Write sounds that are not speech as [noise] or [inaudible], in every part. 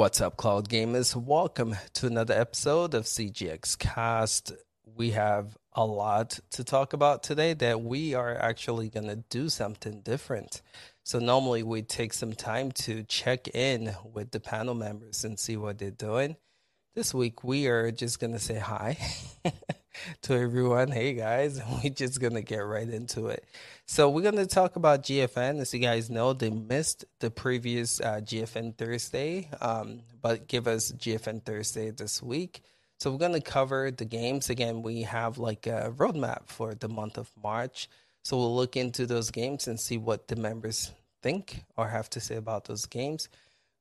What's up, Cloud Gamers? Welcome to another episode of CGX Cast. We have a lot to talk about today that we are actually going to do something different. So, normally we take some time to check in with the panel members and see what they're doing. This week we are just going to say hi [laughs] to everyone. Hey guys, [laughs] we're just going to get right into it. So we're going to talk about GFN. As you guys know, they missed the previous uh, GFN Thursday, um, but give us GFN Thursday this week. So we're going to cover the games. Again, we have like a roadmap for the month of March. So we'll look into those games and see what the members think or have to say about those games.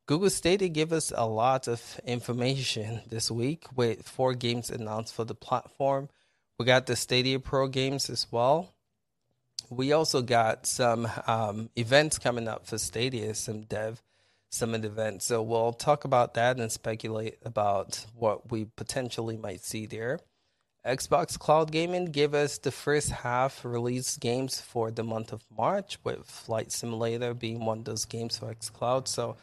Google Stadia gave us a lot of information this week with four games announced for the platform. We got the Stadia Pro games as well we also got some um, events coming up for Stadia, some dev summit events. So we'll talk about that and speculate about what we potentially might see there. Xbox Cloud Gaming gave us the first half release games for the month of March, with Flight Simulator being one of those games for xCloud. So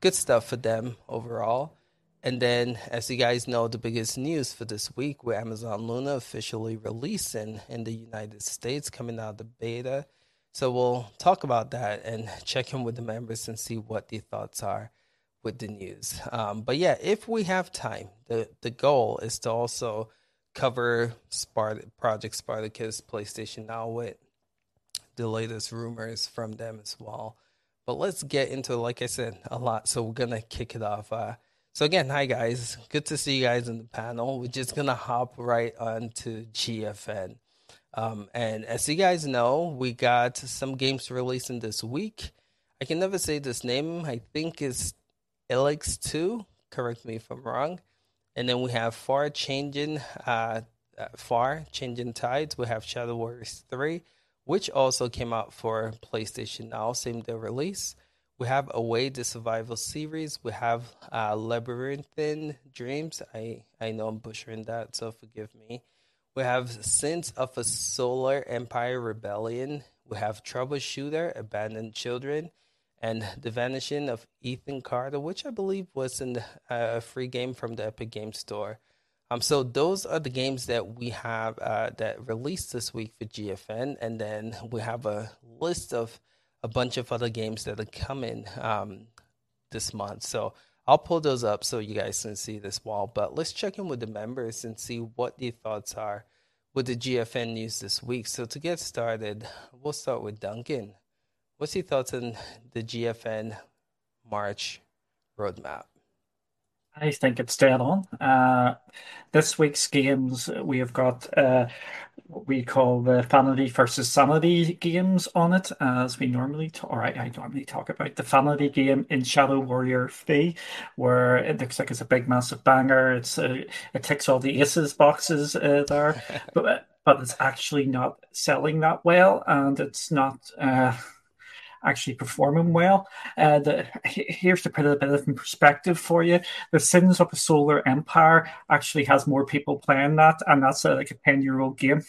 good stuff for them overall. And then, as you guys know, the biggest news for this week with Amazon Luna officially releasing in the United States, coming out of the beta. So we'll talk about that and check in with the members and see what their thoughts are with the news. Um, but yeah, if we have time, the the goal is to also cover Spart- Project Spartacus PlayStation Now with the latest rumors from them as well. But let's get into, like I said, a lot. So we're gonna kick it off. Uh, so again, hi guys. Good to see you guys in the panel. We're just gonna hop right on to GFN. Um, and as you guys know, we got some games releasing this week. I can never say this name. I think it's Elix 2. Correct me if I'm wrong. And then we have Far Changing uh, uh, Far Changing Tides. We have Shadow Warriors 3, which also came out for PlayStation Now, same day release. We have Away the Survival series. We have uh, Labyrinthine Dreams. I, I know I'm butchering that, so forgive me. We have Sins of a Solar Empire Rebellion. We have Troubleshooter, Abandoned Children, and The Vanishing of Ethan Carter, which I believe was in the, uh, a free game from the Epic Game Store. Um, so those are the games that we have uh, that released this week for GFN, and then we have a list of a bunch of other games that are coming um, this month. So I'll pull those up so you guys can see this wall. But let's check in with the members and see what their thoughts are with the GFN news this week. So to get started, we'll start with Duncan. What's your thoughts on the GFN March roadmap? I think it's dead on. Uh, this week's games, we have got uh, what we call the vanity versus sanity games on it, as we normally, talk, or I, I, normally talk about the vanity game in Shadow Warrior 3, where it looks like it's a big, massive banger. It's uh, It ticks all the aces boxes uh, there, [laughs] but, but it's actually not selling that well, and it's not uh, actually performing well. Uh, the, here's to put a bit of in perspective for you: the Sins of a Solar Empire actually has more people playing that, and that's a, like a ten-year-old game.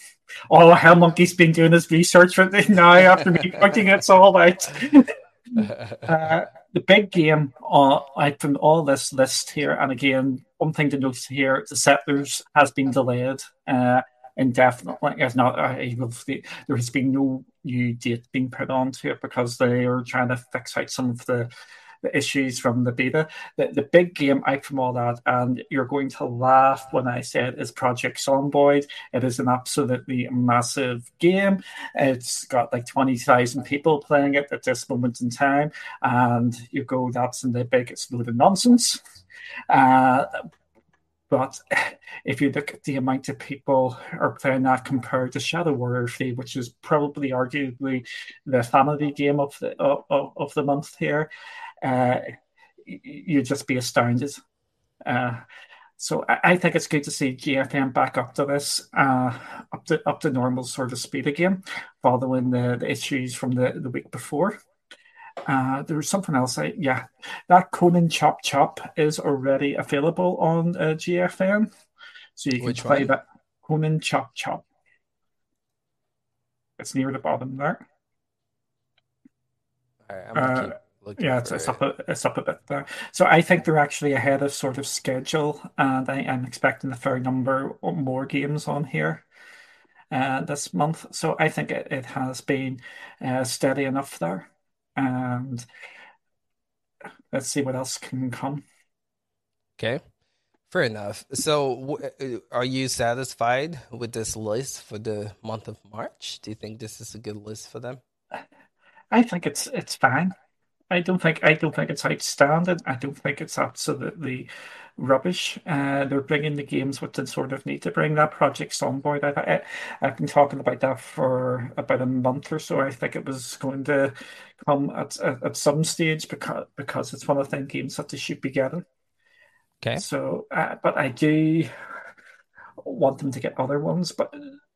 Oh, Hell Monkey's been doing his research for me [laughs] now after me pointing it all out. [laughs] uh, the big game uh, from all this list here, and again, one thing to note here: the Settlers has been delayed. Uh, indefinitely. If not, uh, there has been no new date being put onto it because they are trying to fix out some of the, the issues from the beta. The, the big game out from all that, and you're going to laugh when I say it, is Project Zomboid. It is an absolutely massive game. It's got like 20,000 people playing it at this moment in time, and you go, that's in the biggest load of nonsense. Uh, but if you look at the amount of people are playing that compared to Shadow Warrior 3, which is probably arguably the family game of the of, of the month here, uh, you'd just be astounded. Uh, so I, think it's good to see GFN back up to this, uh, up to up to normal sort of speed again, following the, the issues from the, the week before. Uh, there was something else. I, yeah, that Conan Chop Chop is already available on uh, GFN, so you can Which play one? that Conan Chop Chop. It's near the bottom there. Right, uh, yeah, it's, it's up a, it's up a bit there. So I think they're actually ahead of sort of schedule, and I, am expecting a fair number more games on here uh, this month. So I think it, it has been uh, steady enough there, and let's see what else can come. Okay. Fair enough. So, uh, are you satisfied with this list for the month of March? Do you think this is a good list for them? I think it's it's fine. I don't think I don't think it's outstanding. I don't think it's absolutely rubbish. Uh, they're bringing the games what they sort of need to bring. That Project Zomboid, I, I, have been talking about that for about a month or so. I think it was going to come at at, at some stage because because it's one of the games that they should be getting. Okay. So, uh, but I do want them to get other ones. But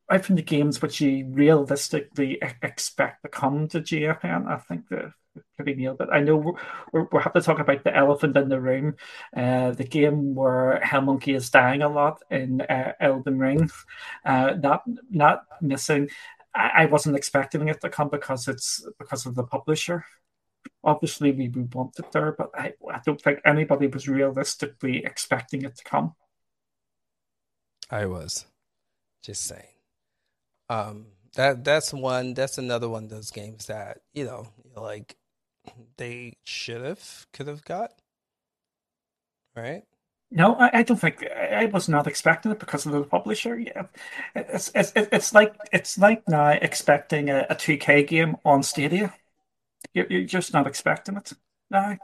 I think the games which you realistically expect to come to GFN, I think the pretty nailed it. I know we're, we're, have to talk about the elephant in the room, uh, the game where Hell Monkey is dying a lot in uh, Elden Ring. Uh, not not missing. I, I wasn't expecting it to come because it's because of the publisher. Obviously, we, we want it there, but I, I don't think anybody was realistically expecting it to come. I was just saying. Um, that that's one. That's another one of those games that you know, like [clears throat] they should have, could have got. Right? No, I, I, don't think I was not expecting it because of the publisher. Yeah, it's it's it's like it's like now expecting a, a 2K game on Stadia. You're, you're just not expecting it now.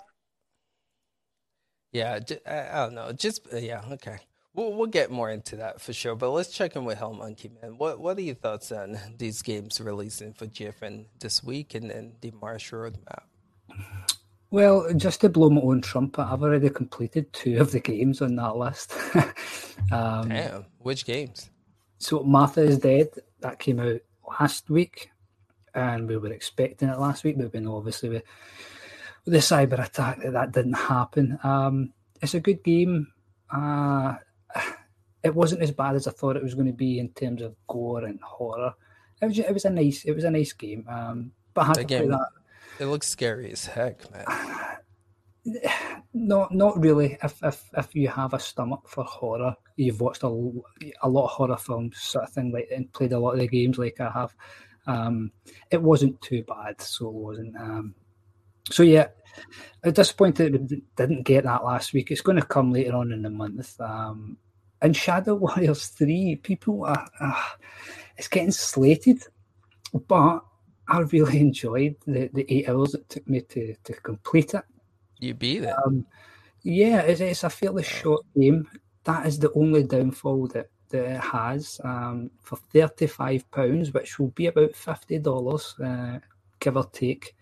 Yeah, I don't know. Just uh, yeah, okay. We'll we'll get more into that for sure. But let's check in with Hell Monkey Man. What what are your thoughts on these games releasing for GFN this week and then the March roadmap? Well, just to blow my own trumpet, I've already completed two of the games on that list. [laughs] um, Damn, which games? So Martha is Dead that came out last week, and we were expecting it last week, but then obviously with, with the cyber attack that, that didn't happen. Um, it's a good game. Uh, [sighs] it wasn't as bad as I thought it was going to be in terms of gore and horror. It was it was a nice it was a nice game. Um, but I had to play that it looks scary as heck, man. [sighs] Not, not really. If, if if you have a stomach for horror, you've watched a, a lot of horror films, sort of thing, like and played a lot of the games, like I have. Um, it wasn't too bad, so it wasn't. Um, so yeah, I'm disappointed it didn't get that last week. It's going to come later on in the month. Um, and Shadow [laughs] Warriors Three, people are, uh, it's getting slated, but I really [laughs] enjoyed the, the eight hours it took me to, to complete it. You beat it. Um, yeah, it's, it's a fairly short game. That is the only downfall that, that it has. Um, for £35, which will be about $50, uh, give or take,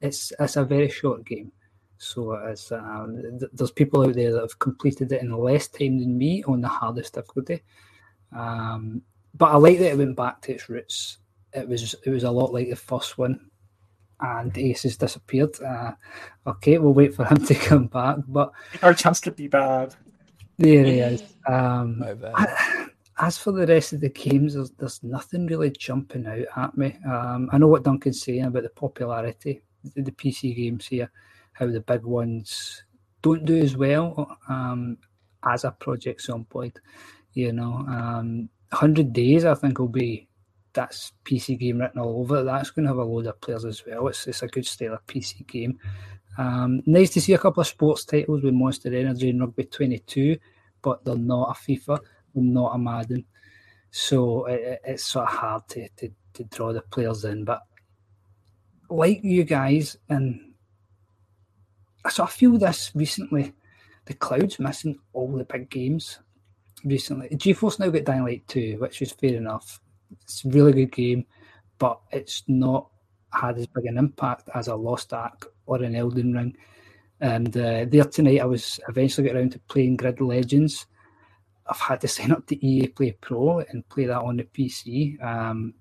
it's, it's a very short game. So it's, um, th- there's people out there that have completed it in less time than me on the hardest difficulty. Um, but I like that it went back to its roots it was it was a lot like the first one, and Ace has disappeared. Uh, okay, we'll wait for him [laughs] to come back. But our chance to be bad. There he is. Um, as for the rest of the games, there's, there's nothing really jumping out at me. Um, I know what Duncan's saying about the popularity the, the PC games here, how the big ones don't do as well um, as a Project Zomboid. You know, um, 100 Days I think will be that's PC game written all over. That's going to have a load of players as well. It's, it's a good style of PC game. Um, nice to see a couple of sports titles with Monster Energy and Rugby 22, but they're not a FIFA, they're not a Madden. So it, it's sort of hard to, to, to draw the players in. But like you guys, and I sort of feel this recently, the cloud's missing all the big games recently. GeForce now got Dying Light 2, which is fair enough. It's a really good game, but it's not had as big an impact as a Lost Ark or an Elden Ring. And uh, there tonight, I was eventually get around to playing Grid Legends. I've had to [laughs] sign up to EA Play Pro and play that on the PC um,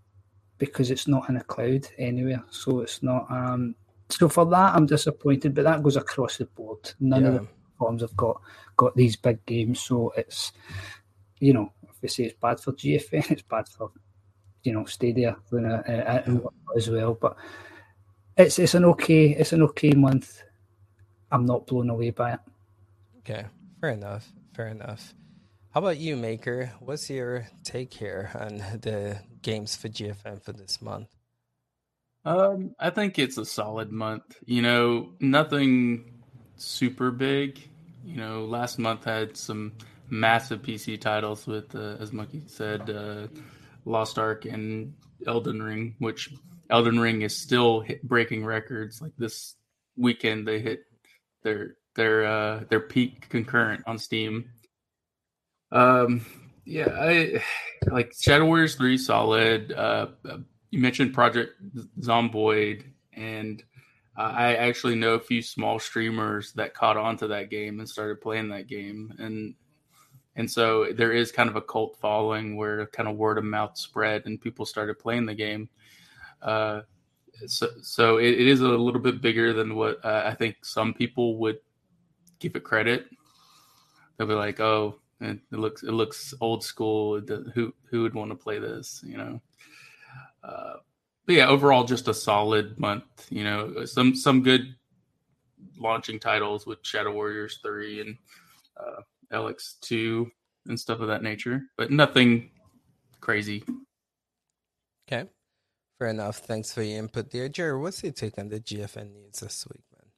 because it's not in a cloud anywhere. So it's not. Um, so for that, I'm disappointed. But that goes across the board. None yeah. of the platforms have got got these big games. So it's you know, if we say it's bad for GFN, [laughs] it's bad for you know Stadia uh, uh, as well. But it's it's an okay it's an okay month. I'm not blown away by it. Okay, fair enough. Fair enough. How about you, Maker? What's your take here on the games for GFN for this month? Um, I think it's a solid month. You know, nothing super big. You know, last month had some massive PC titles with, uh, as Monkey said, uh, Lost Ark and Elden Ring, which Elden Ring is still breaking records. Like this weekend, they hit their their uh, their peak concurrent on Steam. Um, yeah, I like Shadow Warriors three solid. Uh, you mentioned Project Zomboid, and uh, I actually know a few small streamers that caught on to that game and started playing that game, and and so there is kind of a cult following where kind of word of mouth spread and people started playing the game. Uh, so so it, it is a little bit bigger than what uh, I think some people would give it credit. They'll be like, "Oh, it, looks it looks old school. Who who would want to play this?" You know. Uh, but yeah, overall, just a solid month. You know, some some good launching titles with Shadow Warriors three and uh, Elex two and stuff of that nature, but nothing crazy. Okay, fair enough. Thanks for your input there, Jerry. What's your take on the GFN news this week, man?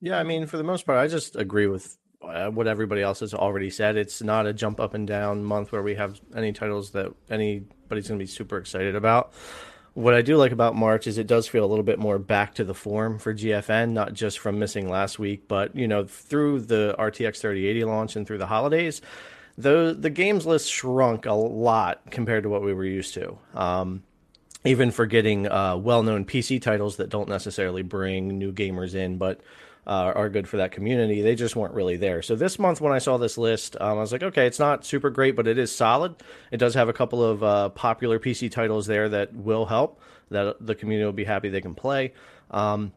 Yeah, I mean, for the most part, I just agree with uh, what everybody else has already said. It's not a jump up and down month where we have any titles that anybody's going to be super excited about. What I do like about March is it does feel a little bit more back to the form for GFN, not just from missing last week, but you know through the RTX 3080 launch and through the holidays, the the games list shrunk a lot compared to what we were used to. Um, even for getting uh, well-known PC titles that don't necessarily bring new gamers in, but uh, are good for that community. They just weren't really there. So this month, when I saw this list, um, I was like, okay, it's not super great, but it is solid. It does have a couple of uh, popular PC titles there that will help. That the community will be happy they can play. Um,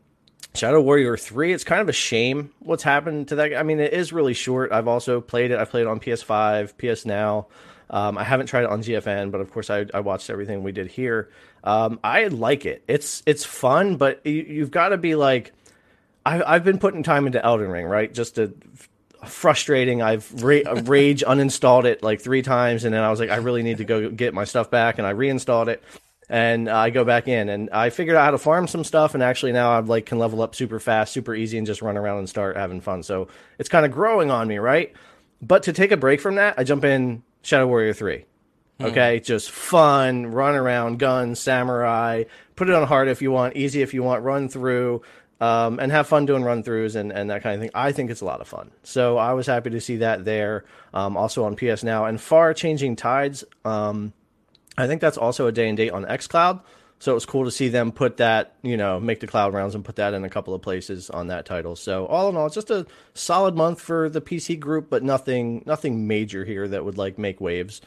Shadow Warrior 3, it's kind of a shame what's happened to that. I mean, it is really short. I've also played it. I've played it on PS5, PS Now. Um, I haven't tried it on GFN, but of course I, I watched everything we did here. Um, I like it. It's it's fun, but you, have got to be like I, I've been putting time into Elden Ring, right? Just to frustrating. I've ra- [laughs] rage uninstalled it like three times, and then I was like, I really need to go get my stuff back, and I reinstalled it, and I go back in, and I figured out how to farm some stuff, and actually now I like can level up super fast, super easy, and just run around and start having fun. So it's kind of growing on me, right? But to take a break from that, I jump in Shadow Warrior Three. Hmm. Okay, just fun, run around, gun, samurai. Put it on hard if you want, easy if you want, run through um, and have fun doing run throughs and, and that kind of thing. I think it's a lot of fun. So I was happy to see that there. Um, also on PS Now and Far Changing Tides. Um, I think that's also a day and date on xCloud. So it was cool to see them put that, you know, make the cloud rounds and put that in a couple of places on that title. So all in all, it's just a solid month for the PC group, but nothing nothing major here that would like make waves.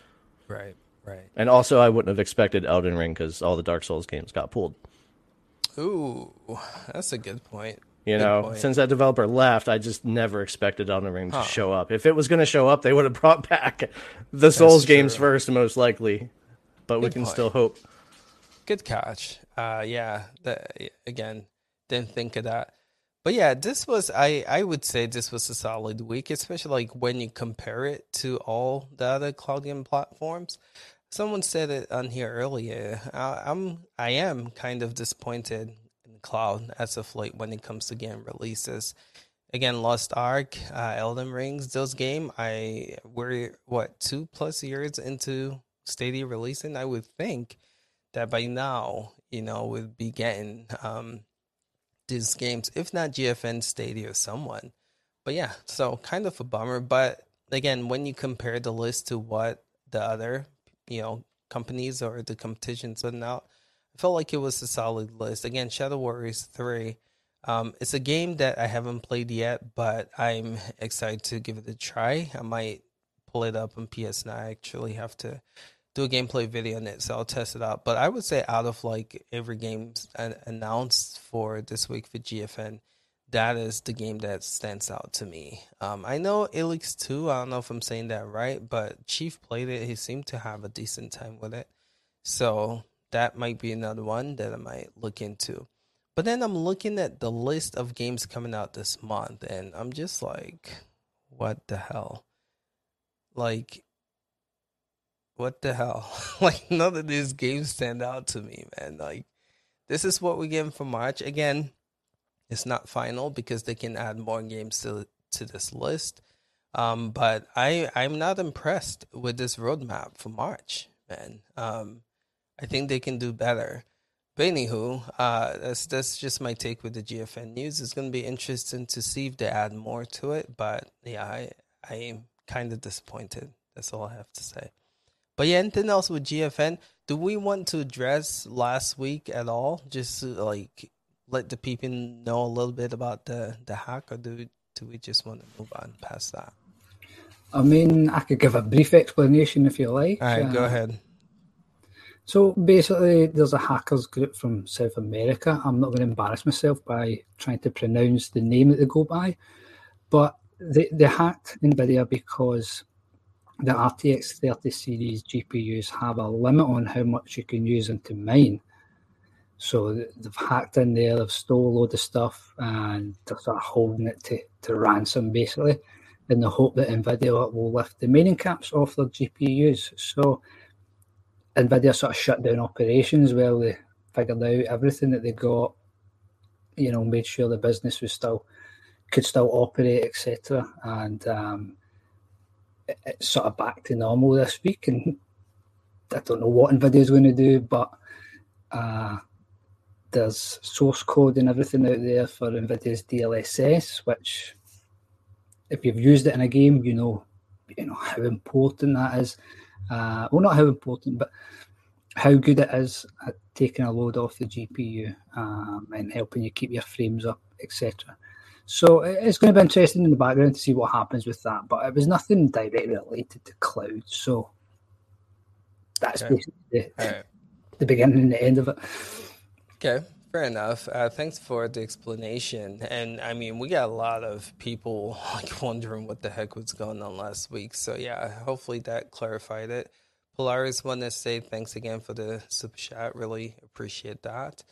Right, right. And also, I wouldn't have expected Elden Ring because all the Dark Souls games got pulled. Ooh, that's a good point. You good know, point. since that developer left, I just never expected Elden Ring to show up. If it was going to show up, they would have brought back the that's Souls true. games first, most likely. But good we can point. still hope. Good catch. Uh, yeah. The, again, didn't think of that. But yeah, this was I I would say this was a solid week, especially like when you compare it to all the other cloud game platforms. Someone said it on here earlier. I, I'm I am kind of disappointed in cloud as of late when it comes to game releases. Again, Lost Ark, uh, Elden Rings, those game I we're what two plus years into Stadia releasing. I would think that by now, you know, we'd be getting um, these games, if not GFN Stadia, or someone. But yeah, so kind of a bummer. But again, when you compare the list to what the other you know companies or the competitions putting out. I felt like it was a solid list. Again, Shadow Warriors three. Um, it's a game that I haven't played yet, but I'm excited to give it a try. I might pull it up on PS Now. I actually have to do a gameplay video on it, so I'll test it out. But I would say out of like every game announced for this week for GFN, that is the game that stands out to me. Um, I know Elex 2, I don't know if I'm saying that right, but Chief played it. He seemed to have a decent time with it. So that might be another one that I might look into. But then I'm looking at the list of games coming out this month, and I'm just like, what the hell? Like, what the hell? [laughs] like, none of these games stand out to me, man. Like, this is what we're getting for March. Again, it's not final because they can add more games to to this list. Um, but I I'm not impressed with this roadmap for March, man. Um, I think they can do better. But anywho, uh, that's that's just my take with the GFN news. It's going to be interesting to see if they add more to it. But yeah, I I am kind of disappointed. That's all I have to say. But yeah, anything else with GFN? Do we want to address last week at all? Just like let the people know a little bit about the the hack, or do do we just want to move on past that? I mean, I could give a brief explanation if you like. All right, uh, go ahead. So basically, there's a hackers group from South America. I'm not going to embarrass myself by trying to pronounce the name that they go by, but they, they hacked NVIDIA because the RTX 30 series GPUs have a limit on how much you can use them to mine. So they've hacked in there, they've stole a load of stuff, and they're sort of holding it to, to ransom basically, in the hope that NVIDIA will lift the mining caps off their GPUs. So NVIDIA sort of shut down operations while they figured out everything that they got, you know, made sure the business was still could still operate, etc. And um, it, it's sort of back to normal this week, and [laughs] I don't know what NVIDIA is going to do, but uh, there's source code and everything out there for NVIDIA's DLSS, which if you've used it in a game, you know, you know how important that is. Uh, well, not how important, but how good it is at taking a load off the GPU um, and helping you keep your frames up, etc. So it's going to be interesting in the background to see what happens with that. But it was nothing directly related to cloud. So that's okay. basically the, right. the beginning and the end of it. Okay, fair enough. Uh, thanks for the explanation. And I mean, we got a lot of people [laughs] like wondering what the heck was going on last week. So yeah, hopefully that clarified it. Polaris want to say thanks again for the super chat. Really appreciate that.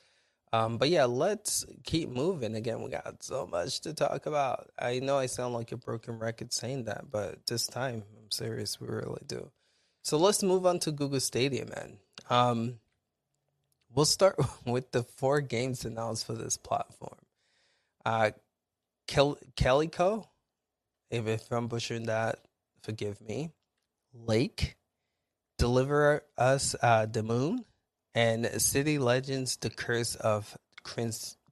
Um, but yeah, let's keep moving. Again, we got so much to talk about. I know I sound like a broken record saying that, but this time I'm serious. We really do. So let's move on to Google Stadia, man. Um, We'll start [laughs] with the four games announced for this platform. Uh, Kel- if, if I'm butchering that, forgive me. Lake, Deliver Us uh, the Moon, and City Legends: The Curse of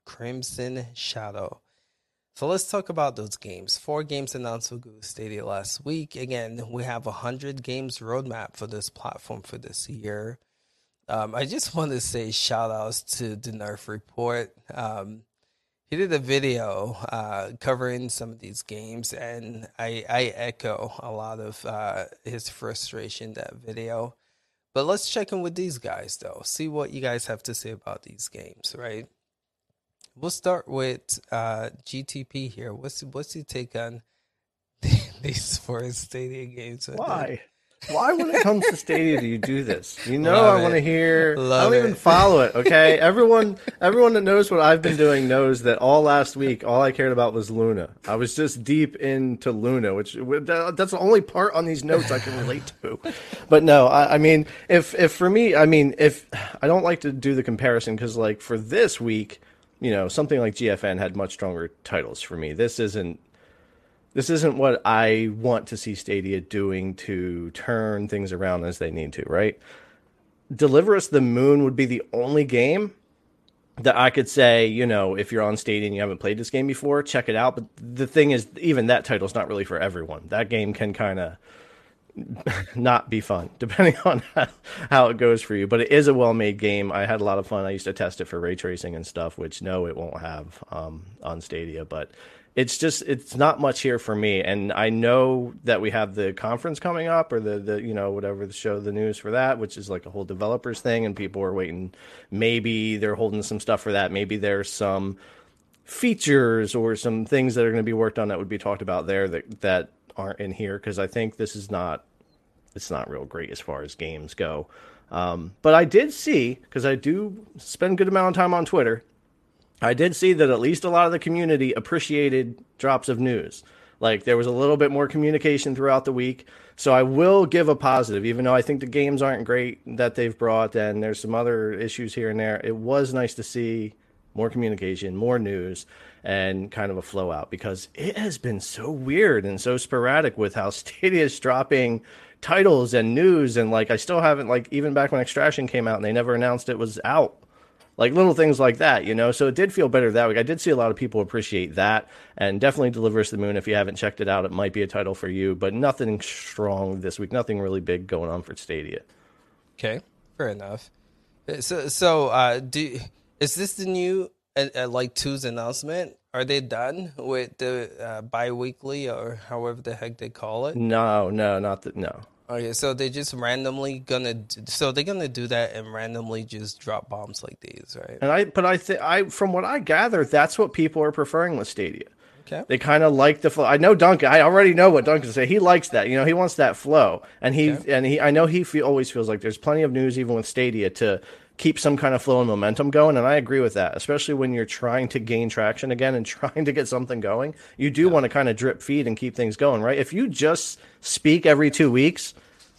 Crimson Shadow. So let's talk about those games. Four games announced for Google Stadia last week. Again, we have a hundred games roadmap for this platform for this year. Um, I just want to say shout outs to the Nerf Report. Um, he did a video uh, covering some of these games, and I, I echo a lot of uh, his frustration that video. But let's check in with these guys, though. See what you guys have to say about these games, right? We'll start with uh, GTP here. What's what's your take on [laughs] these four Stadia games? Why? Why, when it comes to Stadia, do you do this? You know, Love I want to hear. Love I don't it. even follow it. Okay, [laughs] everyone, everyone that knows what I've been doing knows that all last week, all I cared about was Luna. I was just deep into Luna, which that's the only part on these notes I can relate to. But no, I, I mean, if if for me, I mean, if I don't like to do the comparison because, like, for this week, you know, something like GFN had much stronger titles for me. This isn't this isn't what I want to see Stadia doing to turn things around as they need to, right? Deliver Us the Moon would be the only game that I could say, you know, if you're on Stadia and you haven't played this game before, check it out. But the thing is, even that title's not really for everyone. That game can kind of [laughs] not be fun, [laughs] depending on [laughs] how it goes for you. But it is a well made game. I had a lot of fun. I used to test it for ray tracing and stuff, which no, it won't have um, on Stadia. But it's just it's not much here for me. And i know that we have the conference coming up or the the you know whatever the show the news for that which is like a whole developers thing and people are waiting. Maybe they're holding some stuff for that. Maybe there's some features or some things that are going to be worked on that would be talked about there that that aren't in here because i think this is not it's not real great as far as games go. Um, but i did see because i do spend a good amount of time on twitter I did see that at least a lot of the community appreciated drops of news. Like there was a little bit more communication throughout the week. So I will give a positive, even though I think the games aren't great that they've brought and there's some other issues here and there. It was nice to see more communication, more news, and kind of a flow out because it has been so weird and so sporadic with how [laughs] Stadia is dropping titles and news. And like, I still haven't, like, even back when Extraction came out and they never announced it was out like little things like that, you know. So it did feel better that week. I did see a lot of people appreciate that, and definitely Deliver Us the Moon. If you haven't checked it out, it might be a title for you. But nothing strong this week. Nothing really big going on for Stadia. Okay, fair enough. Uh, so, so uh, do is this the new uh, uh, like two's announcement? Are they done with the uh, bi-weekly or however the heck they call it? No, no, not that. No. Okay, so they're just randomly gonna, so they're gonna do that and randomly just drop bombs like these, right? And I, but I think I, from what I gather, that's what people are preferring with Stadia. Okay. They kind of like the flow. I know Duncan. I already know what Duncan say. He likes that. You know, he wants that flow, and he okay. and he. I know he feel, always feels like there's plenty of news, even with Stadia, to keep some kind of flow and momentum going. And I agree with that, especially when you're trying to gain traction again and [laughs] trying to get something going. You do yeah. want to kind of drip feed and keep things going, right? If you just speak every two weeks,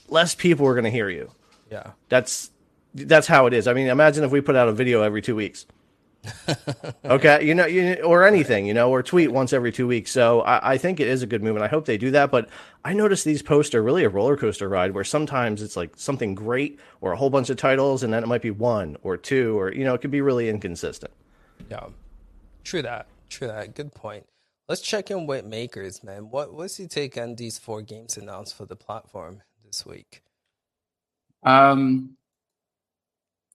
less people are going to hear you. Yeah. That's that's how it is. I mean, imagine if we put out a video every two weeks. Okay, you know, you, or anything, you know, or tweet once every two weeks. So I, I, think it is a good move, and I hope they do that. But I notice these posts are really a roller coaster ride, where sometimes it's like something great or a whole bunch of titles, and then it might be one or two, or you know, it could be really inconsistent. Yeah, true that. True that. Good point. Let's check in with makers, man. What what's your take on these four games announced for the platform this week? Um,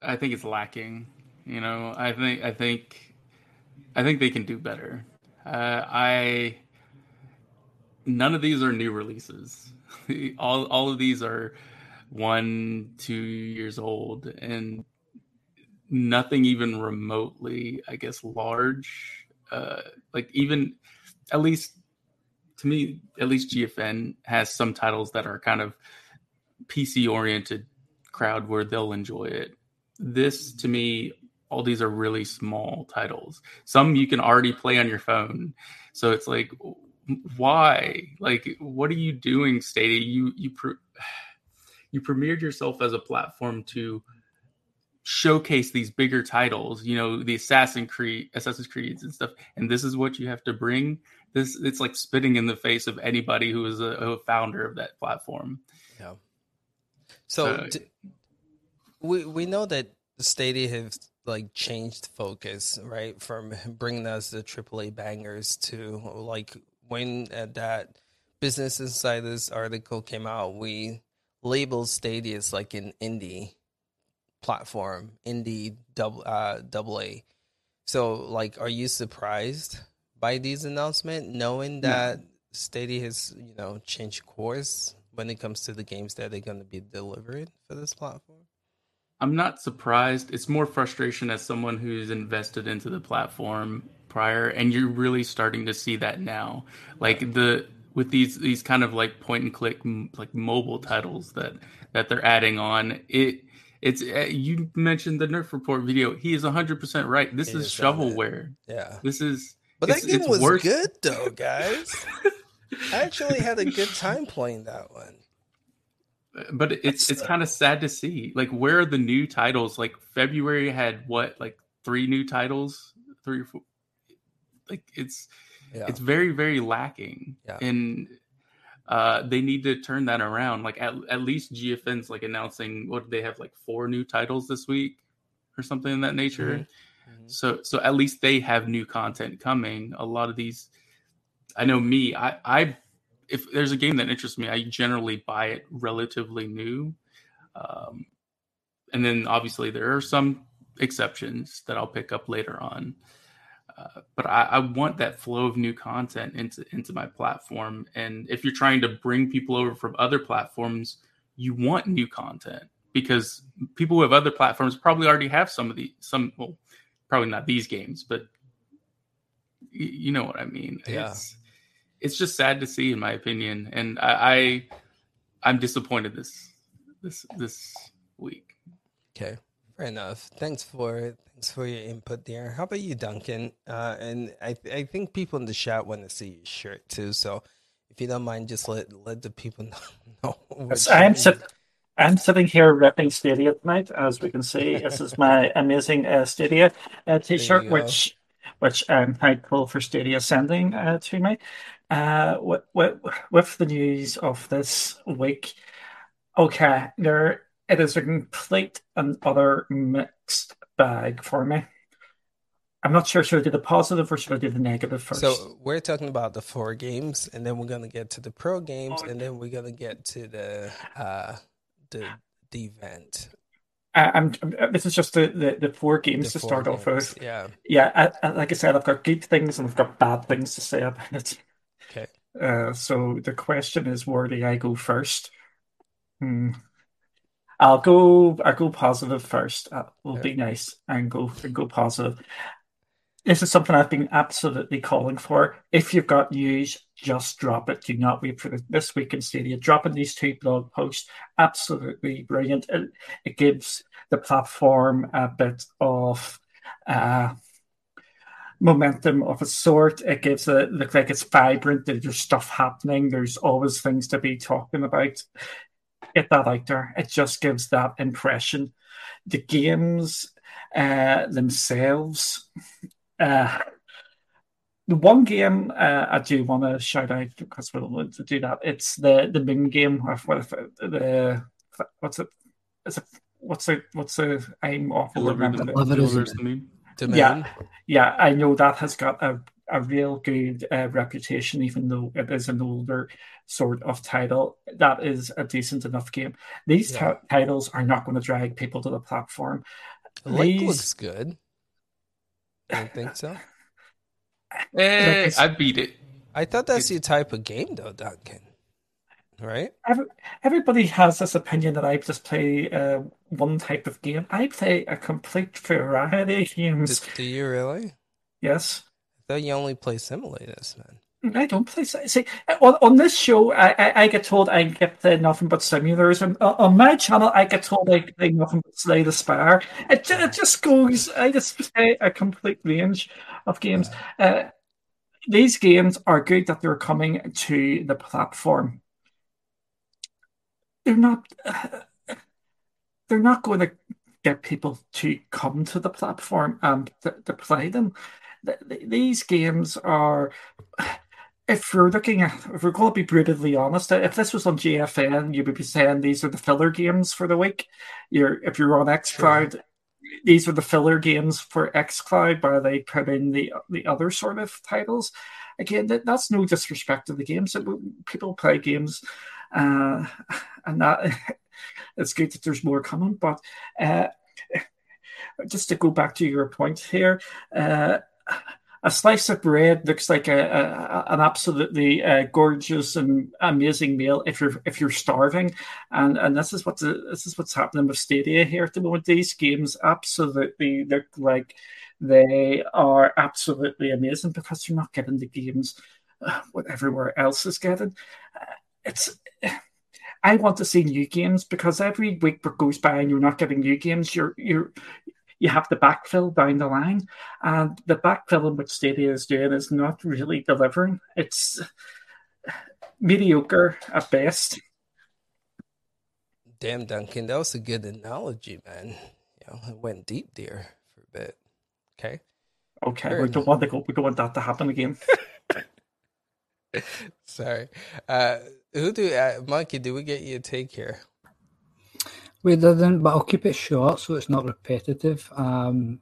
I think it's lacking. You know, I think I think I think they can do better. Uh, I none of these are new releases. [laughs] all all of these are one two years old, and nothing even remotely, I guess, large. Uh, like even at least to me, at least GFN has some titles that are kind of PC oriented crowd where they'll enjoy it. This to me all these are really small titles. Some you can already play on your phone. So it's like why? Like what are you doing Stadia? You you pre- [sighs] you premiered yourself as a platform to showcase these bigger titles, you know, the Assassin Creed, Assassin's Creeds and stuff. And this is what you have to bring. This it's like spitting in the face of anybody who is a, a founder of that platform. Yeah. So uh, d- we we know that Stadia has like changed focus, right? From [laughs] bringing us the AAA bangers to like when uh, that Business Insider's article came out, we labeled Stadia as like an indie platform, indie double uh, double A. So, like, are you surprised by these announcement, knowing that no. Stadia has you know changed course when it comes to the games that they're going to be delivering for this platform? I'm not surprised. It's more frustration as someone who's invested into the platform prior, and you're really starting to see that now. Like the with these these kind of like point and click like mobile titles that that they're adding on it. It's uh, you mentioned the Nerf report video. He is 100 percent right. This is shovelware. Yeah, this is. But that game was worse. good though, guys. [laughs] I actually had a good time playing that one but it's it's kind of sad to see. Like where are the new titles? Like february had what like three new titles? Three or four? Like it's yeah. it's very very lacking. Yeah. and uh they need to turn that around. Like at, at least gfn's like announcing what they have like four new titles this week or something in that nature. Mm-hmm. Mm-hmm. so so at least they have new content coming. A lot of these i know me i i if there's a game that interests me, I generally buy it relatively new. Um, and then obviously there are some exceptions that I'll pick up later on. Uh, but I, I, want that flow of new content into into my platform. And if you're trying to bring people over from other platforms, you want new content because people who have other platforms probably already have some of the some well, probably not these games, but y- you know what I mean. Yeah. It's, it's just sad to see, in my opinion, and I, I am disappointed this this this week. Okay, Fair enough. Thanks for thanks for your input there. How about you, Duncan? Uh, and I I think people in the chat want to see your shirt too. So if you don't mind, just let let the people [laughs] know. know I'm sit- I'm sitting here repping Stadia tonight, as we can see. this is my [laughs] amazing uh, Stadia uh, t-shirt, which which I'm thankful for Stadia sending uh, to me. Uh, with, with, with the news of this week, okay, there it is a complete and other mixed bag for me. I'm not sure should I do the positive or should I do the negative first. So we're talking about the four games, and then we're gonna get to the pro games, and then we're gonna get to the uh, the the event. I'm, this is just the, the, the four games the to four start games. off with. Yeah, yeah. I, I, like I said, I've got good things and I've got bad things to say about it. Okay. Uh, so the question is, where do I go first? Hmm. I'll go. I'll go positive first. That will okay. be nice and go and go positive. This is something I've been absolutely calling for. If you've got news, just drop it. Do not wait for this week in Stadia. Dropping these two blog posts, absolutely brilliant. It, it gives the platform a bit of uh, momentum of a sort. It gives it look like it's vibrant. There's stuff happening. There's always things to be talking about. Get that out there. It just gives that impression. The games uh, themselves uh, the one game uh, I do want to shout out because we'll want to do that. It's the the main game of what if the what's it? Is it what's it? What's it? I'm awful. Remember the, moon. yeah, yeah. I know that has got a a real good uh, reputation, even though it is an older sort of title. That is a decent enough game. These yeah. t- titles are not going to drag people to the platform. Lake looks good. I don't think so. Eh, I beat it. I thought that's your type of game, though, Duncan. Right? Every, everybody has this opinion that I just play uh, one type of game. I play a complete variety of games. Do, do you really? Yes. I thought you only play simulators, man. I don't play. See, on, on this show, I, I, I get told I get uh, nothing but simulators, uh, on my channel, I get told I play nothing but Slay the Spire. It, it just goes. I just play a complete range of games. Uh, these games are good that they're coming to the platform. They're not. Uh, [sighs] they're not going to get people to come to the platform and to, to play them. these games are [sighs] if we're looking at, if we're going to be brutally honest, if this was on GFN, you would be saying these are the filler games for the week. You're if you're on XCloud, sure. these are the filler games for XCloud, where they put in the the other sort of titles. Again, that, that's no disrespect to the games. People play games, uh, and that [laughs] it's good that there's more coming. But uh, just to go back to your point here. Uh, a slice of bread looks like a, a an absolutely uh, gorgeous and amazing meal if you're if you're starving, and and this is what's this is what's happening with Stadia here at the moment. These games absolutely look like they are absolutely amazing because you're not getting the games uh, what everywhere else is getting. Uh, it's [sighs] I want to see new games because every week that goes by and you're not getting new games, you're you're you have to backfill down the line. And the backfilling which Stadia is doing is not really delivering. It's mediocre at best. Damn, Duncan, that was a good analogy, man. You know, it went deep there for a bit. Okay. Okay, Fair we don't want to go. We don't want that to happen again. [laughs] Sorry. Uh, who do uh, Monkey? Do we get you a take here? We didn't, but I'll keep it short so it's not repetitive. Um,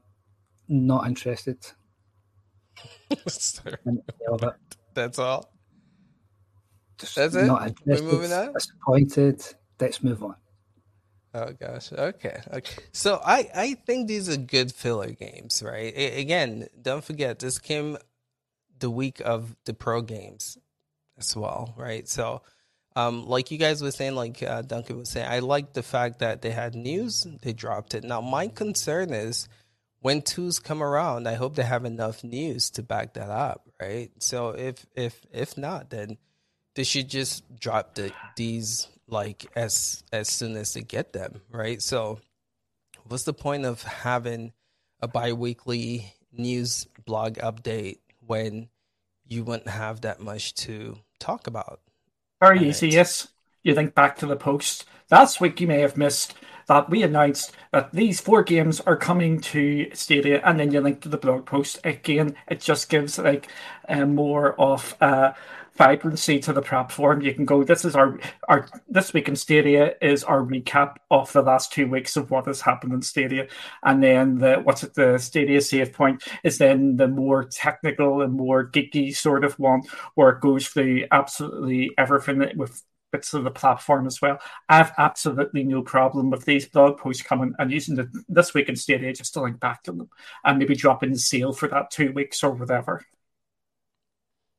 not interested. That's all. Just That's it. Not interested. We're moving on. Disappointed. Let's move on. Oh gosh. Okay. Okay. So I I think these are good filler games, right? I, again, don't forget this came the week of the pro games as well, right? So um, like you guys were saying, like uh, Duncan was saying, I like the fact that they had news, they dropped it. Now, my concern is when twos come around, I hope they have enough news to back that up, right? So if if if not, then they should just drop the these like as as soon as they get them, right? So what's the point of having a biweekly news blog update when you wouldn't have that much to talk about? Very easy, it? yes. You think back to the post. Last week you may have missed that we announced that these four games are coming to Stadia, and then you link to the blog post. Again, it just gives like uh, more of uh, vibrancy to the platform. You can go. This is our our this week in Stadia is our recap of the last two weeks of what has happened in Stadia, and then the what's it the Stadia save point is then the more technical and more geeky sort of one where it goes through absolutely everything with bits of the platform as well. I have absolutely no problem with these blog posts coming and using the this week in Stadia just to link back to them and maybe dropping the sale for that two weeks or whatever.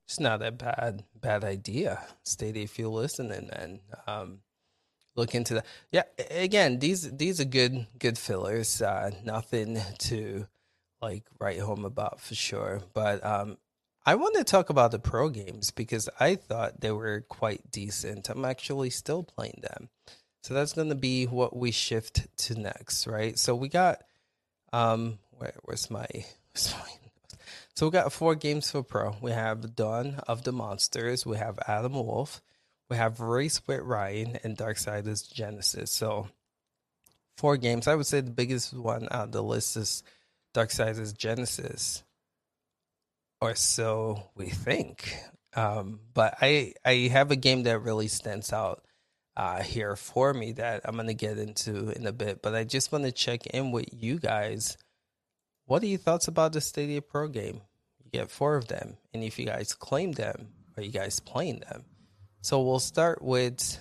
It's not a bad bad idea. Stadia, if you're listening, and um, look into that. Yeah, again, these these are good good fillers. Uh, nothing to like write home about for sure. But um, I want to talk about the pro games because I thought they were quite decent. I'm actually still playing them. So that's going to be what we shift to next, right? So we got um where, where's my where's my so we got four games for pro. We have Dawn of the Monsters, we have Adam Wolfe, we have Race with Ryan, and Darksiders Genesis. So four games. I would say the biggest one on the list is Darksiders Genesis. Or so we think. Um, but I I have a game that really stands out uh, here for me that I'm gonna get into in a bit. But I just want to check in with you guys. What are your thoughts about the Stadia Pro game? You get four of them, and if you guys claim them, are you guys playing them? So we'll start with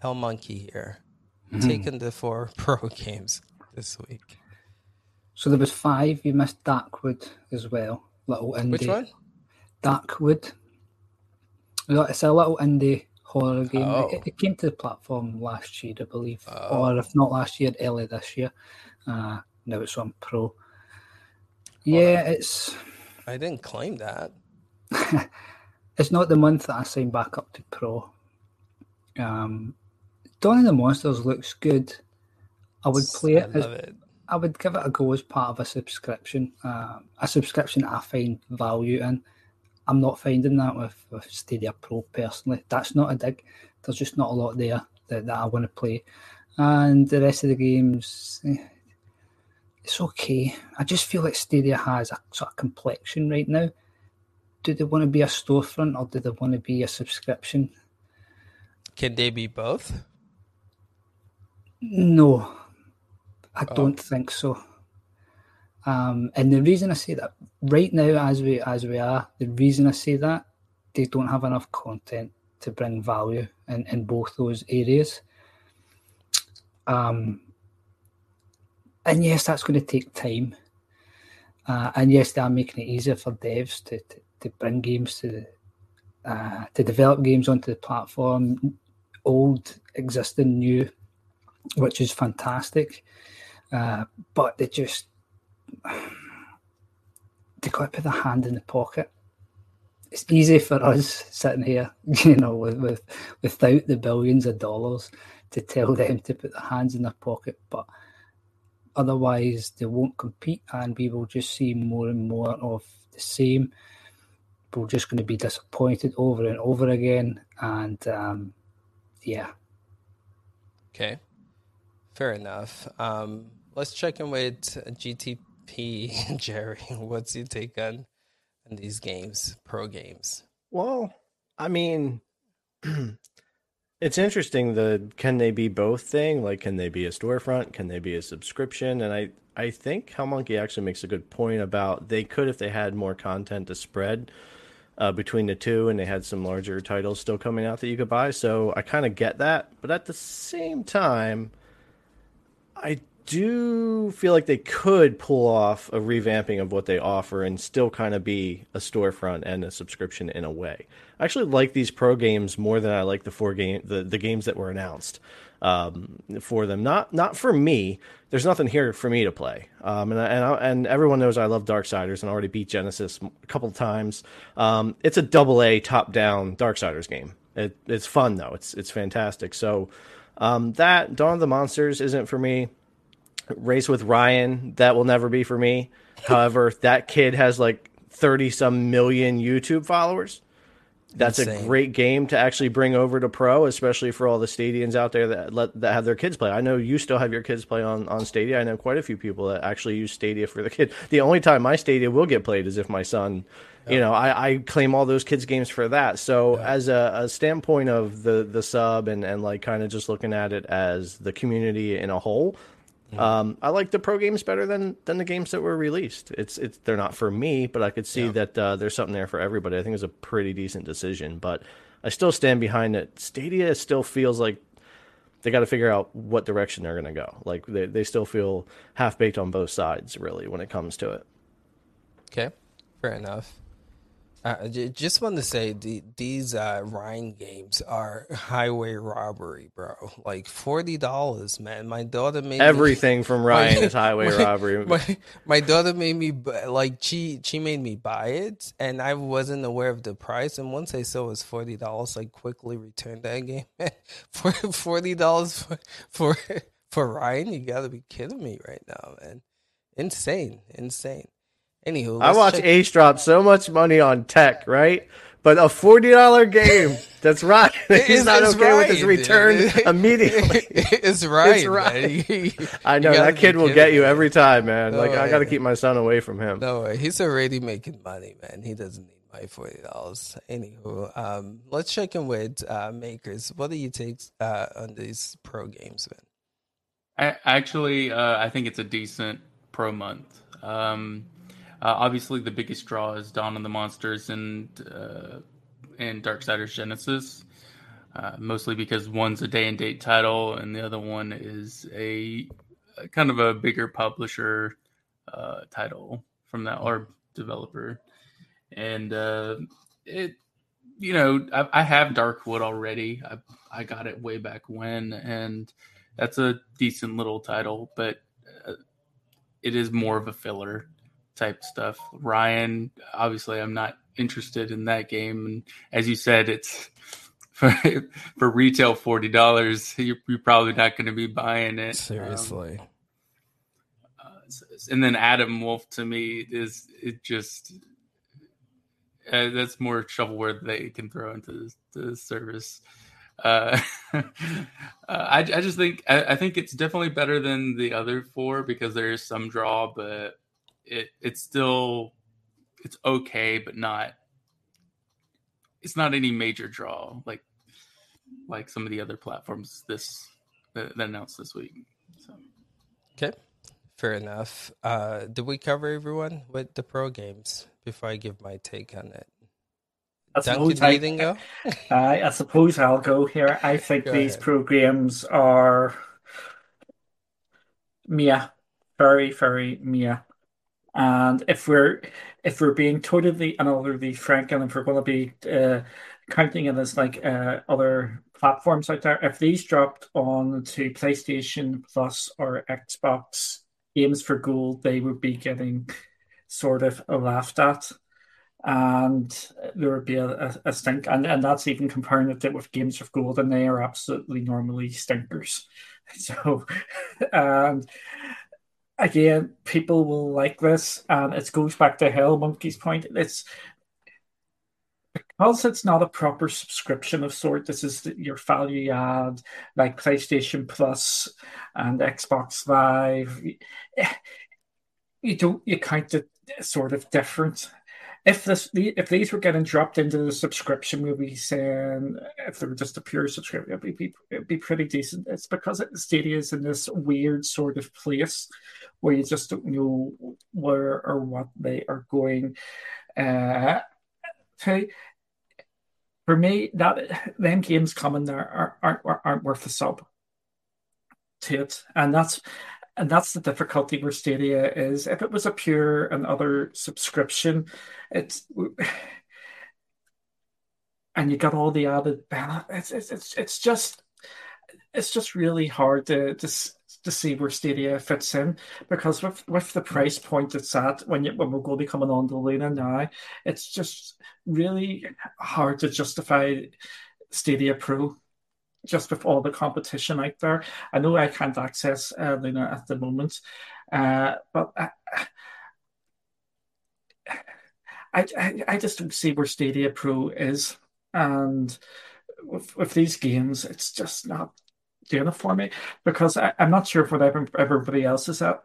Hell Monkey here, mm-hmm. taking the four [laughs] pro games this week. So there was five. You missed Darkwood as well. Little indie. Which one? Darkwood. It's a little indie horror game. Oh. It, it, came to the platform last year, I believe, oh. or if not last year, early this year. Uh, now it's on Pro. Yeah, it's I didn't claim that. [laughs] it's not the month that I signed back up to Pro. Um, Dawn of the Monsters looks good. I would play it. As, it. I would give it a go as part of a subscription. Uh, a subscription I find value in. I'm not finding that with, with Stadia Pro personally. That's not a dig. There's just not a lot there that, that I want to play. And the rest of the games, eh, it's okay. I just feel like Stadia has a sort of complexion right now. Do they want to be a storefront or do they want to be a subscription? Can they be both? No, I oh. don't think so. Um, and the reason I say that right now, as we as we are, the reason I say that they don't have enough content to bring value in, in both those areas. Um, and yes, that's going to take time. Uh, and yes, they are making it easier for devs to, to, to bring games to the, uh, to develop games onto the platform, old, existing, new, which is fantastic. Uh, but they just [sighs] they got to put their hand in the pocket. It's easy for us sitting here, [laughs] you know, with, with without the billions of dollars to tell them to put their hands in their pocket, but Otherwise, they won't compete, and we will just see more and more of the same. We're just going to be disappointed over and over again, and um, yeah. Okay, fair enough. Um, let's check in with GTP, [laughs] Jerry. What's your take on, on these games, pro games? Well, I mean, [clears throat] It's interesting the can they be both thing? Like can they be a storefront? Can they be a subscription? And I I think Hell Monkey actually makes a good point about they could if they had more content to spread uh, between the two and they had some larger titles still coming out that you could buy. So I kind of get that, but at the same time, I do feel like they could pull off a revamping of what they offer and still kind of be a storefront and a subscription in a way. I actually like these pro games more than I like the four game the, the games that were announced um, for them. Not not for me. There's nothing here for me to play. Um, and and and everyone knows I love Darksiders and I already beat Genesis a couple times. Um, it's a double A top down Darksiders game. It, it's fun though. It's it's fantastic. So um, that Dawn of the Monsters isn't for me Race with Ryan, that will never be for me. However, [laughs] that kid has like 30 some million YouTube followers. That's Insane. a great game to actually bring over to pro, especially for all the Stadians out there that let that have their kids play. I know you still have your kids play on on Stadia. I know quite a few people that actually use Stadia for the kid. The only time my Stadia will get played is if my son, you know, I, I claim all those kids games for that. So yeah. as a, a standpoint of the the sub and and like kind of just looking at it as the community in a whole, Mm-hmm. Um, I like the pro games better than than the games that were released. It's it's they're not for me, but I could see yeah. that uh, there's something there for everybody. I think it's a pretty decent decision, but I still stand behind it. Stadia still feels like they got to figure out what direction they're going to go. Like they they still feel half baked on both sides, really, when it comes to it. Okay, fair enough. Uh, just want to say the, these uh, Ryan games are highway robbery, bro. Like forty dollars, man. My daughter made everything me, from [laughs] Ryan my, is highway [laughs] my, robbery. [laughs] My, my daughter made me like she she made me buy it, and I wasn't aware of the price. And once I saw it was forty dollars, I quickly returned that game for forty dollars for, for for Ryan. You gotta be kidding me right now, man. Insane, insane. Anywho, I watch check- Ace drop so much money on tech, right? But a forty dollar game, [laughs] that's right. He's not okay right. with his return immediately. [laughs] it's right. It's right. [laughs] I know that kid will get you every time, man. No like way. I got to keep my son away from him. No way. He's already making money, man. He doesn't need my forty dollars. Anywho, um, let's check in with uh, makers. What do you take uh, on these pro games, man? I, actually, uh, I think it's a decent pro month. Um, uh, obviously, the biggest draw is Dawn of the Monsters and uh, and Darksiders Genesis, uh, mostly because one's a day and date title and the other one is a, a kind of a bigger publisher uh, title from that or developer, and uh, it you know I, I have Darkwood already. I I got it way back when, and that's a decent little title, but uh, it is more of a filler type stuff. Ryan, obviously, I'm not interested in that game. And as you said, it's [laughs] for, for retail forty dollars. You're, you're, probably not going to be buying it. Seriously. Um, uh, and then Adam Wolfe to me is it just uh, that's more shovelware they can throw into the, the service. Uh, [laughs] uh, I, I just think I, I, think it's definitely better than the other four because there is some draw, but it it's still it's okay, but not it's not any major draw like like some of the other platforms this that, that announced this week. So. Okay, fair enough. Uh, did we cover everyone with the pro games before I give my take on it? I suppose, I, go? [laughs] I, I suppose I'll go here. I think go these ahead. programs are Mia, very, very Mia. And if we're if we're being totally and utterly frank, and if we're going to be uh, counting it as like uh, other platforms out there, if these dropped on to PlayStation Plus or Xbox games for gold, they would be getting sort of laughed at. And there would be a, a, a stink, and, and that's even comparing it with games for gold, and they are absolutely normally stinkers. [laughs] So, and again, people will like this, and it goes back to Hell Monkey's point. It's because it's not a proper subscription of sort. This is your value add, like PlayStation Plus and Xbox Live. Eh, you don't you count it sort of different. If this if these were getting dropped into the subscription, be saying if they were just a pure subscription, it'd be it'd be pretty decent. It's because Stadia is in this weird sort of place where you just don't know where or what they are going uh, to. For me, that them games coming there aren't aren't, aren't worth a sub to it, and that's and that's the difficulty where Stadia is. If it was a pure and other subscription, it's and you got all the added benefits. It's it's it's just it's just really hard to to to see where Stadia fits in because with with the price point it's at when you, when we're going to be coming on to Luna now, it's just really hard to justify Stadia Pro. Just with all the competition out there. I know I can't access uh, Luna at the moment, uh, but [sighs] I, I, I just don't see where Stadia Pro is, and with, with these games, it's just not doing it for me because I, am not sure what everybody else is at.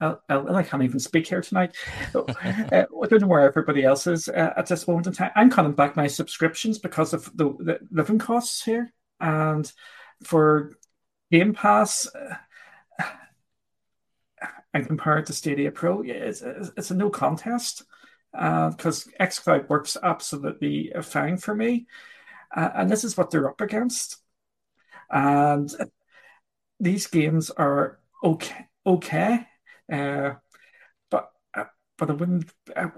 I, I, can't even speak here tonight. [laughs] uh, I don't know where everybody else is uh, at this moment in time. I'm cutting back my subscriptions because of the, the living costs here, and for Game Pass. Uh, and compared to Stadia Pro, it's, it's a no contest because uh, xCloud works absolutely fine for me. Uh, and this is what they're up against. And these games are okay, okay, uh, but I wouldn't. Uh,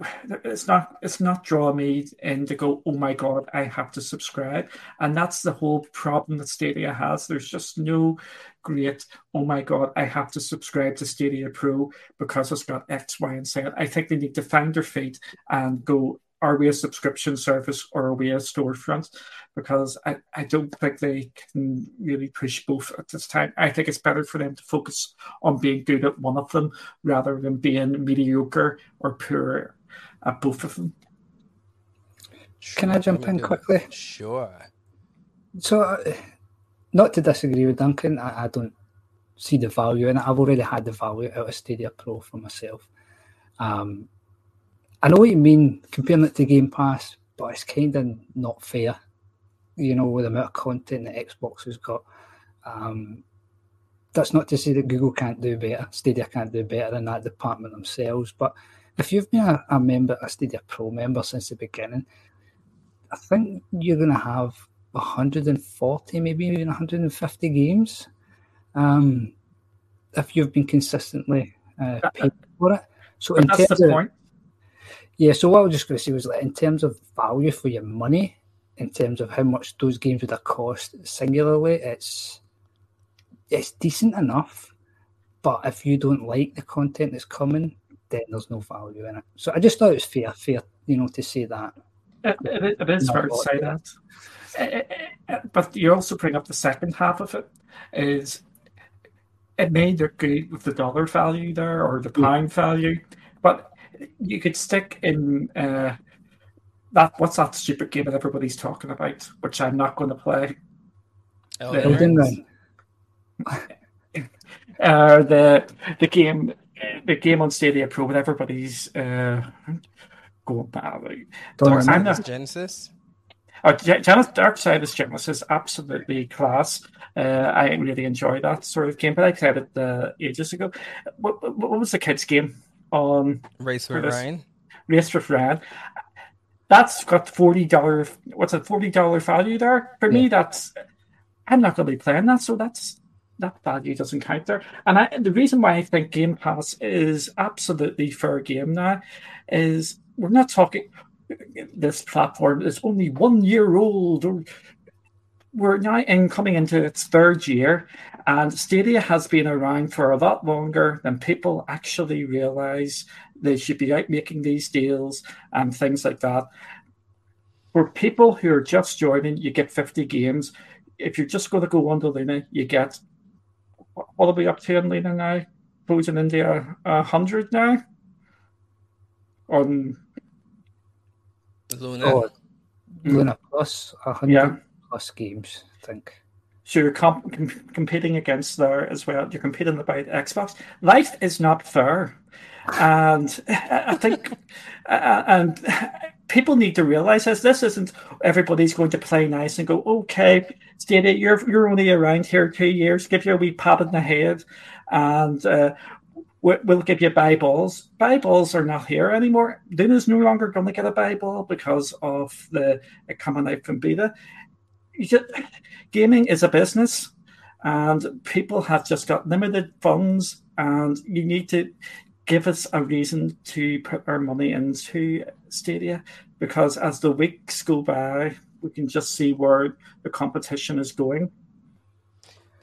it's not. It's not draw me in to go. Oh my god, I have to subscribe, and that's the whole problem that Stadia has. There's just no great. Oh my god, I have to subscribe to Stadia Pro because it's got X, Y, and Z. I think they need to find their feet and go are we a subscription service or are we a storefront? Because I, I don't think they can really push both at this time. I think it's better for them to focus on being good at one of them rather than being mediocre or poor at both of them. Sure, can I jump in quickly? Sure. So, uh, not to disagree with Duncan, I, I don't see the value and. I've already had the value out of Stadia Pro for myself. Um, I know what you mean comparing it to Game Pass, but it's kind of not fair. You know, with the amount of content that Xbox has got. Um, that's not to say that Google can't do better, Stadia can't do better in that department themselves. But if you've been a, a member, a Stadia Pro member since the beginning, I think you're going to have 140, maybe even 150 games. Um, if you've been consistently uh, paid for it. So in that's the of, point. Yeah, so what I was just going to say was like in terms of value for your money, in terms of how much those games would have cost singularly, it's it's decent enough. But if you don't like the content that's coming, then there's no value in it. So I just thought it was fair, fair, you know, to say that. it, it, it is fair to say that. Eh, eh, eh, but you also bring up the second half of it is it may look good with the dollar value there or the pound value, but you could stick in uh, that. What's that stupid game that everybody's talking about, which I'm not going to play? Elden Ring. [laughs] uh, the the game the game on Stadia Pro with everybody's uh, going badly. I'm not Genesis. Oh, Genesis Darksiders Genesis absolutely class. Uh, I really enjoy that sort of game, but I played it uh, ages ago. What, what was the kids' game? On Race with Ryan. Race with Ryan. That's got forty dollar. What's a forty dollar value there for yeah. me? That's I'm not going to be playing that, so that's that value doesn't count there. And I, the reason why I think Game Pass is absolutely fair game now is we're not talking. This platform is only one year old, or we're now in coming into its third year, and Stadia has been around for a lot longer than people actually realize. They should be out making these deals and things like that. For people who are just joining, you get 50 games. If you're just going to go on to Luna, you get what are we up to in Luna now? Those in India, a hundred now. On Luna, oh, Luna Plus, a hundred yeah. plus games, I think. So you're comp- com- competing against there as well. You're competing about Xbox. Life is not fair, and I think, [laughs] uh, and people need to realize this. This isn't everybody's going to play nice and go, okay, Stadia, you're you're only around here two years. Give you a wee pat in the head, and uh, we'll give you. Buy balls are not here anymore. Luna's no longer going to get a ball because of the coming out from beta just, gaming is a business, and people have just got limited funds, and you need to give us a reason to put our money into Stadia because as the weeks go by, we can just see where the competition is going.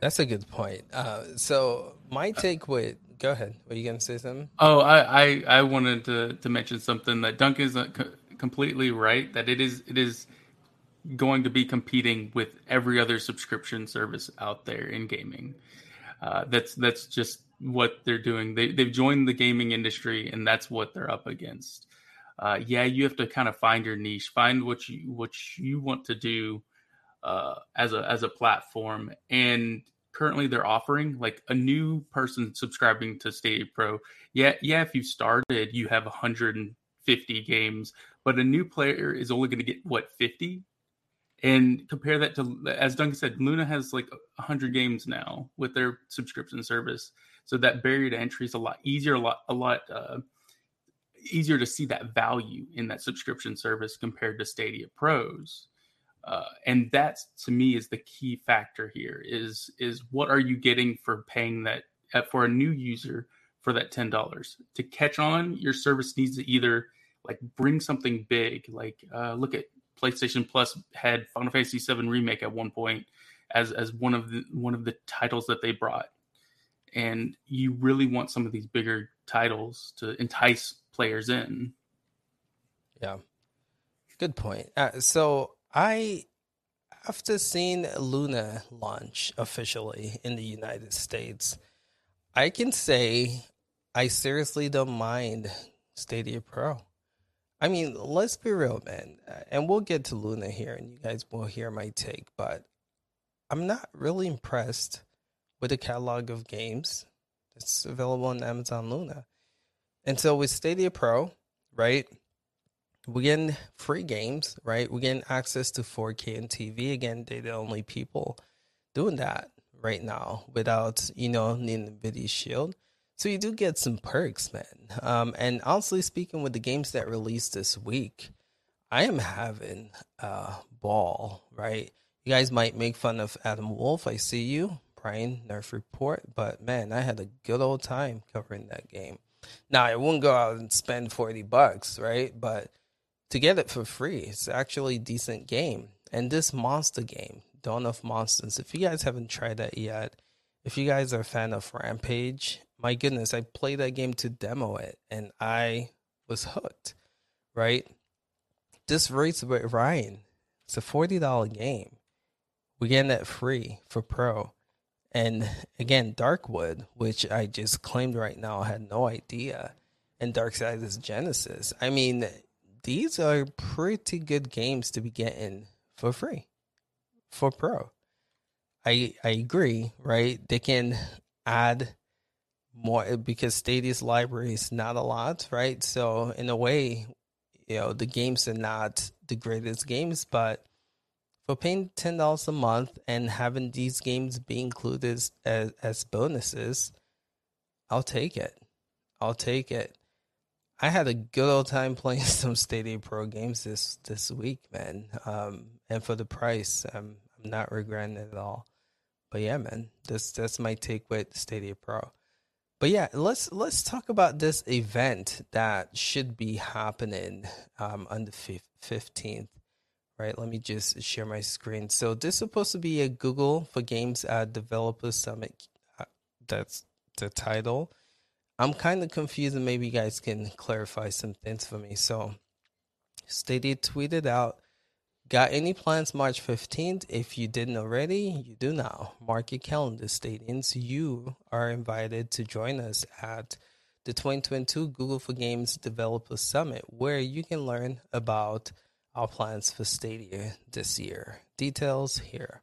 That's a good point. Uh, so my take with go ahead. Were you going to say something? Oh, I, I, I wanted to, to mention something that Duncan is completely right. That it is it is going to be competing with every other subscription service out there in gaming. Uh, that's that's just what they're doing. They they've joined the gaming industry, and that's what they're up against. Uh, yeah, you have to kind of find your niche, find what you what you want to do uh, as a as a platform. And currently, they're offering like a new person subscribing to Stadia Pro. Yeah, yeah. If you started, you have 150 games, but a new player is only going to get what 50 and compare that to as duncan said luna has like 100 games now with their subscription service so that barrier to entry is a lot easier, a lot, a lot uh, easier to see that value in that subscription service compared to Stadia Pros. Uh, and that to me is the key factor here is is what are you getting for paying that uh, for a new user for that ten dollars to catch on your service needs to either like bring something big like uh, look at PlayStation Plus had Final Fantasy VII remake at one point as as one of the one of the titles that they brought and you really want some of these bigger titles to entice players in. Yeah, good point. Uh, so I, after seeing Luna launch officially in the United States, I can say I seriously don't mind Stadia Pro. I mean, let's be real, man. Uh, and we'll get to Luna here, and you guys will hear my take. But I'm not really impressed with the catalog of games that's available on Amazon Luna. And so with Stadia Pro, right, we get free games, right? We get access to 4K and TV. Again, they're the only people doing that right now without, you know, needing NVIDIA Shield. So you do get some perks, man. Um, and honestly speaking, with the games that released this week, I am having a ball, right? You guys might make fun of Adam Wolfe. I see you. Brian Nerf Report, but man, I had a good old time covering that game. Now I wouldn't go out and spend forty bucks, right? But to get it for free, it's actually a decent game. And this monster game, Dawn of Monsters, if you guys haven't tried that yet, if you guys are a fan of Rampage, my goodness, I played that game to demo it and I was hooked, right? This Race with Ryan, it's a $40 game. We get that free for pro. And again, Darkwood, which I just claimed right now, I had no idea. And Darksiders Genesis. I mean, these are pretty good games to be getting for free for pro. I I agree, right? They can add more because Stadia's library is not a lot, right? So in a way, you know, the games are not the greatest games, but for paying ten dollars a month and having these games be included as, as bonuses, I'll take it. I'll take it. I had a good old time [laughs] playing some Stadia Pro games this this week, man. Um, and for the price, I'm I'm not regretting it at all. But yeah, man, this that's my take with Stadia Pro. But yeah, let's let's talk about this event that should be happening um, on the fifteenth right? Let me just share my screen. So this is supposed to be a Google for Games uh, Developer Summit. Uh, that's the title. I'm kind of confused, and maybe you guys can clarify some things for me. So, Stadia tweeted out, "Got any plans March 15th? If you didn't already, you do now. Mark your calendar, Stadians. You are invited to join us at." The 2022 Google for Games Developer Summit, where you can learn about our plans for Stadia this year. Details here,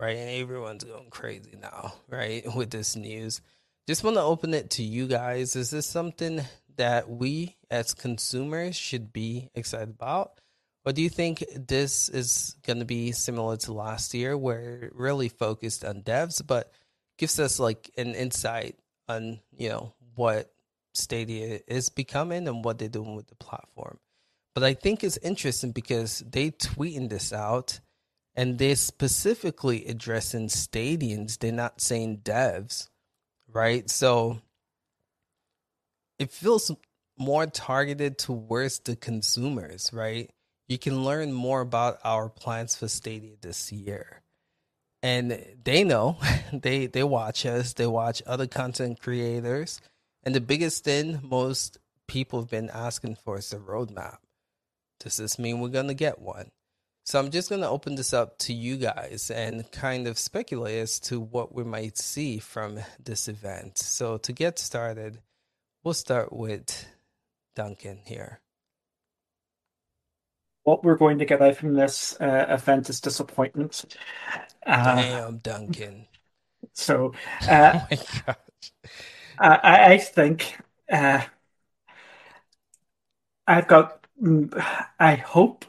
right? And everyone's going crazy now, right? [laughs] With this news. Just want to open it to you guys. Is this something that we as consumers should be excited about? Or do you think this is going to be similar to last year where it really focused on devs, but gives us like an insight on, you know, what Stadia is becoming and what they're doing with the platform? But I think it's interesting because they tweeting this out and they're specifically addressing Stadians. They're not saying devs, right? So it feels more targeted towards the consumers, right? You can learn more about our plans for Stadia this year. And they know, [laughs] they they watch us, they watch other content creators. And the biggest thing most people have been asking for is the roadmap does this mean we're to get one? So I'm just going to open this up to you guys and kind of speculate as to what we might see from this event. So to get started, we'll start with Duncan here. What we're going to get out from this uh, event is disappointment. Uh, Damn, Duncan. So, [laughs] uh, oh my. I, I think uh, I've got, mm, I hope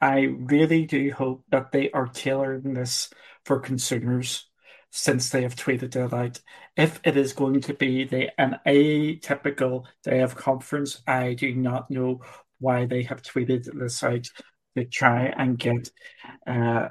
I really do hope that they are tailoring this for consumers since they have tweeted it out. If it is going to be the an atypical day of conference, I do not know why they have tweeted the site to try and get uh,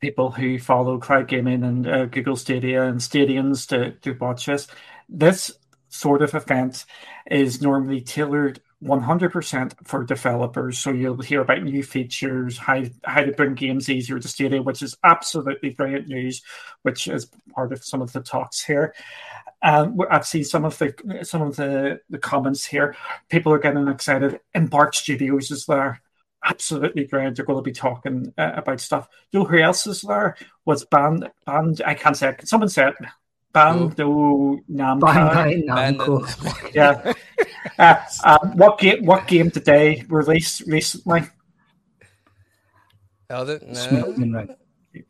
people who follow cloud gaming and uh, Google Stadia and Stadians to, to watch this. This sort of event is normally tailored 100% for developers. So you'll hear about new features, how, how to bring games easier to Stadia, which is absolutely brilliant news, which is part of some of the talks here. Um, I've seen some of the some of the, the comments here. People are getting excited. Embark Studios is there. Absolutely great. They're going to be talking uh, about stuff. You know who else is there? Was band band? I can't say. It. Someone said Bando Namco. Namco. [laughs] yeah. Uh, uh, what game? What game today released recently? Elden. No.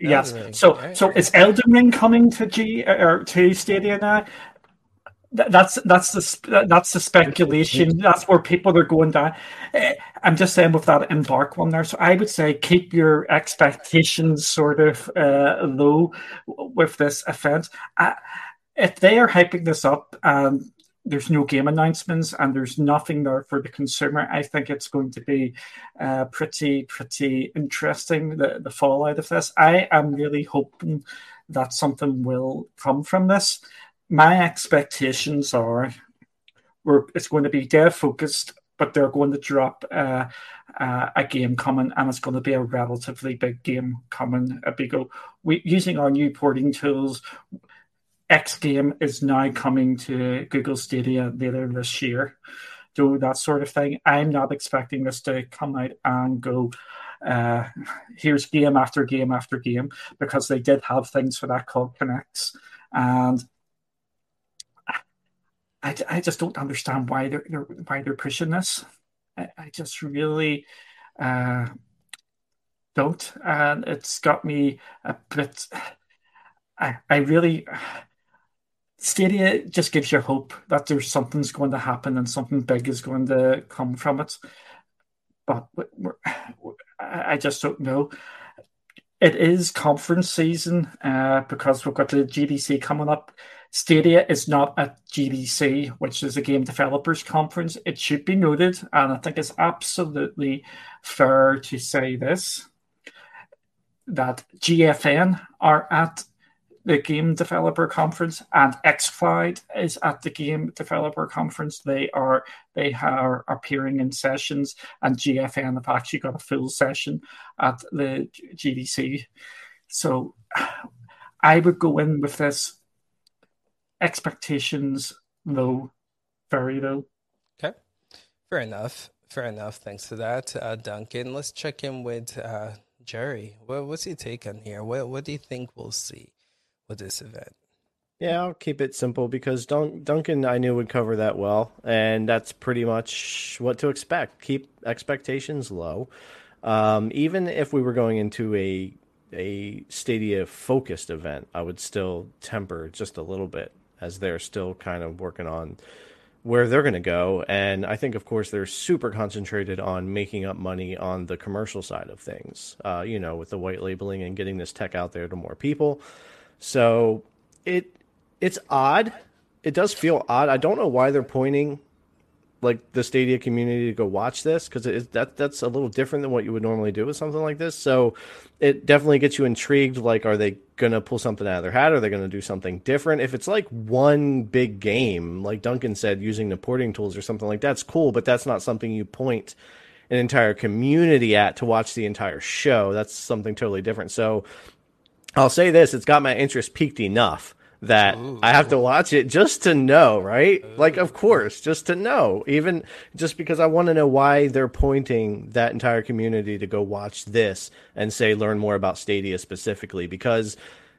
Yes. Elden so, right. so is Elden Ring coming to G or to Stadia now? That's that's the that's the speculation. That's where people are going down. Eh, I'm just saying with that embark one there. So I would say keep your expectations sort of uh, low with this event. If they are hyping this up and there's no game announcements and there's nothing there for the consumer, I think it's going to be uh, pretty pretty interesting the the fallout of this. I am really hoping that something will come from this my expectations are we're, it's going to be dev focused, but they're going to drop uh, uh, a game coming, and it's going to be a relatively big game coming. A big we using our new porting tools. X game is now coming to Google Stadia later this year. Do that sort of thing. I'm not expecting this to come out and go. Uh, here's game after game after game because they did have things for that called Connects, and I, I just don't understand why they're, they're why they're pushing this. I, I just really uh, don't, and it's got me a bit. I I really. Stadia just gives you hope that there's something's going to happen and something big is going to come from it. But I just don't know. It is conference season uh, because we've got the GDC coming up. Stadia is not a GDC, which is a game developers conference. It should be noted, and I think it's absolutely fair to say this that GFN are at the Game Developer Conference and xCloud is at the Game Developer Conference. They are they are appearing in sessions, and GFN have actually got a full session at the GDC. So I would go in with this expectations low, very low. Okay, fair enough. Fair enough. Thanks for that, uh, Duncan. Let's check in with uh, Jerry. What, what's your take on here? What What do you think we'll see with this event? Yeah, I'll keep it simple because Dun- Duncan I knew would cover that well, and that's pretty much what to expect. Keep expectations low. Um, even if we were going into a a Stadia focused event, I would still temper just a little bit as they're still kind of working on where they're going to go. And I think, of course, they're super concentrated on making up money on the commercial side of things, uh, you know, with the white labeling and getting this tech out there to more people. So it it's odd. It does feel odd. I don't know why they're pointing like the Stadia community to go watch this because that that's a little different than what you would normally do with something like this. So it definitely gets you intrigued. Like, are they gonna pull something out of their hat? Are they gonna do something different? If it's like one big game, like Duncan said, using the porting tools or something like that's cool, but that's not something you point an entire community at to watch the entire show. That's something totally different. So I'll say this: it's got my interest peaked enough that Ooh. I have to watch it just to know, right? Ooh. Like, of course, just to know, even just because I want to know why they're pointing that entire community to go watch this and say, learn more about Stadia specifically. Because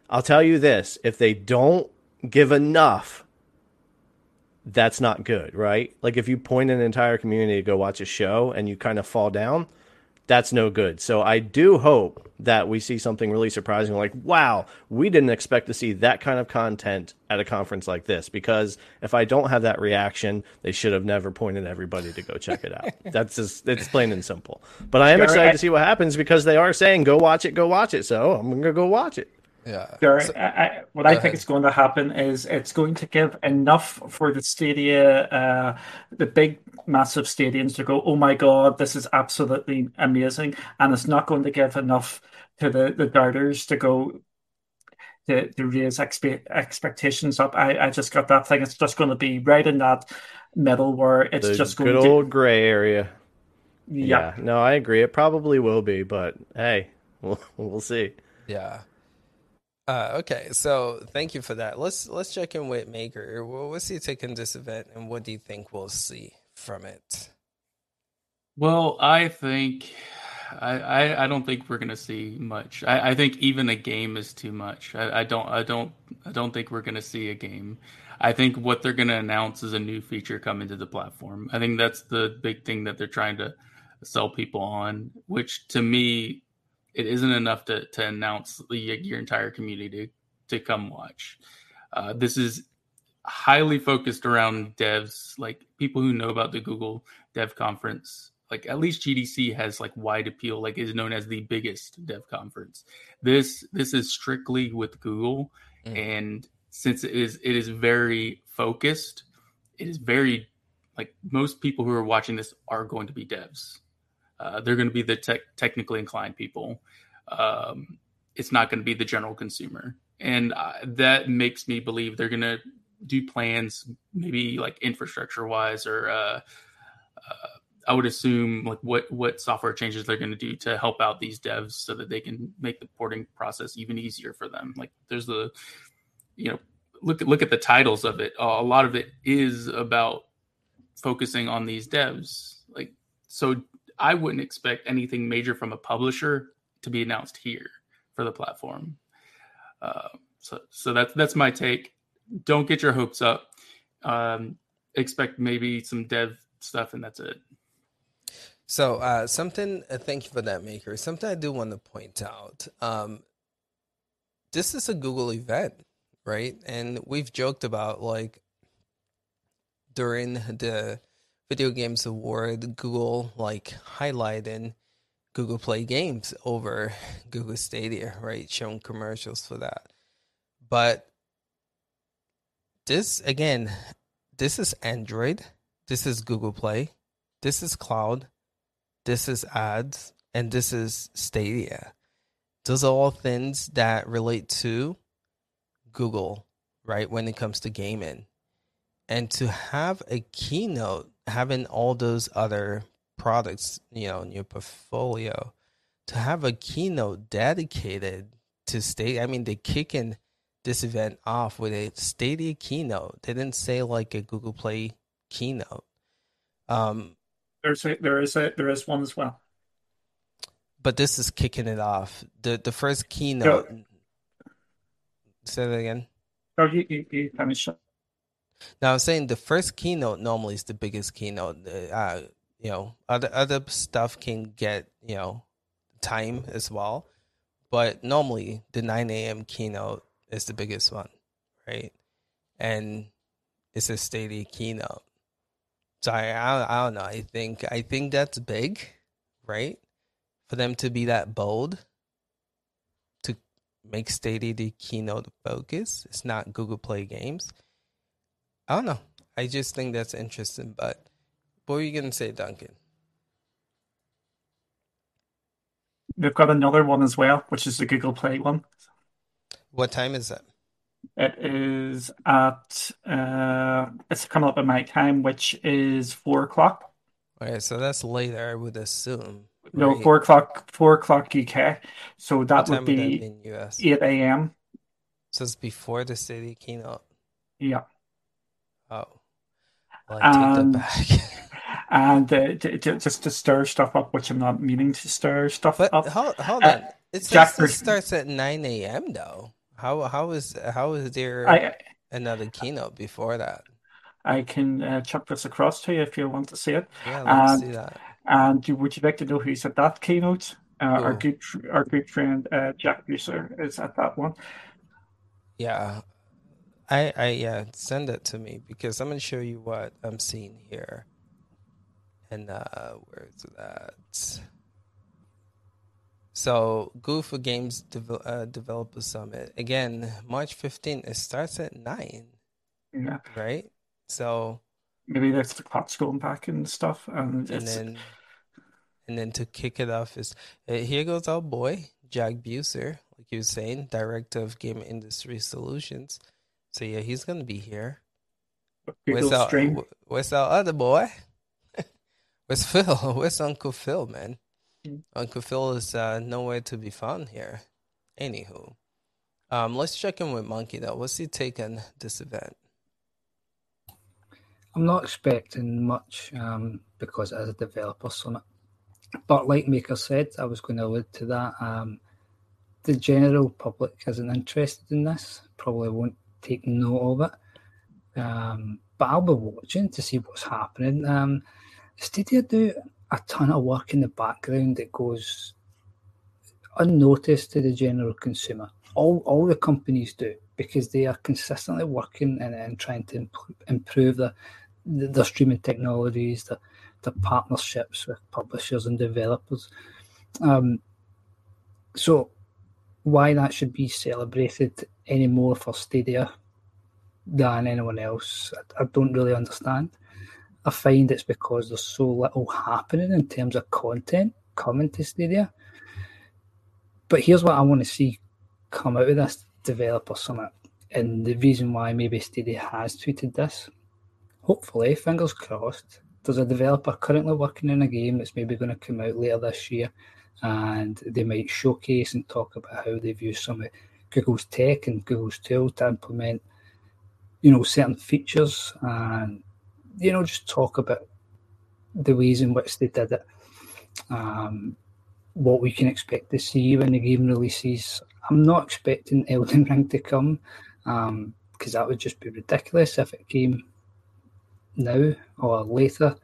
I'll tell you this if they don't give enough, that's not good, right? Like, if you point an entire community to go watch a show and you kind of fall down, that's no good. So I do hope that we see something really surprising like, wow, we didn't expect to see that kind of content at a conference like this because if I don't have that reaction, they should have never pointed everybody to go check it out. [laughs] That's just it's plain and simple. But I am excited to see what happens because they are saying go watch it, go watch it. So I'm going to go watch it. Yeah. There, so, I, what I think is going to happen is it's going to give enough for the stadia, uh, the big, massive Stadians to go, oh my God, this is absolutely amazing. And it's not going to give enough to the, the doubters to go, to, to raise expe- expectations up. I, I just got that thing. It's just going to be right in that middle where it's the just going good to... old gray area. Yeah. yeah. No, I agree. It probably will be, but hey, [laughs] we'll, we'll see. Yeah. Uh, okay, so thank you for that. Let's let's check in with Maker. What's take on this event, and what do you think we'll see from it? Well, I think I, I, I don't think we're gonna see much. I, I think even a game is too much. I, I don't I don't I don't think we're gonna see a game. I think what they're gonna announce is a new feature coming to the platform. I think that's the big thing that they're trying to sell people on, which to me it isn't enough to to announce the, your entire community to, to come watch. Uh, this is highly focused around devs, like people who know about the Google Dev Conference. Like at least GDC has like wide appeal, like is known as the biggest dev conference. This this is strictly with Google, mm. and since it is it is very focused, it is very like most people who are watching this are going to be devs. Uh, they're going to be the te- technically inclined people. Um, it's not going to be the general consumer, and uh, that makes me believe they're going to do plans, maybe like infrastructure wise, or uh, uh, I would assume like what what software changes they're going to do to help out these devs so that they can make the porting process even easier for them. Like there's the, you know, look at look at the titles of it. A lot of it is about focusing on these devs. Like so, I wouldn't expect anything major from a publisher to be announced here for the platform. Uh, so, so that's that's my take. Don't get your hopes up. Um, expect maybe some dev stuff, and that's it. So, uh, something. Uh, thank you for that, Maker. Something I do want to point out. Um, this is a Google event, right? And we've joked about like during the Video Games Award, Google like highlighting Google Play games over Google Stadia, right? Showing commercials for that. But this again, this is Android, this is Google Play, this is cloud, this is ads, and this is Stadia. Those are all things that relate to Google, right? When it comes to gaming. And to have a keynote having all those other products, you know, in your portfolio, to have a keynote dedicated to state. I mean, they're kicking this event off with a Stadia keynote. They didn't say like a Google Play keynote. Um, there's a, there is a there is one as well. But this is kicking it off. the The first keynote. Say that again. Oh, you you, you finish. Now I'm saying the first keynote normally is the biggest keynote. Uh, you know, other other stuff can get you know time as well, but normally the 9 a.m. keynote is the biggest one, right? And it's a Stadia keynote. So I, I, I don't know. I think I think that's big, right? For them to be that bold to make Stadia the keynote focus. It's not Google Play games. I don't know. I just think that's interesting. But what were you gonna say, Duncan? We've got another one as well, which is the Google Play one. What time is it? It is at uh, it's coming up at my time, which is four o'clock. Okay, so that's later, I would assume. No, four o'clock, four o'clock UK. So that would be, would that be eight a.m. So it's before the Stadia keynote. Yeah. Oh. Well, I take that back. [laughs] and uh, just to stir stuff up, which I'm not meaning to stir stuff but up. Hold, hold uh, on. It starts at 9 a.m. though. How how is how is there I, another keynote before that? I can uh, chuck this across to you if you want to see it. Yeah, let's and, see that. And would you like to know who's at that keynote? Uh, our good our good friend uh, Jack Buser is at that one. Yeah, I I yeah send it to me because I'm gonna show you what I'm seeing here. And uh, where's that? So, Google Games uh, Developer Summit again, March 15th. It starts at nine. Yeah. Right. So maybe that's the clock's going back and stuff, and, and then and then to kick it off is uh, here goes our boy Jack Buser, like you were saying, director of Game Industry Solutions. So yeah, he's gonna be here. Where's our, where's our other boy? [laughs] where's Phil? [laughs] Where's Uncle Phil, man? Mm. Uncle Phil is uh, nowhere to be found here. Anywho, um, let's check in with Monkey though. What's he taking this event? I'm not expecting much um, because as a developer summit. But like Maker said, I was going to allude to that. Um, the general public isn't interested in this, probably won't take note of it. Um, but I'll be watching to see what's happening. Um, Stadia do a ton of work in the background that goes unnoticed to the general consumer. All all the companies do because they are consistently working and, and trying to imp- improve the, the streaming technologies, the the partnerships with publishers and developers. Um, so why that should be celebrated any more for Stadia than anyone else, I, I don't really understand. I find it's because there's so little happening in terms of content coming to Stadia. But here's what I want to see come out of this developer summit, and the reason why maybe Stadia has tweeted this. Hopefully, fingers crossed, there's a developer currently working in a game that's maybe going to come out later this year, and they might showcase and talk about how they've used some of Google's tech and Google's tool to implement, you know, certain features, and you know, just talk about the ways in which they did it. Um, what we can expect to see when the game releases. I'm not expecting Elden Ring to come because um, that would just be ridiculous if it came now or later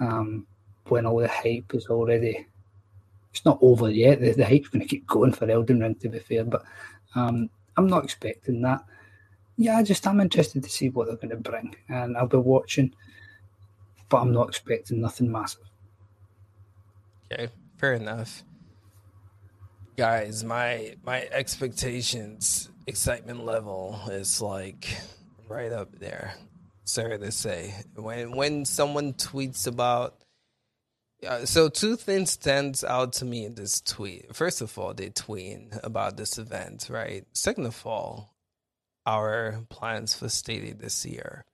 um, when all the hype is already it's not over yet. The, the hype's going to keep going for Elden Ring, to be fair, but um, I'm not expecting that. Yeah, I just I'm interested to see what they're going to bring, and I'll be watching, but I'm not expecting nothing massive. Okay, fair enough, guys. My my expectations, excitement level is like right up there sorry to say. When when someone tweets about uh, so two things stands out to me in this tweet. First of all, they tweet about this event, right? Second of all, our plans for Stadia this year.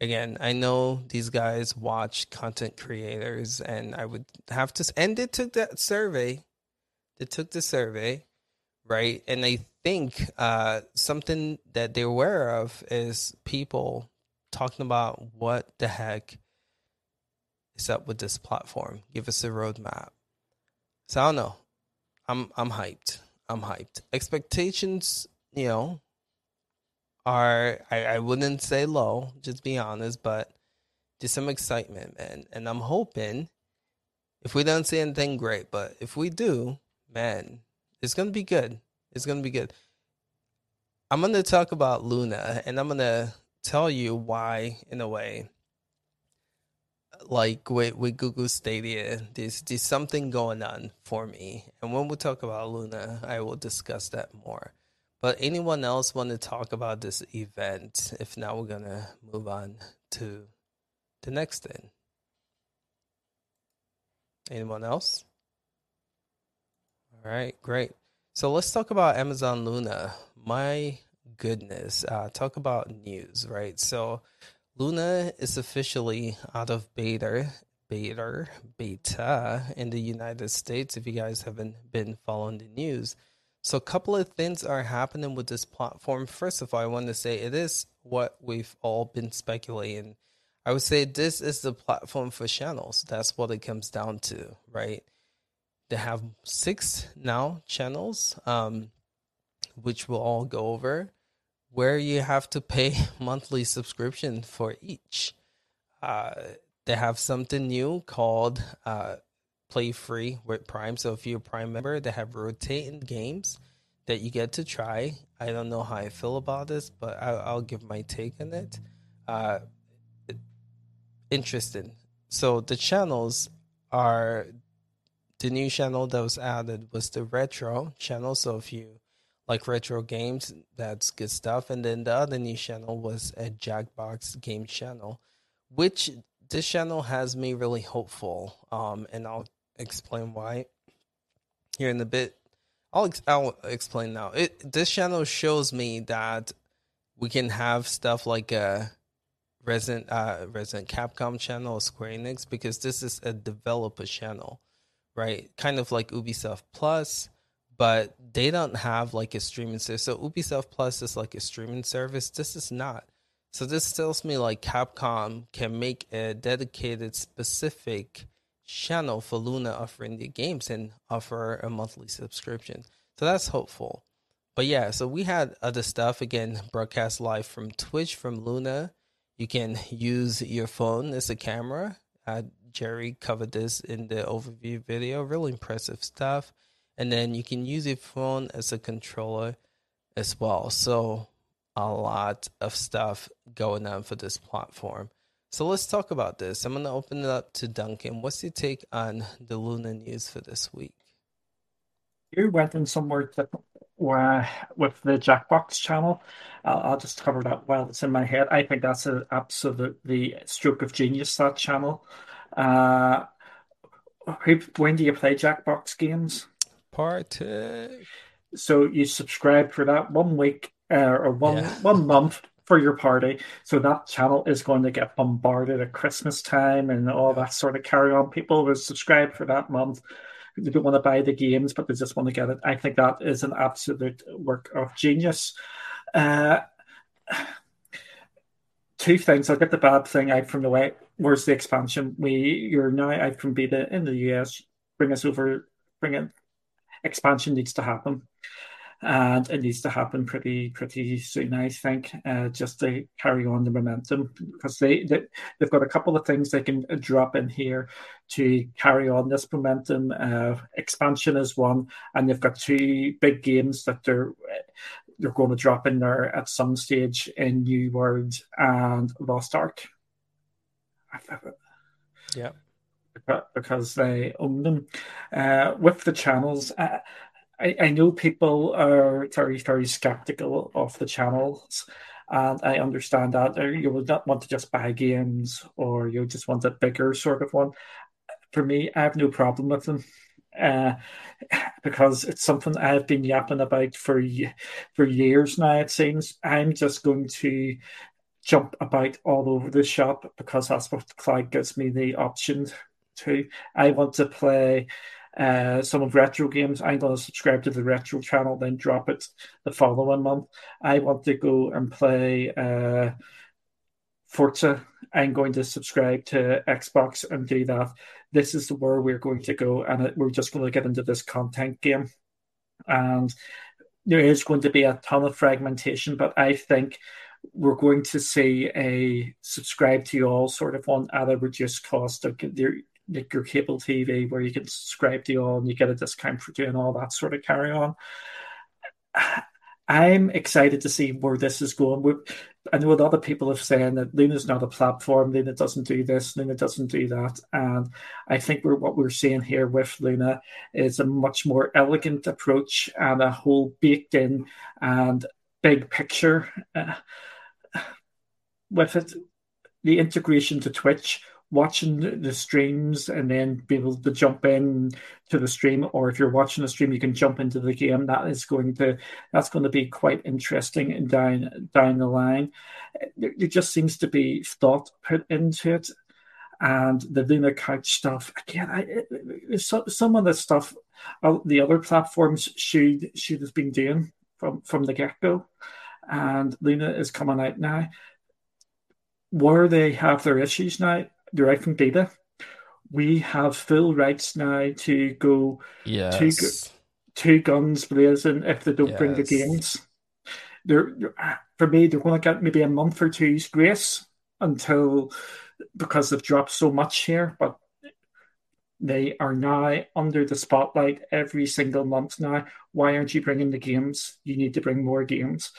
Again, I know these guys watch content creators, and I would have to. And they took that survey. They took the survey, right? And I think uh, something that they're aware of is people talking about what the heck up with this platform. Give us a roadmap. So I don't know. I'm I'm hyped. I'm hyped. Expectations, you know, are I, I wouldn't say low, just be honest, but just some excitement, man. And I'm hoping if we don't see anything great, but if we do, man, it's gonna be good. It's gonna be good. I'm gonna talk about Luna and I'm gonna tell you why, in a way, like with, with Google Stadia, there's, there's something going on for me. And when we talk about Luna, I will discuss that more. But anyone else want to talk about this event? If not, we're to move on to the next thing. Anyone else? All right, great. So let's talk about Amazon Luna. My goodness. Uh, talk about news, right? So Luna is officially out of beta, beta, beta in the United States. If you guys haven't been following the news, so a couple of things are happening with this platform. First of all, I want to say it is what we've all been speculating. I would say this is the platform for channels. That's what it comes down to, right? They have six now channels, um, which we'll all go over, where you have to pay [laughs] monthly subscription for each. Uh, they have something new called uh, Play Free with Prime. So if you're a Prime member, they have rotating games that you get to try. I don't know how I feel about this, but I, will give my take on it. Uh, interesting. So the channels are the new channel that was added was the retro channel. So if you like retro games, that's good stuff. And then the other new channel was a Jackbox game channel, which this channel has me really hopeful. Um, and I'll explain why here in a bit. I'll I'll explain now. It this channel shows me that we can have stuff like a Resident uh Resident Capcom channel Square Enix because this is a developer channel, right? Kind of like Ubisoft Plus, but they don't have like a streaming service. So Ubisoft Plus is like a streaming service. This is not. So this tells me like Capcom can make a dedicated specific channel for Luna offering the games and offer a monthly subscription. So that's hopeful. But yeah, so we had other stuff again, broadcast live from Twitch from Luna. You can use your phone as a camera. Uh, Jerry covered this in the overview video. Really impressive stuff. And then you can use your phone as a controller as well. So a lot of stuff going on for this platform. So let's talk about this. I'm going to open it up to Duncan. What's your take on the Luna news for this week? You went in somewhere different with the Jackbox channel. I'll, I'll just cover that while it's in my head. I think that's an absolutely stroke of genius, that channel. Uh, when do you play Jackbox games? Party. So you subscribe for that one week uh, or one yeah. one month for your party. So that channel is going to get bombarded at Christmas time and all that sort of carry on. People will subscribe for that month. They don't want to buy the games, but they just want to get it. I think that is an absolute work of genius. Uh, two things. I'll get the bad thing out from the way. Where's the expansion? We you're now out from beta in the US. Bring us over. Bring it. Expansion needs to happen and it needs to happen pretty pretty soon, I think, uh, just to carry on the momentum because they, they they've got a couple of things they can drop in here to carry on this momentum. Uh, expansion is one, and they've got two big games that they're they're going to drop in there at some stage in New World and Lost Ark. Yeah because they own them. Uh, with the channels, uh, I, I know people are very, very skeptical of the channels, and I understand that. You would not want to just buy games, or you just want a bigger sort of one. For me, I have no problem with them. Uh, because it's something I've been yapping about for for years now. It seems I'm just going to jump about all over the shop because that's what the Cloud gives me the option to. I want to play uh, some of retro games. I'm going to subscribe to the retro channel, then drop it the following month. I want to go and play uh, Forza. I'm going to subscribe to Xbox and do that. This is the where we're going to go, and we're just going to get into this content game. And there is going to be a ton of fragmentation, but I think we're going to see a subscribe to all sort of one at a reduced cost. There, like your cable TV where you can subscribe to all and you get a discount for doing all that sort of carry on. I'm excited to see where this is going. I know a lot of people have said that Luna's not a platform, Luna doesn't do this, Luna doesn't do that. And I think we're, what we're seeing here with Luna is a much more elegant approach and a whole baked in and big picture uh, with it. The integration to Twitch watching the streams and then be able to jump in to the stream or if you're watching a stream you can jump into the game that is going to that's going to be quite interesting down down the line there, there just seems to be thought put into it and the Luna Couch stuff. Again, I, it, so, some of the stuff uh, the other platforms should should have been doing from from the get go, and Luna is coming out now. Where they have their issues now, they're from data. We have full rights now to go yes. two, two guns blazing if they don't yes. bring the games. They're, for me, they're going to get maybe a month or two's grace until because they've dropped so much here, but they are now under the spotlight every single month now. Why aren't you bringing the games? You need to bring more games.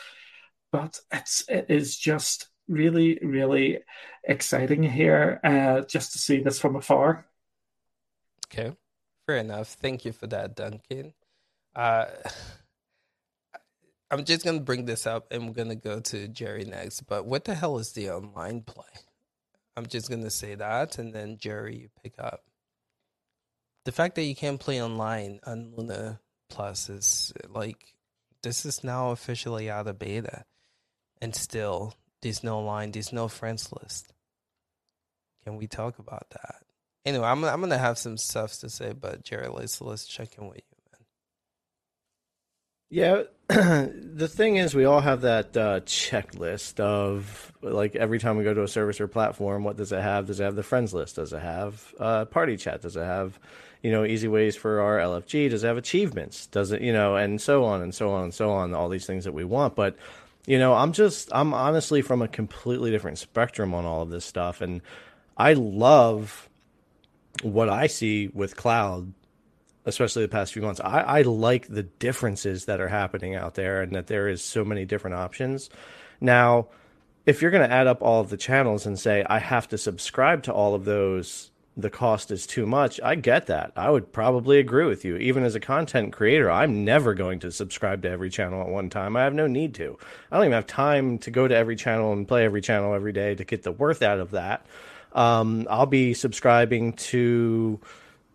But it's it is just really really exciting here uh, just to see this from afar. Okay, fair enough. Thank you for that, Duncan. Uh, I'm just gonna bring this up, and we're gonna go to Jerry next. But what the hell is the online play? I'm just gonna say that, and then Jerry, you pick up. The fact that you can't play online on Luna Plus is like this is now officially out of beta, and still there's no line, there's no friends list. Can we talk about that? Anyway, I'm I'm gonna have some stuff to say, but Jerry, let's let's check in with you. Yeah, [clears throat] the thing is, we all have that uh, checklist of like every time we go to a service or platform, what does it have? Does it have the friends list? Does it have uh, party chat? Does it have, you know, easy ways for our LFG? Does it have achievements? Does it, you know, and so on and so on and so on, all these things that we want. But, you know, I'm just, I'm honestly from a completely different spectrum on all of this stuff. And I love what I see with cloud especially the past few months. I, I like the differences that are happening out there and that there is so many different options. Now, if you're going to add up all of the channels and say, I have to subscribe to all of those, the cost is too much, I get that. I would probably agree with you. Even as a content creator, I'm never going to subscribe to every channel at one time. I have no need to. I don't even have time to go to every channel and play every channel every day to get the worth out of that. Um, I'll be subscribing to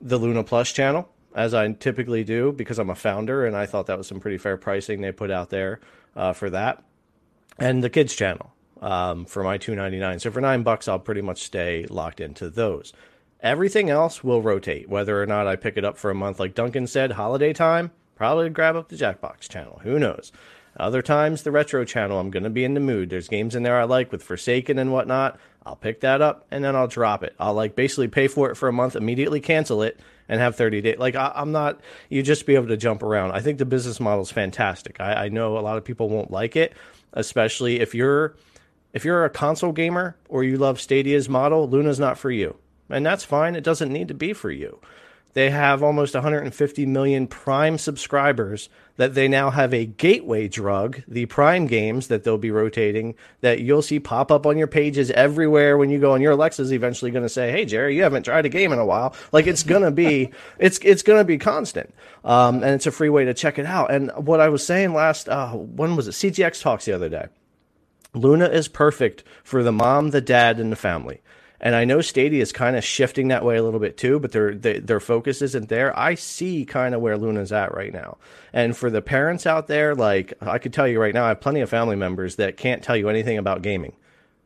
the Luna Plus channel as I typically do because I'm a founder and I thought that was some pretty fair pricing they put out there uh, for that. And the kids channel um, for my 2.99. So for nine bucks, I'll pretty much stay locked into those. Everything else will rotate, whether or not I pick it up for a month. Like Duncan said, holiday time, probably grab up the Jackbox channel. Who knows? Other times, the retro channel, I'm going to be in the mood. There's games in there I like with Forsaken and whatnot. I'll pick that up and then I'll drop it. I'll like basically pay for it for a month, immediately cancel it, and have 30 days. Like I, am not, you just be able to jump around. I think the business model is fantastic. I, I know a lot of people won't like it, especially if you're if you're a console gamer or you love Stadia's model. Luna's not for you, and that's fine. It doesn't need to be for you. They have almost 150 million Prime subscribers that they now have a gateway drug, the Prime games that they'll be rotating that you'll see pop up on your pages everywhere when you go and your Alexa's eventually going to say, "Hey Jerry, you haven't tried a game in a while." Like it's going to be [laughs] it's it's going to be constant. Um, and it's a free way to check it out. And what I was saying last uh, when was it? CGX Talks the other day. Luna is perfect for the mom, the dad, and the family. And I know Stadia is kind of shifting that way a little bit too, but their their focus isn't there. I see kind of where Luna's at right now. And for the parents out there, like I could tell you right now, I have plenty of family members that can't tell you anything about gaming.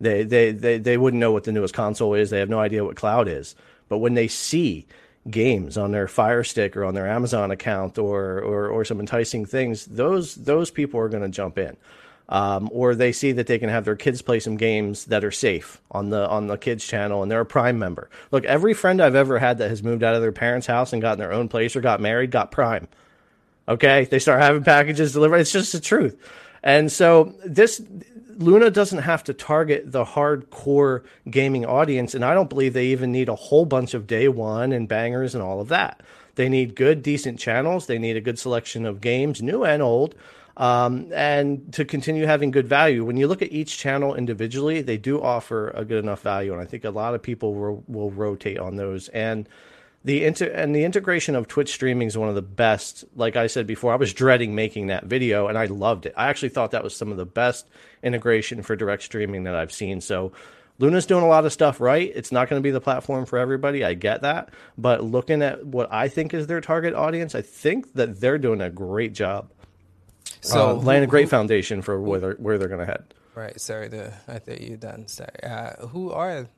They they they they wouldn't know what the newest console is. They have no idea what cloud is. But when they see games on their Fire Stick or on their Amazon account or or, or some enticing things, those those people are going to jump in um, or they see that they can have their kids play some games that are safe on the on the kids channel and they're a prime member. Look every friend i've ever had that has moved out of their parents house and gotten their own place or got married got prime. Okay? They start having packages delivered. It's just the truth. And so this luna doesn't have to target the hardcore gaming audience and i don't believe they even need a whole bunch of day one and bangers and all of that. They need good decent channels. They need a good selection of games new and old um, and to continue having good value. When you look at each channel individually, they do offer a good enough value, and I think a lot of people will, will rotate on those. And the inter- and the integration of Twitch streaming is one of the best. Like I said before, I was dreading making that video, and I loved it. I actually thought that was some of the best integration for direct streaming that I've seen. So. Luna's doing a lot of stuff right. It's not going to be the platform for everybody. I get that. But looking at what I think is their target audience, I think that they're doing a great job. So uh, laying a great foundation for where they're, where they're going to head. Right. Sorry to I thought you done. Sorry. Uh, who are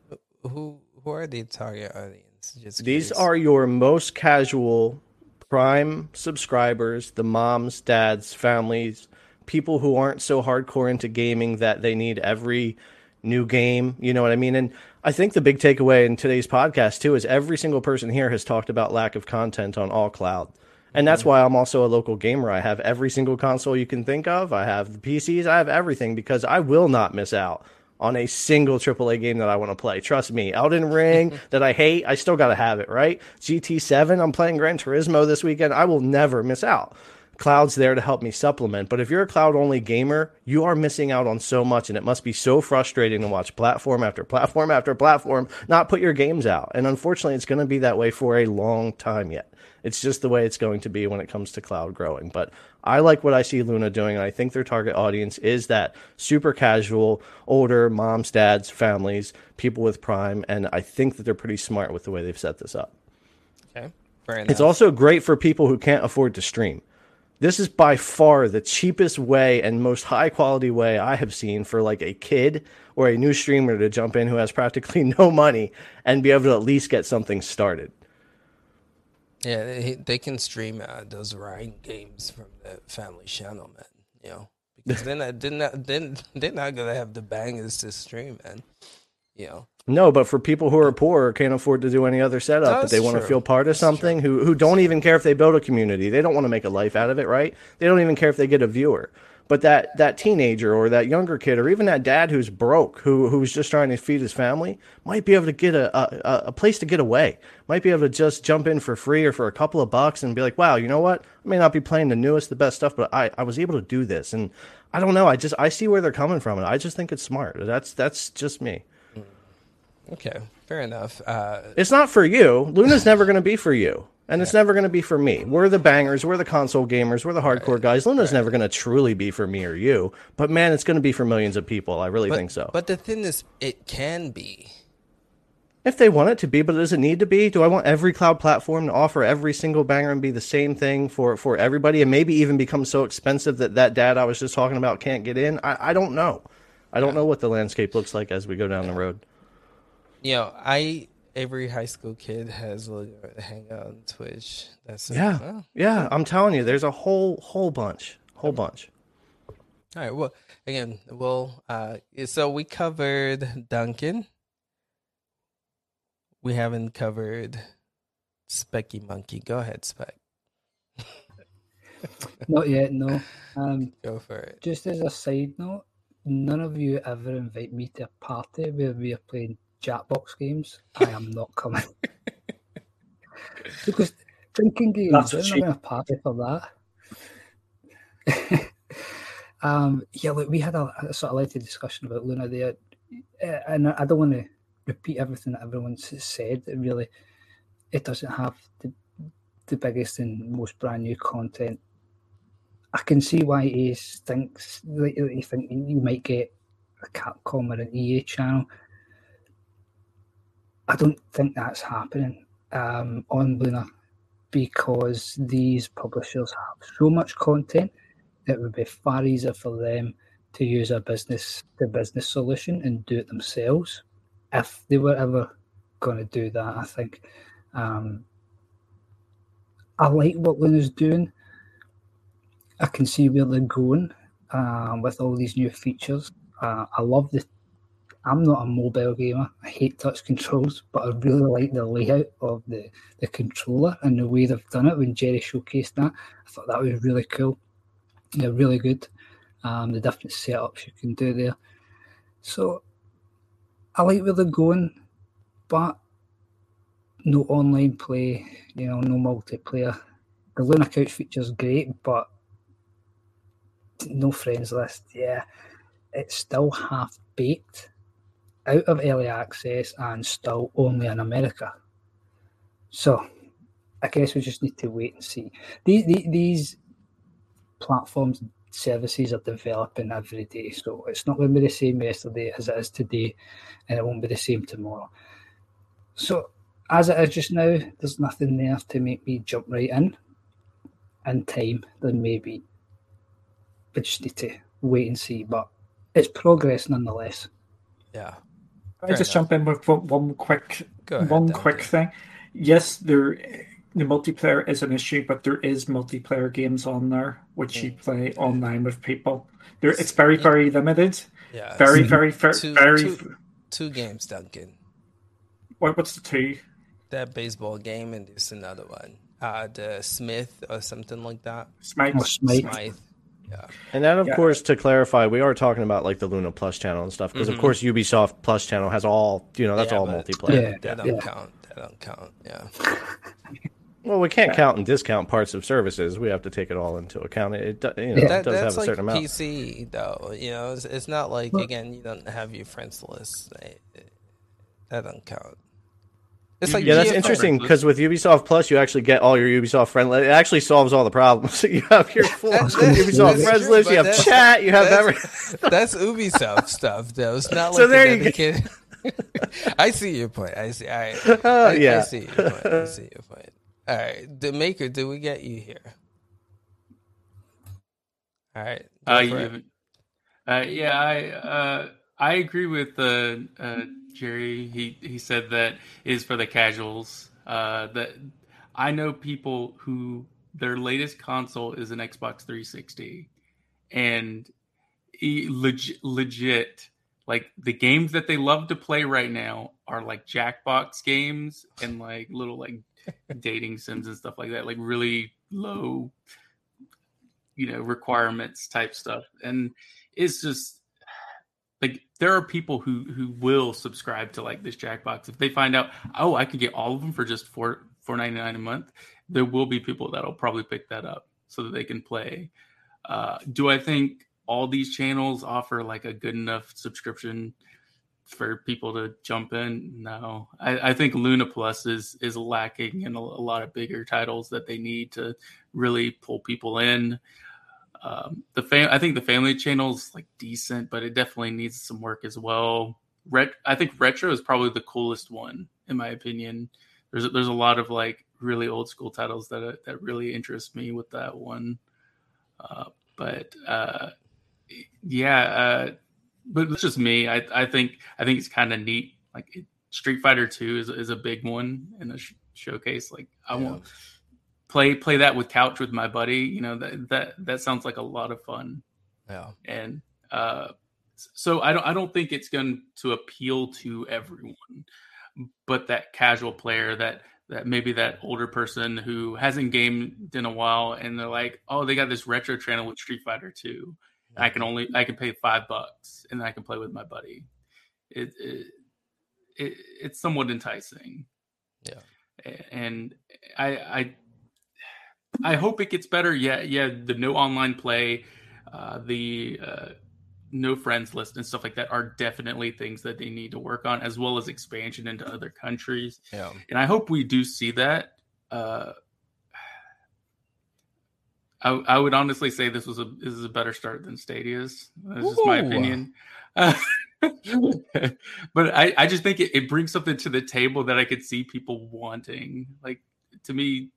who who are the target audience? Just These curious. are your most casual Prime subscribers, the moms, dads, families, people who aren't so hardcore into gaming that they need every new game. You know what I mean? And I think the big takeaway in today's podcast too is every single person here has talked about lack of content on all cloud. And that's why I'm also a local gamer. I have every single console you can think of. I have the PCs. I have everything because I will not miss out on a single AAA game that I want to play. Trust me. Elden Ring [laughs] that I hate, I still got to have it, right? GT7, I'm playing Gran Turismo this weekend. I will never miss out. Cloud's there to help me supplement. But if you're a cloud only gamer, you are missing out on so much, and it must be so frustrating to watch platform after platform after platform not put your games out. And unfortunately, it's going to be that way for a long time yet. It's just the way it's going to be when it comes to cloud growing. But I like what I see Luna doing, and I think their target audience is that super casual, older moms, dads, families, people with Prime, and I think that they're pretty smart with the way they've set this up. Okay. Very. It's also great for people who can't afford to stream. This is by far the cheapest way and most high quality way I have seen for like a kid or a new streamer to jump in who has practically [laughs] no money and be able to at least get something started. Yeah, they, they can stream uh, those Ryan games from the family channel, man. You know, because then I didn't then they're not gonna have the bangers to stream, man. You know, no, but for people who are poor or can't afford to do any other setup, but they want to feel part of something, who who don't even care if they build a community, they don't want to make a life out of it, right? They don't even care if they get a viewer. But that that teenager or that younger kid or even that dad who's broke, who who's just trying to feed his family, might be able to get a, a, a place to get away. Might be able to just jump in for free or for a couple of bucks and be like, wow, you know what? I may not be playing the newest, the best stuff, but I, I was able to do this. And I don't know. I just I see where they're coming from, and I just think it's smart. That's that's just me. Okay, fair enough. Uh, it's not for you. Luna's [sighs] never going to be for you, and yeah. it's never going to be for me. We're the bangers. We're the console gamers. We're the hardcore right. guys. Luna's right. never going to truly be for me or you. But man, it's going to be for millions of people. I really but, think so. But the thing is, it can be. If they want it to be, but does it need to be? Do I want every cloud platform to offer every single banger and be the same thing for, for everybody, and maybe even become so expensive that that dad I was just talking about can't get in? I, I don't know. I don't know what the landscape looks like as we go down the road you know, I every high school kid has a hangout on Twitch. That's yeah, oh. yeah. I'm telling you, there's a whole whole bunch, whole bunch. All right. Well, again, well, uh, so we covered Duncan. We haven't covered Specky Monkey. Go ahead, Speck. [laughs] Not yet, no. Um, Go for it. Just as a side note, none of you ever invite me to a party where we are playing Jackbox games, I am not [laughs] coming. because drinking games, I'm not going to party for that. [laughs] um, yeah, look, we had a, a sort of lengthy discussion about Luna there, eh, and I don't want to repeat everything that everyone's said. It really, it doesn't have the, the biggest and most brand new content. I can see why he thinks like, you think you might get a Capcom or an EA channel I don't think that's happening um, on Luna because these publishers have so much content that it would be far easier for them to use a business the business solution and do it themselves if they were ever going to do that. I think um, I like what Luna's doing. I can see where they're going uh, with all these new features. Uh, I love the I'm not a mobile gamer. I hate touch controls, but I really like the layout of the, the controller and the way they've done it when Jerry showcased that. I thought that was really cool. Yeah, really good. Um, the different setups you can do there. So I like where they're going, but no online play, you know, no multiplayer. The Luna Couch feature is great, but no friends list. Yeah, it's still half baked out of early access and still only in America. So I guess we just need to wait and see. These, these platforms and services are developing every day, so it's not going to be the same yesterday as it is today, and it won't be the same tomorrow. So as it is just now, there's nothing there to make me jump right in. In time, then maybe we just need to wait and see. But it's progress nonetheless. Yeah, I just enough. jump in with one quick ahead, one quick thing. Yes, there the multiplayer is an issue, but there is multiplayer games on there which yeah. you play online with people. There, it's very very limited. Yeah, very very [laughs] very two, very. Two, two games, Duncan. What what's the two? That baseball game and there's another one. Uh, the Smith or something like that. Smythe. Oh, Smythe. Smythe. Yeah. And then, of yeah. course, to clarify, we are talking about like the Luna Plus channel and stuff because, mm-hmm. of course, Ubisoft Plus channel has all you know that's yeah, all multiplayer. Yeah, that don't count. That don't count. Yeah. [laughs] well, we can't count and discount parts of services. We have to take it all into account. It, it you know, that, does have a certain like amount. PC though, you know, it's, it's not like well, again you don't have your friends list. That don't count. It's like yeah, that's interesting because with Ubisoft Plus, you actually get all your Ubisoft friend. It actually solves all the problems. [laughs] you have your full Ubisoft friends list. You have chat. You have everything. [laughs] That's Ubisoft stuff, though. It's not like so there you go. [laughs] I see your point. I see. All right. Uh, I, yeah. I see your point. I see your point. All right. The maker, did we get you here? All right. Uh, you, uh, yeah, I uh, I agree with uh, uh Jerry. He he said that is for the casuals. Uh, that I know people who their latest console is an Xbox 360, and he, legit, legit, like the games that they love to play right now are like Jackbox games and like little like [laughs] dating sims and stuff like that, like really low, you know, requirements type stuff, and it's just like there are people who who will subscribe to like this Jackbox if they find out oh I could get all of them for just four four ninety nine a month. There will be people that'll probably pick that up so that they can play. Uh, do I think all these channels offer like a good enough subscription for people to jump in? No, I, I think Luna Plus is is lacking in a, a lot of bigger titles that they need to really pull people in. Um, the fam- I think the family channel is like decent, but it definitely needs some work as well. Ret- I think retro is probably the coolest one in my opinion. There's there's a lot of like really old school titles that that really interest me with that one. Uh, but uh, yeah, uh, but it's just me. I I think I think it's kind of neat. Like it, Street Fighter Two is is a big one in the sh- showcase. Like I yeah. want play play that with couch with my buddy you know that that that sounds like a lot of fun. Yeah. And uh so i don't i don't think it's going to appeal to everyone but that casual player that that maybe that older person who hasn't gamed in a while and they're like oh they got this retro channel with street fighter 2 i can only i can pay five bucks and i can play with my buddy. It, it, it it's somewhat enticing. Yeah. And i i I hope it gets better. Yeah, yeah. The no online play, uh, the uh, no friends list, and stuff like that are definitely things that they need to work on, as well as expansion into other countries. Yeah, and I hope we do see that. Uh, I, I would honestly say this was a this is a better start than Stadia's. That's just my opinion. Uh, [laughs] but I, I just think it, it brings something to the table that I could see people wanting. Like to me,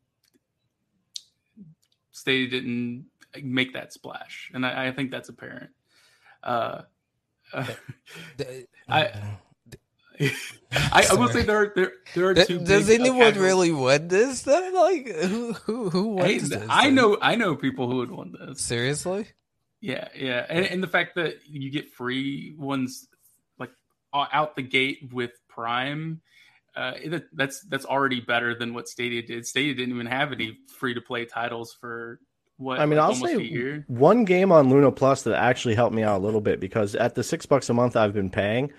Stadia didn't make that splash, and I, I think that's apparent. Uh, [laughs] uh, I, I, I, will say there are there there are two. Does anyone really want this? Though? Like who who who wants hey, this? I know I know people who would want this. Seriously? Yeah, yeah, and, and the fact that you get free ones like out the gate with Prime uh, that's that's already better than what Stadia did. Stadia didn't even have any free to play titles for what I mean. Like I'll say one game on Luna Plus that actually helped me out a little bit because at the six bucks a month I've been paying,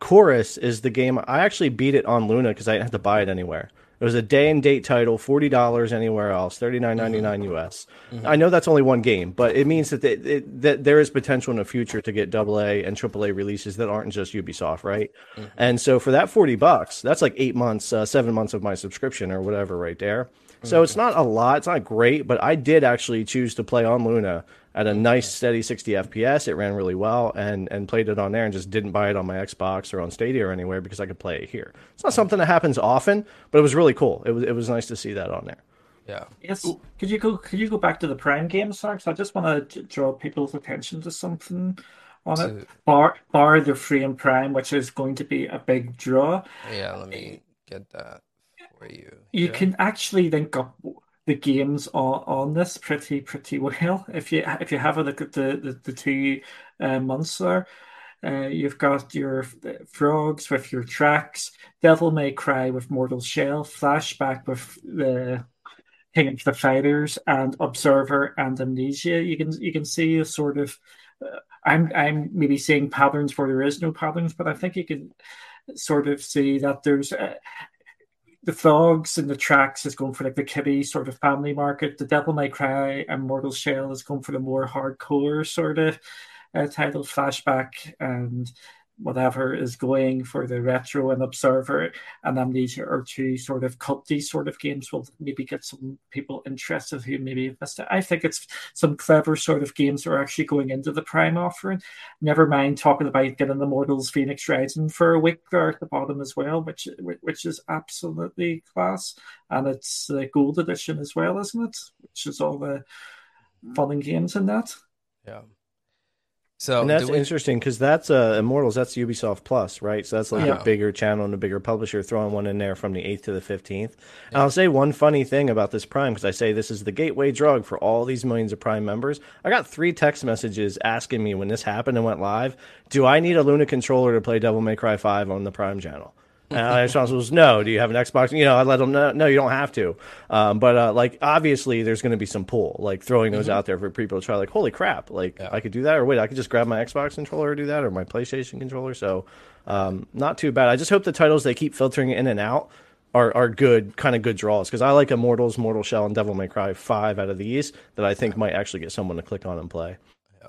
Chorus is the game I actually beat it on Luna because I didn't have to buy it anywhere. It was a day and date title, forty dollars anywhere else, thirty nine ninety nine mm-hmm. US. Mm-hmm. I know that's only one game, but it means that it, that there is potential in the future to get double AA and AAA releases that aren't just Ubisoft, right? Mm-hmm. And so for that forty bucks, that's like eight months, uh, seven months of my subscription or whatever, right there. So mm-hmm. it's not a lot, it's not great, but I did actually choose to play on Luna at a nice steady 60 FPS. It ran really well and and played it on there and just didn't buy it on my Xbox or on Stadia or anywhere because I could play it here. It's not something that happens often, but it was really cool. It was it was nice to see that on there. Yeah. Yes. Could you go? Could you go back to the Prime games, Sarks? I just want to draw people's attention to something. on to... it, bar bar the free and prime, which is going to be a big draw. Yeah, let me get that for you. You yeah. can actually link up the games on, on this pretty pretty well. [laughs] If you if you have a look at the the, the two uh, months there, uh, you've got your frogs with your tracks, Devil May Cry with Mortal Shell, Flashback with the King of the Fighters, and Observer and Amnesia. You can you can see a sort of. Uh, I'm I'm maybe seeing patterns where there is no patterns, but I think you can sort of see that there's. Uh, the Frogs and the Tracks is going for like the kiddie sort of family market. The Devil May Cry and Mortal Shell is going for the more hardcore sort of uh, title, Flashback and whatever is going for the retro and observer and amnesia or two sort of culty sort of games will maybe get some people interested who maybe missed it. I think it's some clever sort of games are actually going into the prime offering. Never mind talking about getting the Mortals Fenyx Rising for a week there at the bottom as well, which which is absolutely class. And it's the gold edition as well, isn't it? Which is all the fun and games in that. Yeah. So and that's we... interesting because that's uh, Immortals. That's Ubisoft Plus, right? So that's like yeah. a bigger channel and a bigger publisher throwing one in there from the eighth to the fifteenth. Yeah. I'll say one funny thing about this Prime because I say this is the gateway drug for all these millions of Prime members. I got three text messages asking me when this happened and went live, "Do I need a Luna controller to play Devil May Cry Five on the Prime channel?" And my response was no. Do you have an Xbox? You know, I let them know. No, you don't have to. Um, but uh, like, obviously, there's going to be some pull. Like throwing those mm-hmm. out there for people to try. Like, holy crap! Like, yeah. I could do that, or wait, I could just grab my Xbox controller or do that, or my PlayStation controller. So, um, not too bad. I just hope the titles they keep filtering in and out are are good, kind of good draws. Because I like Immortals, Mortal Shell, and Devil May Cry five out of these that I think might actually get someone to click on and play. Yeah.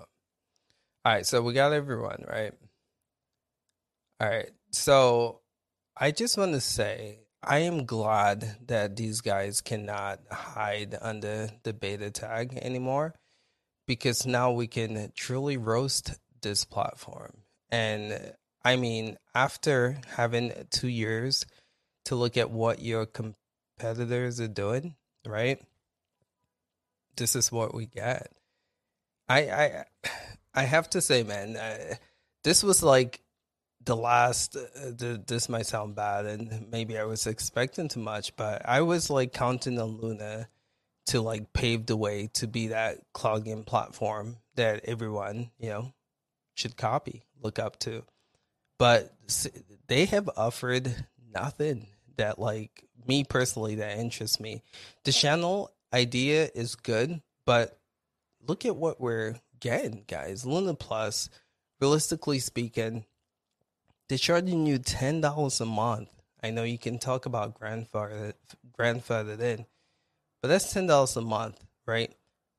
All right, so we got everyone right. All right, so I just want to say I am glad that these guys cannot hide under the beta tag anymore because now we can truly roast this platform. And I mean, after having two years to look at what your competitors are doing, right? This is what we get. I I [sighs] I have to say, man, uh, this was like the last uh, the, this might sound bad and maybe i was expecting too much but i was like counting on luna to like pave the way to be that game platform that everyone you know should copy look up to. But they have offered nothing that like me personally that interests me. The channel idea is good but look at what we're getting guys. Luna plus realistically speaking they're charging you ten dollars a month. I know you can talk about grandfather grandfathered in, but that's ten dollars a month, right?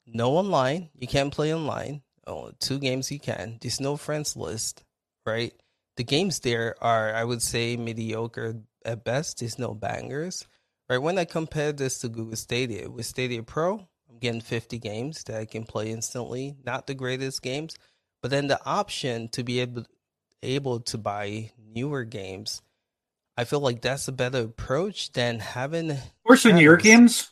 No online. You can't play online. Oh, two games you can. There's no friends list, right? The games there are, I would say, mediocre at best. There's no bangers, right? When I compare this to Google Stadia, with Stadia Pro, I'm getting 50 games that I can play instantly. Not the greatest games, but then the option to be able able to buy newer games, I feel like that's a better approach than having. Where's the newer games?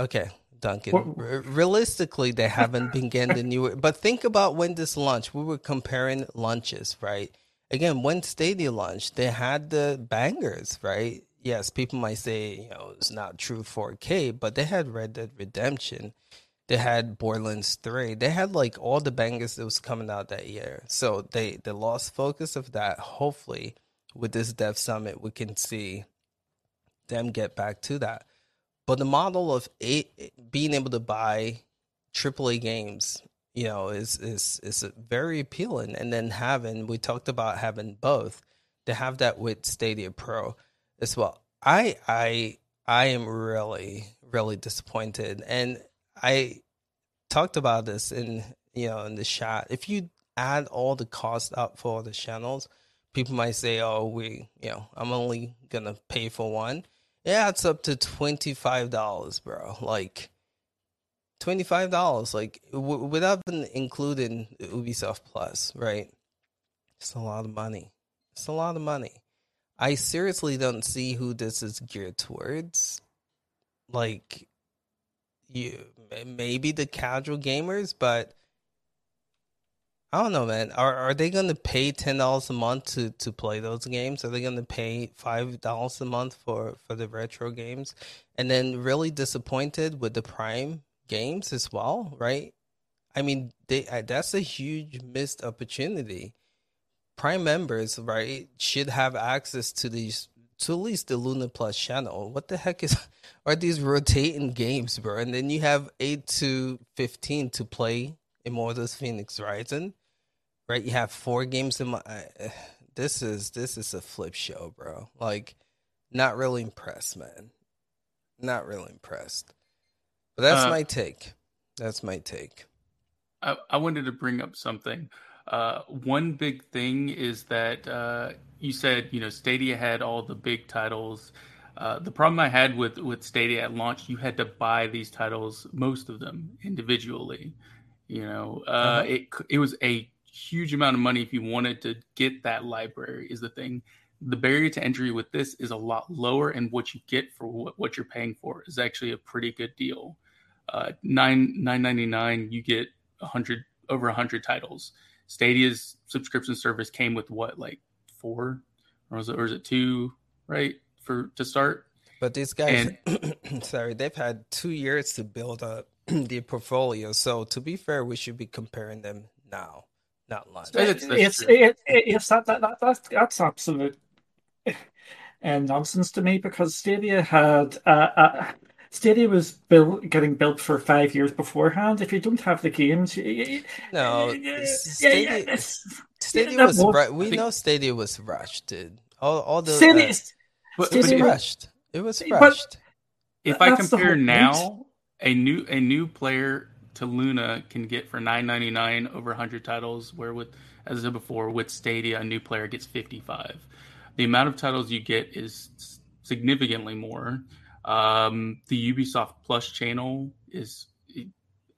Okay, Duncan. Realistically, they haven't been getting the newer. But think about when this launched. We were comparing launches, right? Again, when Stadia launched, they had the bangers, right? Yes, people might say, you know, it's not true 4K, but they had Red Dead Redemption they had Borderlands 3. They had like all the bangers that was coming out that year. So they they lost focus of that. Hopefully, with this Dev Summit, we can see them get back to that. But the model of eight, being able to buy AAA games, you know, is is is very appealing. And then having we talked about having both. To have that with Stadia Pro as well. I I I am really really disappointed and I talked about this in you know in the chat. If you add all the cost up for the channels, people might say, "Oh, we you know I'm only gonna pay for one." Yeah, it's up to twenty five dollars, bro. Like twenty five dollars, like w- without including Ubisoft Plus, right? It's a lot of money. It's a lot of money. I seriously don't see who this is geared towards. Like you maybe the casual gamers, but I don't know, man. Are are they going to pay ten dollars a month to to play those games? Are they going to pay five dollars a month for for the retro games? And then really disappointed with the Prime games as well, right? I mean, they that's a huge missed opportunity. Prime members, right, should have access to these to at least the Luna Plus channel. What the heck is [laughs] are these rotating games, bro? And then you have eight to fifteen to play Immortals Fenyx Rising, right? You have four games in my. Uh, this is this is a flip show, bro. Like, not really impressed, man. Not really impressed. But that's uh, my take. That's my take. I, I wanted to bring up something. Uh, one big thing is that uh, you said you know Stadia had all the big titles. Uh, the problem I had with with Stadia at launch, you had to buy these titles, most of them individually. You know, uh, uh-huh. it it was a huge amount of money if you wanted to get that library. Is the thing. The barrier to entry with this is a lot lower, and what you get for what, what you're paying for is actually a pretty good deal. Uh, nine nine ninety nine, you get a hundred over a hundred titles. Stadia's subscription service came with what, like four, or was it, or is it two, right, for to start? But these guys, and, [clears throat] sorry, they've had two years to build up [clears throat] the portfolio. So to be fair, we should be comparing them now, not last. It's it's, it, it's that, that, that that's that's absolute and nonsense to me because Stadia had uh, uh, Stadia was built getting built for five years beforehand. If you don't have the games, no, Stadia, yeah, Stadia [laughs] was, was we know Stadia was rushed, dude. All all the Stadia, uh, Stadia was rushed. It was rushed. if I compare now a new a new player to Luna can get for nine ninety nine over hundred titles, where with as I said before, with Stadia, a new player gets fifty five. The amount of titles you get is significantly more. Um, the Ubisoft Plus channel is,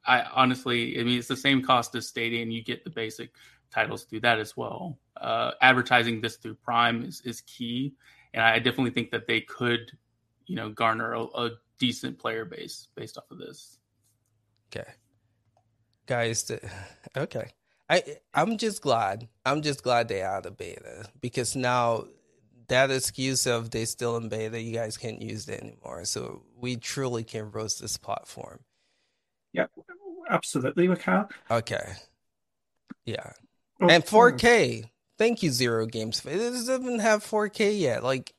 I honestly, I mean, it's the same cost as Stadia, and you get the basic titles through that as well. Uh, advertising this through Prime is, is key, and I definitely think that they could, you know, garner a, a decent player base based off of this. Okay, guys. [sighs] Okay, I I'm just glad. I'm just glad they're out of beta because now that excuse of they still in beta, you guys can't use it anymore. So we truly can roast this platform. Yeah, absolutely, we can. Okay. Yeah. Oh, and 4K. Thank you, Zero Games. It doesn't even have 4K yet. Like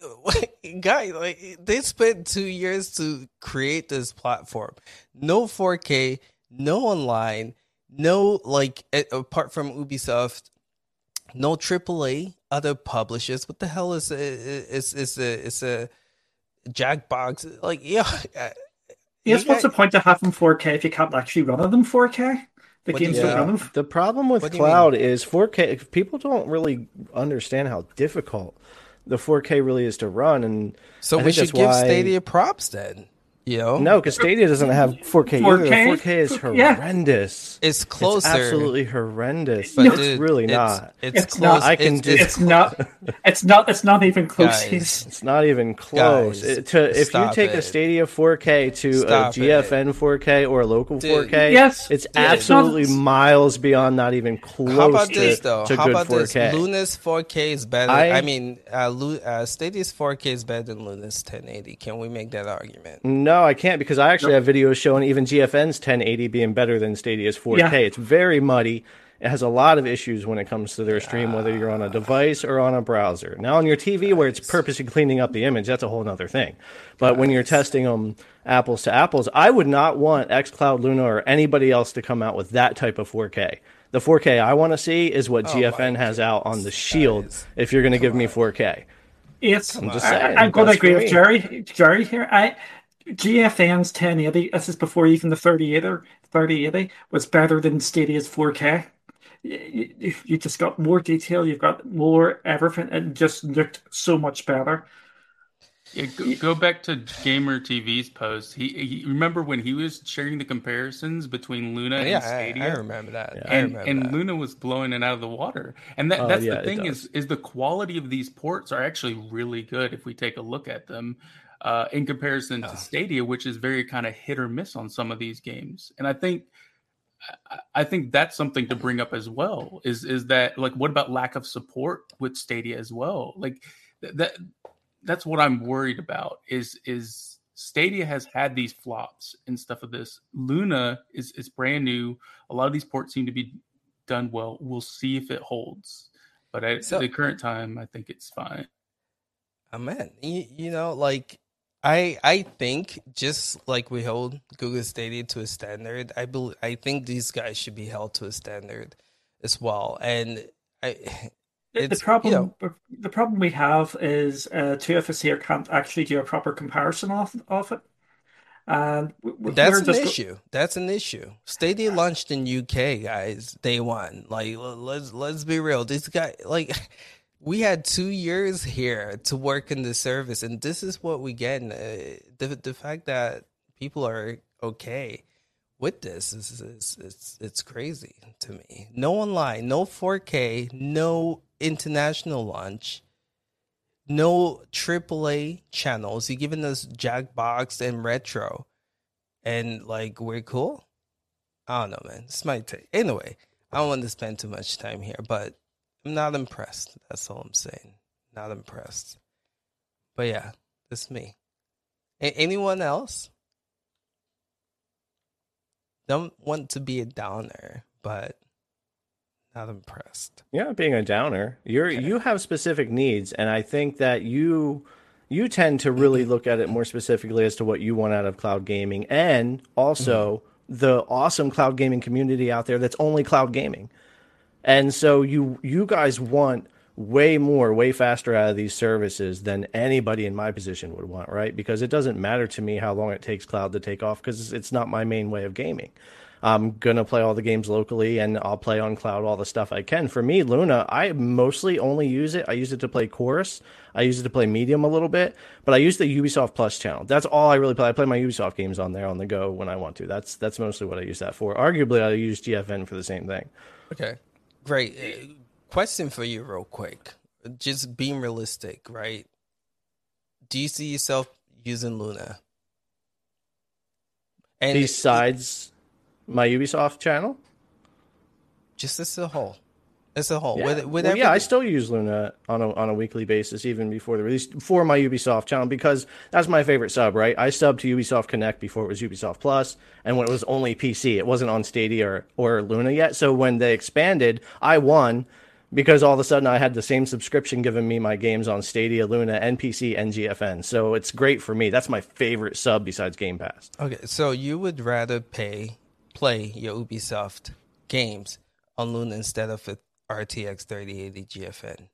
[laughs] guy, like they spent two years to create this platform. No 4K, no online, no like apart from Ubisoft, no AAA other publishers. What the hell is is is a is a Jackbox? Like yeah. [laughs] Uh, yes, what's the point of having 4K if you can't actually run them 4K? The what games yeah. The problem with cloud is 4K. People don't really understand how difficult the 4K really is to run. And so we should give why... Stadia props then. You? No, because Stadia doesn't have 4K, 4K? either. 4K is horrendous. Yeah. It's closer. It's absolutely horrendous. But no, it's really it's, not. It's, it's close. Not, I can it's, it's not. It's not. It's not even close. Guys, it's not even close. Guys, it, to, if you take it. a Stadia 4K to stop a GFN it. 4K or a local Dude, 4K, yes, it's Dude, absolutely miles beyond not even close. How about to, this though? How about 4K. this? Luna's 4K is better. I, I mean, uh, uh, Stadia's 4K is better than Luna's 1080. Can we make that argument? No. No, I can't because I actually have videos showing even GFN's 1080 being better than Stadia's 4K. Yeah. It's very muddy. It has a lot of issues when it comes to their stream, whether you're on a device or on a browser. Now, on your TV, where it's purposely cleaning up the image, that's a whole other thing. But when you're testing them apples to apples, I would not want xCloud Luna or anybody else to come out with that type of 4K. The 4K I want to see is what oh GFN has out on the Shield. If you're going to give me 4K, it's. I'm just saying. I, am going to agree with Jerry. Jerry here. I GFN's 1080, this is before even the 3080, 3080 was better than Stadia's 4K. You, you just got more detail, you've got more everything, and just looked so much better. Yeah, go, go, back to Gamer TV's post. He, he, remember when he was sharing the comparisons between Luna yeah, and Stadia. I, I remember that. Yeah, and, remember and that. Luna was blowing it out of the water. And that, oh, that's yeah, the thing is is the quality of these ports are actually really good if we take a look at them uh, in comparison to Stadia, which is very kind of hit or miss on some of these games. And I think I think that's something to bring up as well. Is is that like what about lack of support with Stadia as well? Like that that's what I'm worried about. Is is Stadia has had these flops and stuff of this. Luna is is brand new. A lot of these ports seem to be done well. We'll see if it holds. But at so, the current time, I think it's fine. Amen. You, you know, like I I think just like we hold Google Stadia to a standard, I believe I think these guys should be held to a standard as well. And I the, the problem you know, the problem we have is uh, two of us here can't actually do a proper comparison of, of it. And that's an issue. Go- that's an issue. Stadia launched in UK, guys, day one. Like let's let's be real. This guy like we had two years here to work in the service, and this is what we get. Uh, the the fact that people are okay with this is, is it's it's crazy to me. No online, no 4K, no international launch, no AAA channels. You're giving us Jackbox and Retro, and like we're cool. I don't know, man. This might take anyway. I don't want to spend too much time here, but I'm not impressed. That's all I'm saying. Not impressed. But yeah, that's me. A- anyone else? Don't want to be a downer, but not impressed. Yeah, being a downer. You're okay. you have specific needs, and I think that you you tend to really mm-hmm. look at it more specifically as to what you want out of cloud gaming, and also mm-hmm. the awesome cloud gaming community out there that's only cloud gaming. And so you you guys want way more, way faster out of these services than anybody in my position would want, right? Because it doesn't matter to me how long it takes cloud to take off because it's not my main way of gaming. I'm gonna play all the games locally and I'll play on cloud all the stuff I can. For me, Luna, I mostly only use it. I use it to play chorus. I use it to play medium a little bit, but I use the Ubisoft Plus channel. That's all I really play. I play my Ubisoft games on there on the go when I want to. That's that's mostly what I use that for. Arguably, I use GFN for the same thing. Okay. Great. Uh, question for you, real quick. Just being realistic, right? Do you see yourself using Luna? And besides my Ubisoft channel, just as a whole, as a whole. Yeah, with, with well, yeah I still use Luna on a on a weekly basis, even before the release for my Ubisoft channel because that's my favorite sub. Right, I subbed to Ubisoft Connect before it was Ubisoft Plus, and when it was only PC, it wasn't on Stadia or, or Luna yet. So when they expanded, I won because all of a sudden I had the same subscription giving me my games on Stadia, Luna, NPC, and GFN. So it's great for me. That's my favorite sub besides Game Pass. Okay, so you would rather pay play your Ubisoft games on Luna instead of RTX 3080 GFN?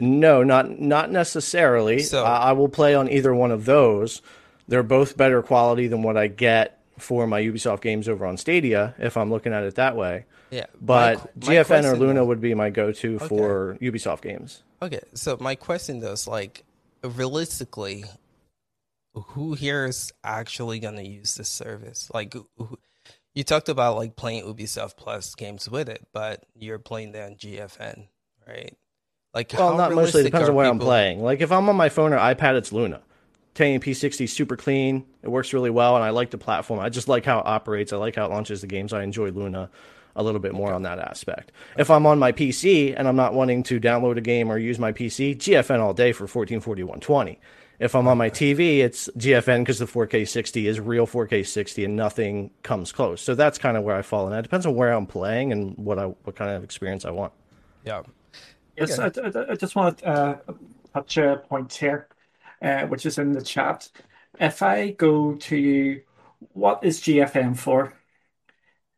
no, not not necessarily. So, I will play on either one of those. They're both better quality than what I get for my Ubisoft games over on Stadia, if I'm looking at it that way. Yeah. But my, my GFN or Luna would be my go-to okay. for Ubisoft games. Okay, so my question though is like, realistically, who here is actually going to use this service? Like, who, you talked about like playing Ubisoft Plus games with it, but you're playing that on GFN, right? Like, well, not mostly. It depends on where people... I'm playing. Like, if I'm on my phone or iPad, it's Luna. 1080p60 super clean. It works really well, and I like the platform. I just like how it operates. I like how it launches the games. I enjoy Luna a little bit more on that aspect. If I'm on my PC and I'm not wanting to download a game or use my PC, GFN all day for 1440 120. If I'm on my TV, it's GFN because the 4K 60 is real 4K 60 and nothing comes close. So that's kind of where I fall in. It depends on where I'm playing and what I what kind of experience I want. Yeah. Yes, okay. I, I, just want to uh, touch a point here, uh, which is in the chat. If I go to what is GFN for?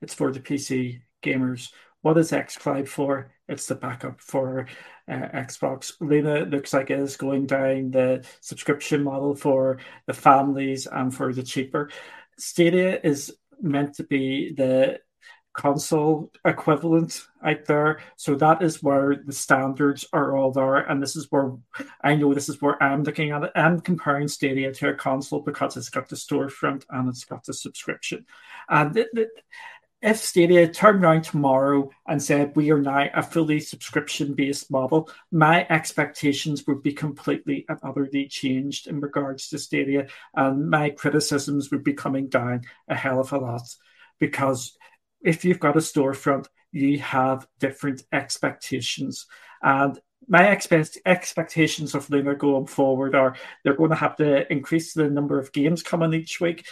It's for the PC gamers. What is xCloud for? It's the backup for uh, Xbox. Luna looks like is going down the subscription model for the families and for the cheaper. Stadia is meant to be the console equivalent out there. So that is where the standards are all there. And this is where I know this is where I'm looking at it. I'm comparing Stadia to a console because it's got the storefront and it's got the subscription. And it, it, if Stadia turned around tomorrow and said we are now a fully subscription based model, my expectations would be completely and utterly changed in regards to Stadia, and my criticisms would be coming down a hell of a lot. because if you've got a storefront, you have different expectations. And my expect- expectations of Luna going forward are they're going to have to increase the number of games coming each week.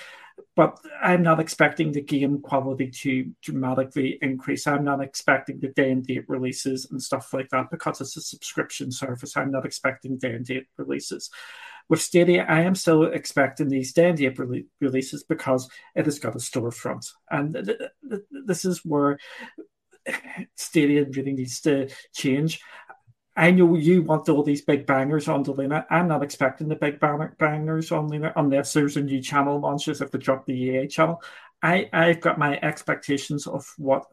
But I'm not expecting the game quality to dramatically increase. I'm not expecting the day and date releases and stuff like that because it's a subscription service. I'm not expecting day and date releases. With Stadia, I am still expecting these day and date re- releases because it has got a storefront. And th- th- this is where Stadia really needs to change. I know you want all these big bangers on the Luna. I'm not expecting the big bangers on Luna unless there's a new channel launches if they drop the EA channel. I, I've got my expectations of what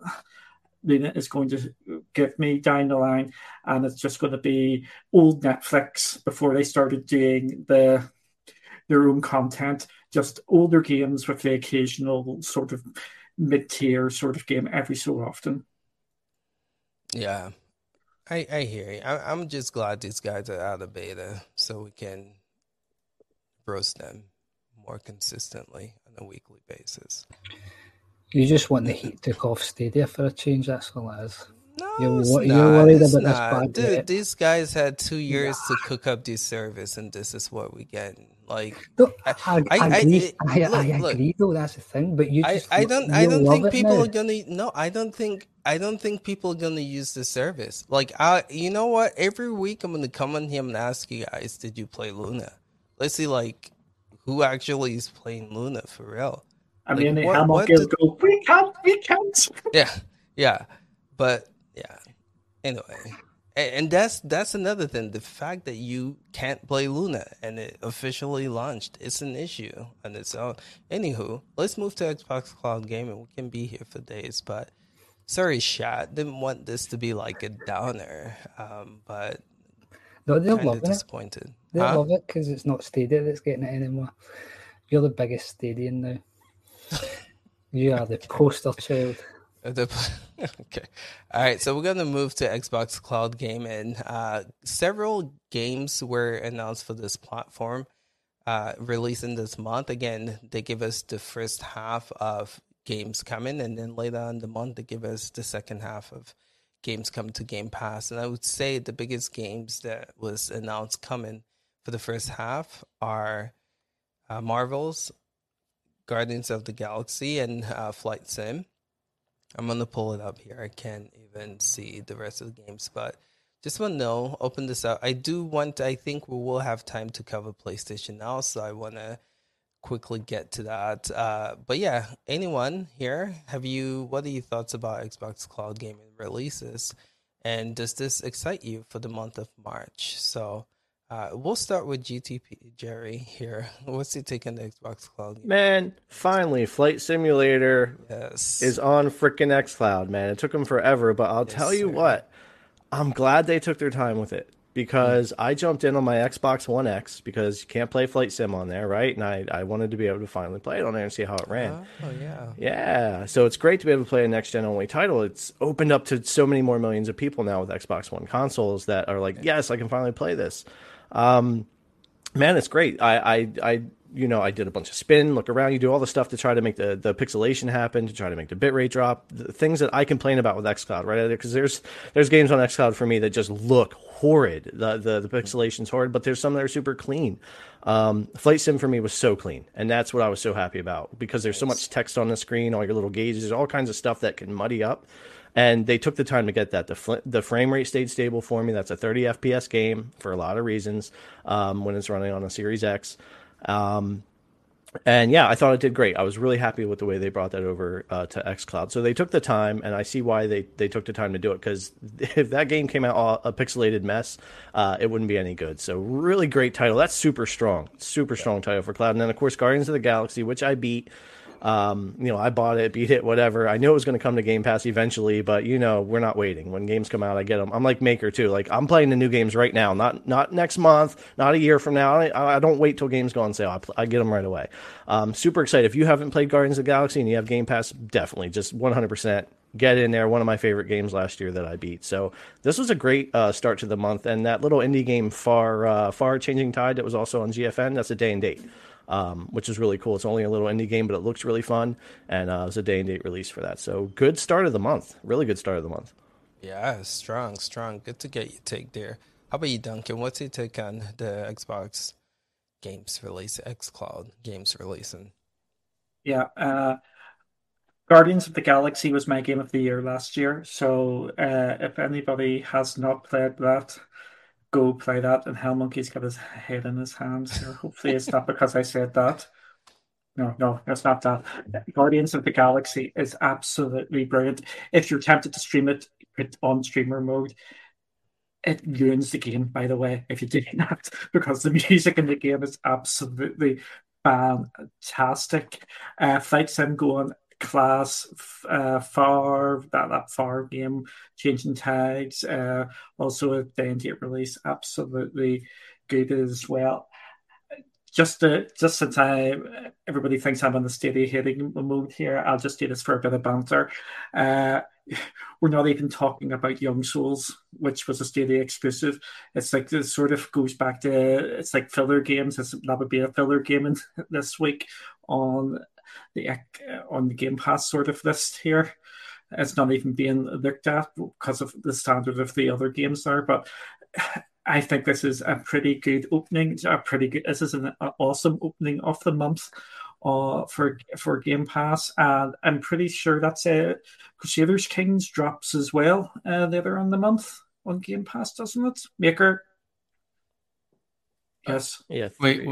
Luna is going to give me down the line, and it's just going to be old Netflix before they started doing the their own content, just older games with the occasional sort of mid tier sort of game every so often. Yeah, I I hear you. I, I'm just glad these guys are out of beta, so we can roast them more consistently on a weekly basis. You just want the heat to off Stadia for a change. That's all it is. No, you're, it's you're not. worried It's about not. Dude, debt. these guys had two years to cook up this service, and this is what we get. Like, No, I- I, I, I- agree. I, look, I look. agree, though. That's the thing. But you I, just I you- don't I don't think people now. are gonna no I don't think I don't think people are gonna use the service. Like I you know what? Every week I'm gonna come on here and ask you guys, did you play Luna? Let's see like who actually is playing Luna for real. I Like, mean, what- Hammock what did- go, we can't, we can't. Yeah, yeah. But yeah. Anyway. And, and that's that's another thing. The fact that you can't play Luna and it officially launched, it's an issue on its own. Anywho, let's move to Xbox Cloud Gaming. We can be here for days, but sorry, Shat. Didn't want this to be like a downer. Um, but No, they're kind of loving it. disappointed. They Huh? love it because it's not Stadia that's getting it anymore. You're the biggest Stadian now. [laughs] you are the poster child. [laughs] [laughs] Okay. All right. So we're going to move to Xbox Cloud Gaming. Uh, several games were announced for this platform, uh, releasing this month. Again, they give us the first half of games coming, and then later on in the month, they give us the second half of games coming to Game Pass. And I would say the biggest games that was announced coming for the first half are uh, Marvel's Guardians of the Galaxy and uh, Flight Sim. I'm gonna pull it up here. I can't even see the rest of the games, but just want to know. Open this up. I do want. I think we will have time to cover PlayStation now, so I want to quickly get to that. Uh, but yeah, anyone here? Have you? What are your thoughts about Xbox Cloud Gaming releases? And does this excite you for the month of March? So uh, we'll start with GTP Jerry here. What's your take on the Xbox Cloud? Man, finally, Flight Simulator Yes, is on freaking xCloud, man. It took them forever, but I'll Yes, tell you sir. what, I'm glad they took their time with it because I jumped in on my Xbox One X because you can't play Flight Sim on there, right? And I, I wanted to be able to finally play it on there and see how it ran. Oh yeah. Yeah, so it's great to be able to play a next gen only title. It's opened up to so many more millions of people now with Xbox One consoles that are like, yes, I can finally play this. Um, man, it's great. I, I, I, you know, I did a bunch of spin, look around. You do all the stuff to try to make the, the pixelation happen, to try to make the bitrate drop. The things that I complain about with XCloud, right? Because there's there's games on XCloud for me that just look horrid. The the, the pixelation's horrid, but there's some that are super clean. Um, Flight Sim for me was so clean, and that's what I was so happy about because there's so much text on the screen, all your little gauges, all kinds of stuff that can muddy up. And they took the time to get that. The, fl- the frame rate stayed stable for me. That's a 30 FPS game for a lot of reasons um, when it's running on a Series X. Um, and yeah, I thought it did great. I was really happy with the way they brought that over uh, to XCloud. So they took the time, and I see why they, they took the time to do it because [laughs] if that game came out all, a pixelated mess, uh, it wouldn't be any good. So really great title. That's super strong, super strong title for Cloud. And then of course Guardians of the Galaxy, which I beat. Um, you know, I bought it, beat it, whatever. I knew it was going to come to Game Pass eventually, but you know, we're not waiting. When games come out, I get them. I'm like Maker too. Like I'm playing the new games right now, not not next month, not a year from now. I, I don't wait till games go on sale. I, pl- I get them right away. Um, super excited. If you haven't played Guardians of the Galaxy and you have Game Pass, definitely just 100% get in there. One of my favorite games last year that I beat. So this was a great uh, start to the month, and that little indie game, Far uh, Far Changing Tide, that was also on GFN. That's a day and date. Um, which is really cool. It's only a little indie game, but it looks really fun, and uh, it's a day and date release for that. So good start of the month, really good start of the month. Yeah, strong, strong. Good to get your take there. How about you, Duncan? What's your take on the Xbox games release, xCloud games releasing? Yeah, uh, Guardians of the Galaxy was my game of the year last year. So uh, if anybody has not played that, go play that. And Hell Monkey's got his head in his hands. So hopefully, it's not because I said that. No, no, it's not that. Guardians of the Galaxy is absolutely brilliant. If you're tempted to stream it, put on streamer mode. It ruins the game, by the way, if you [laughs] do that, because the music in the game is absolutely fantastic. Uh, Flight Sim going class uh, far that that far game changing tags uh, also a day and date release absolutely good as well just to, just since I everybody thinks I'm on the steady hitting mode here, I'll just do this for a bit of banter. Uh, [laughs] we're not even talking about Young Souls, which was a Stadia exclusive. It's like this sort of goes back to it's like filler games. It's, that would be a filler game in, [laughs] this week on the on the Game Pass sort of list here. It's not even being looked at because of the standard of the other games there, but [sighs] I think this is a pretty good opening. A pretty good. This is an, an awesome opening of the month uh, for for Game Pass, and I'm pretty sure that's a uh, Crusaders Kings drops as well uh, later on the month on Game Pass, doesn't it? Maker. Yes. Yeah. Wait.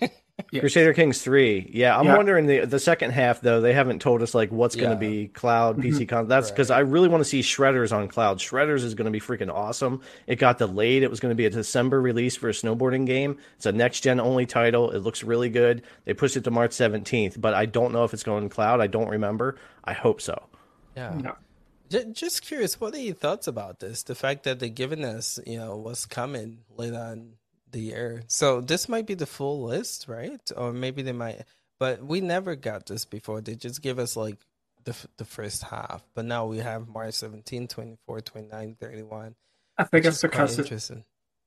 [laughs] Yeah. Crusader Kings three. Yeah, I'm yeah. wondering the the second half though. They haven't told us like what's yeah. going to be cloud PC mm-hmm. con. That's because right. I really want to see Shredders on cloud. Shredders is going to be freaking awesome. It got delayed. It was going to be a December release for a snowboarding game. It's a next gen only title. It looks really good. They pushed it to March 17th, but I don't know if it's going cloud. I don't remember. I hope so. Yeah. No. Just curious, what are your thoughts about this? The fact that they're giving us, you know, what's coming later on the year. So this might be the full list, right? Or maybe they might, but we never got this before. They just give us like the the first half, but now we have March 17, 24, 29, 31. I think it's because interesting.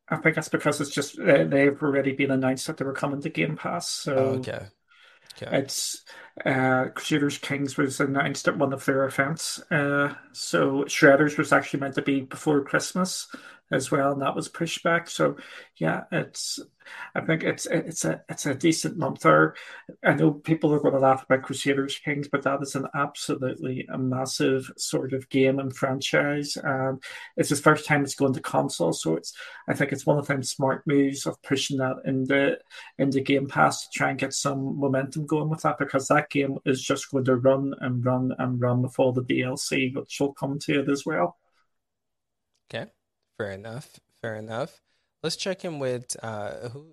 I think that's because it's just uh, they've already been announced that they were coming to Game Pass. So oh, okay. Okay. It's uh, Crusaders Kings was announced at one of their events. Uh, so Shredders was actually meant to be before Christmas, as well, and that was pushed back. So, yeah, it's I think it's it's a it's a decent month there. I know people are going to laugh about Crusaders Kings, but that is an absolutely a massive sort of game and franchise. And it's the first time it's going to console, so it's I think it's one of them smart moves of pushing that in the in the Game Pass to try and get some momentum going with that because that game is just going to run and run and run with all the DLC, which will come to it as well. Okay. Fair enough. Fair enough. Let's check in with uh, who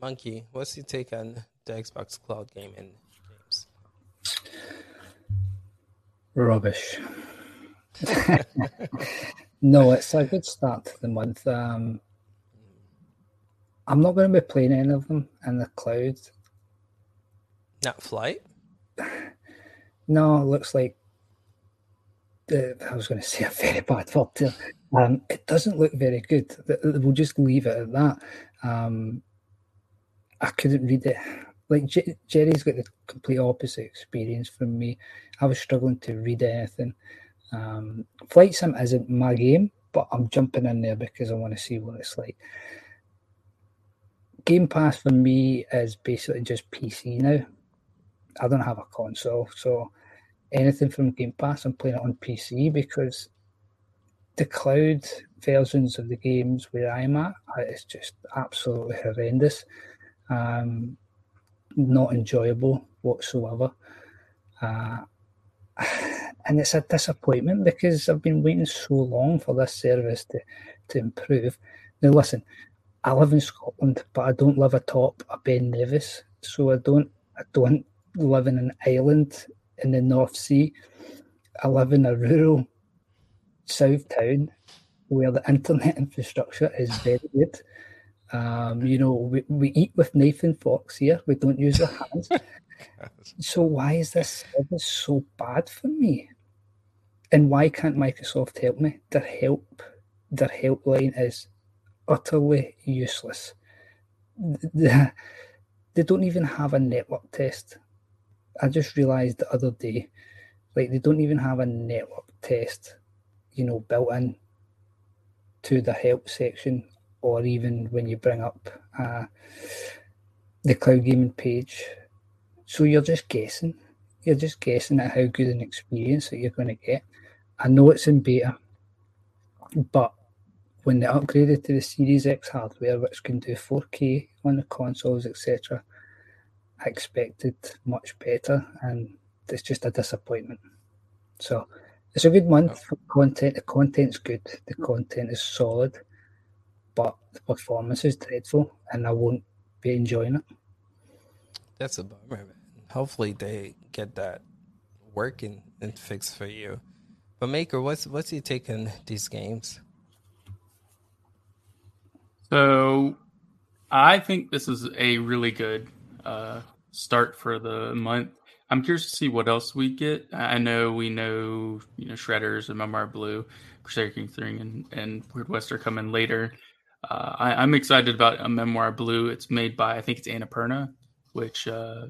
Monkey. What's your take on the Xbox Cloud gaming games? Rubbish. [laughs] no, it's a good start to the month. Um, I'm not going to be playing any of them in the cloud. Not flight. [sighs] No, it looks like I was going [laughs] to say a very bad word there. Um, it doesn't look very good. We'll just leave it at that. Um, I couldn't read it. Like J- Jerry's got the complete opposite experience from me. I was struggling to read anything. Um, Flight Sim isn't my game, but I'm jumping in there because I want to see what it's like. Game Pass for me is basically just PC now. I don't have a console, so anything from Game Pass, I'm playing it on PC because the cloud versions of the games where I'm at is just absolutely horrendous. Um, not enjoyable whatsoever. Uh, [sighs] and it's a disappointment because I've been waiting so long for this service to, to improve. Now, listen, I live in Scotland, but I don't live atop a Ben Nevis, so I don't I don't live in an island in the North Sea. I live in a rural south town where the internet infrastructure is very good. Um, you know, we, we eat with knife and forks here. We don't use our hands. [laughs] so why is this service so bad for me? And why can't Microsoft help me? Their help, their helpline is utterly useless. The, [laughs] they don't even have a network test. I just realized the other day, like they don't even have a network test, you know, built in to the help section, or even when you bring up uh, the cloud gaming page. So you're just guessing. You're just guessing at how good an experience that you're going to get. I know it's in beta, but when they upgraded to the Series X hardware, which can do 4K on the consoles, etc., I expected much better, and it's just a disappointment. So it's a good month oh. for content. The content's good. The content is solid, but the performance is dreadful, and I won't be enjoying it. That's a bummer. Man. Hopefully, they get that working and fixed for you. But Maker, what's what's your take on these games? So, I think this is a really good uh, start for the month. I'm curious to see what else we get. I know we know you know Shredders and Memoir Blue, Crusader King 3, and, and Weird West are coming later. Uh, I, am excited about a Memoir Blue. It's made by I think it's Annapurna, which uh,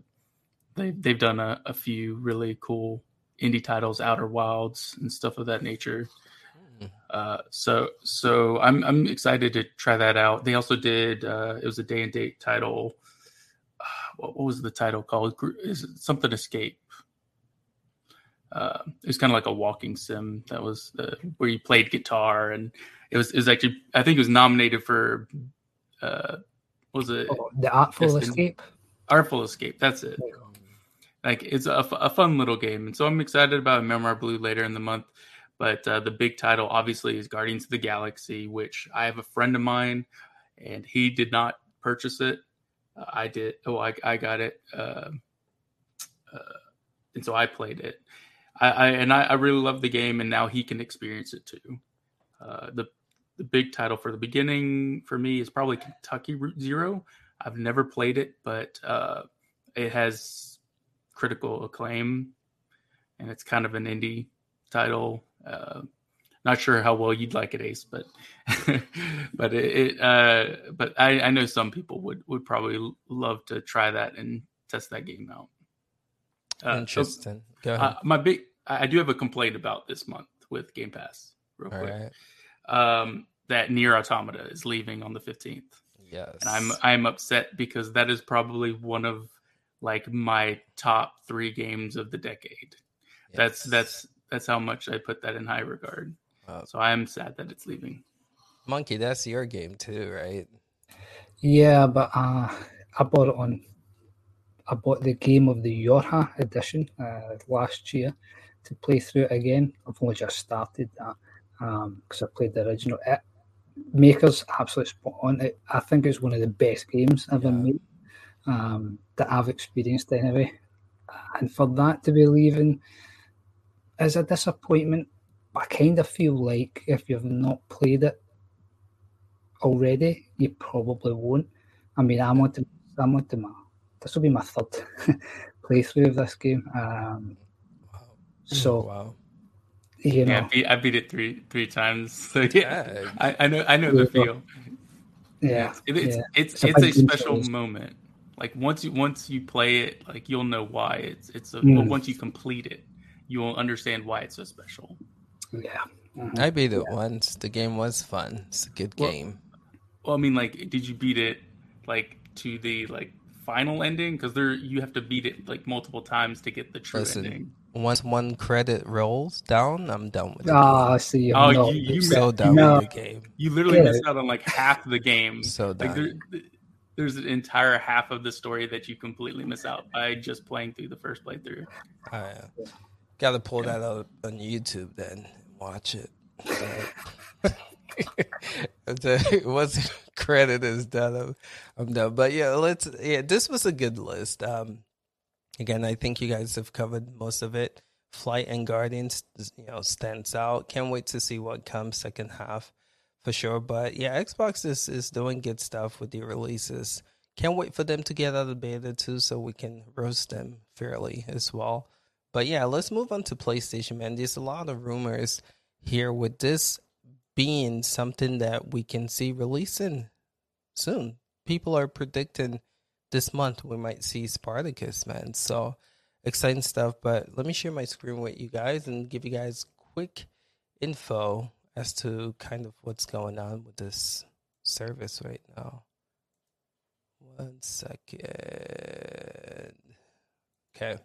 they they've done a, a, few really cool indie titles, Outer Wilds and stuff of that nature. Hmm. Uh, so so I'm I'm excited to try that out. They also did uh, it was a day and date title what, what was the title called? Is it something Escape? Uh, it was kind of like a walking sim that was uh, where you played guitar and it was it was actually I think it was nominated for uh was it oh, the Artful Escape? Artful Escape, that's it. Like it's a, a fun little game, and so I'm excited about Memoir Blue later in the month. But uh, the big title, obviously, is Guardians of the Galaxy, which I have a friend of mine, and he did not purchase it. I did. Oh, I, I got it. Uh, uh, and so I played it. I, I and I, I, really love the game, and now he can experience it too. Uh, the the big title for the beginning for me is probably Kentucky Route Zero. I've never played it, but uh, it has critical acclaim, and it's kind of an indie title. Uh, not sure how well you'd like it, Ace, but [laughs] but it, it uh, but I, I know some people would would probably love to try that and test that game out. Uh, Interesting. So, Go ahead. Uh, my big, I do have a complaint about this month with Game Pass. Real quick, right. um, that NieR Automata is leaving on the fifteenth. Yes, and I'm I'm upset because that is probably one of like my top three games of the decade. Yes. That's that's that's how much I put that in high regard. Uh, so I am sad that it's leaving. Monkey, that's your game too, right? Yeah, but uh, I bought it on. I bought the game of the Yorha edition uh, last year to play through it again. I've only just started that because um, I played the original. It, Maker's absolutely spot on. It, I think it's one of the best games I've ever made um, that I've experienced anyway. And for that to be leaving is a disappointment I kind of feel like if you've not played it already, you probably won't. I mean, I'm on to, I'm on to my, this will be my third [laughs] playthrough of this game. Um, wow. So, wow. You know, yeah, I beat, I beat, it three three times. [laughs] So yeah, I, I know I know the feel. Yeah, it, it's, yeah. it's it's, it's a special moment. Like once you once you play it, like you'll know why it's it's a, mm. well, once you complete it, you will understand why it's so special. Yeah. Mm-hmm. I beat it yeah. once. The game was fun. It's a good well, game. Well, I mean, like, did you beat it like to the like final ending? Because there you have to beat it like multiple times to get the true Listen, ending. Once one credit rolls down, I'm done with it. Ah, oh, see. Oh, no, you, you so done no. with the game. You literally missed out on like half the game. [laughs] so done. Like, there, there's an entire half of the story that you completely miss out by just playing through the first playthrough. Oh, yeah. Got to pull that out on YouTube then. Watch it. [laughs] Once credit is done, I'm, I'm done. But yeah, let's. Yeah, this was a good list. Um, again, I think you guys have covered most of it. Flight and Guardians, you know, stands out. Can't wait to see what comes second half for sure. But yeah, Xbox is is doing good stuff with the releases. Can't wait for them to get out of beta too, so we can roast them fairly as well. But yeah, let's move on to PlayStation, man. There's a lot of rumors here with this being something that we can see releasing soon. People are predicting this month we might see Spartacus, man. So exciting stuff. But let me share my screen with you guys and give you guys quick info as to kind of what's going on with this service right now. One second. Okay.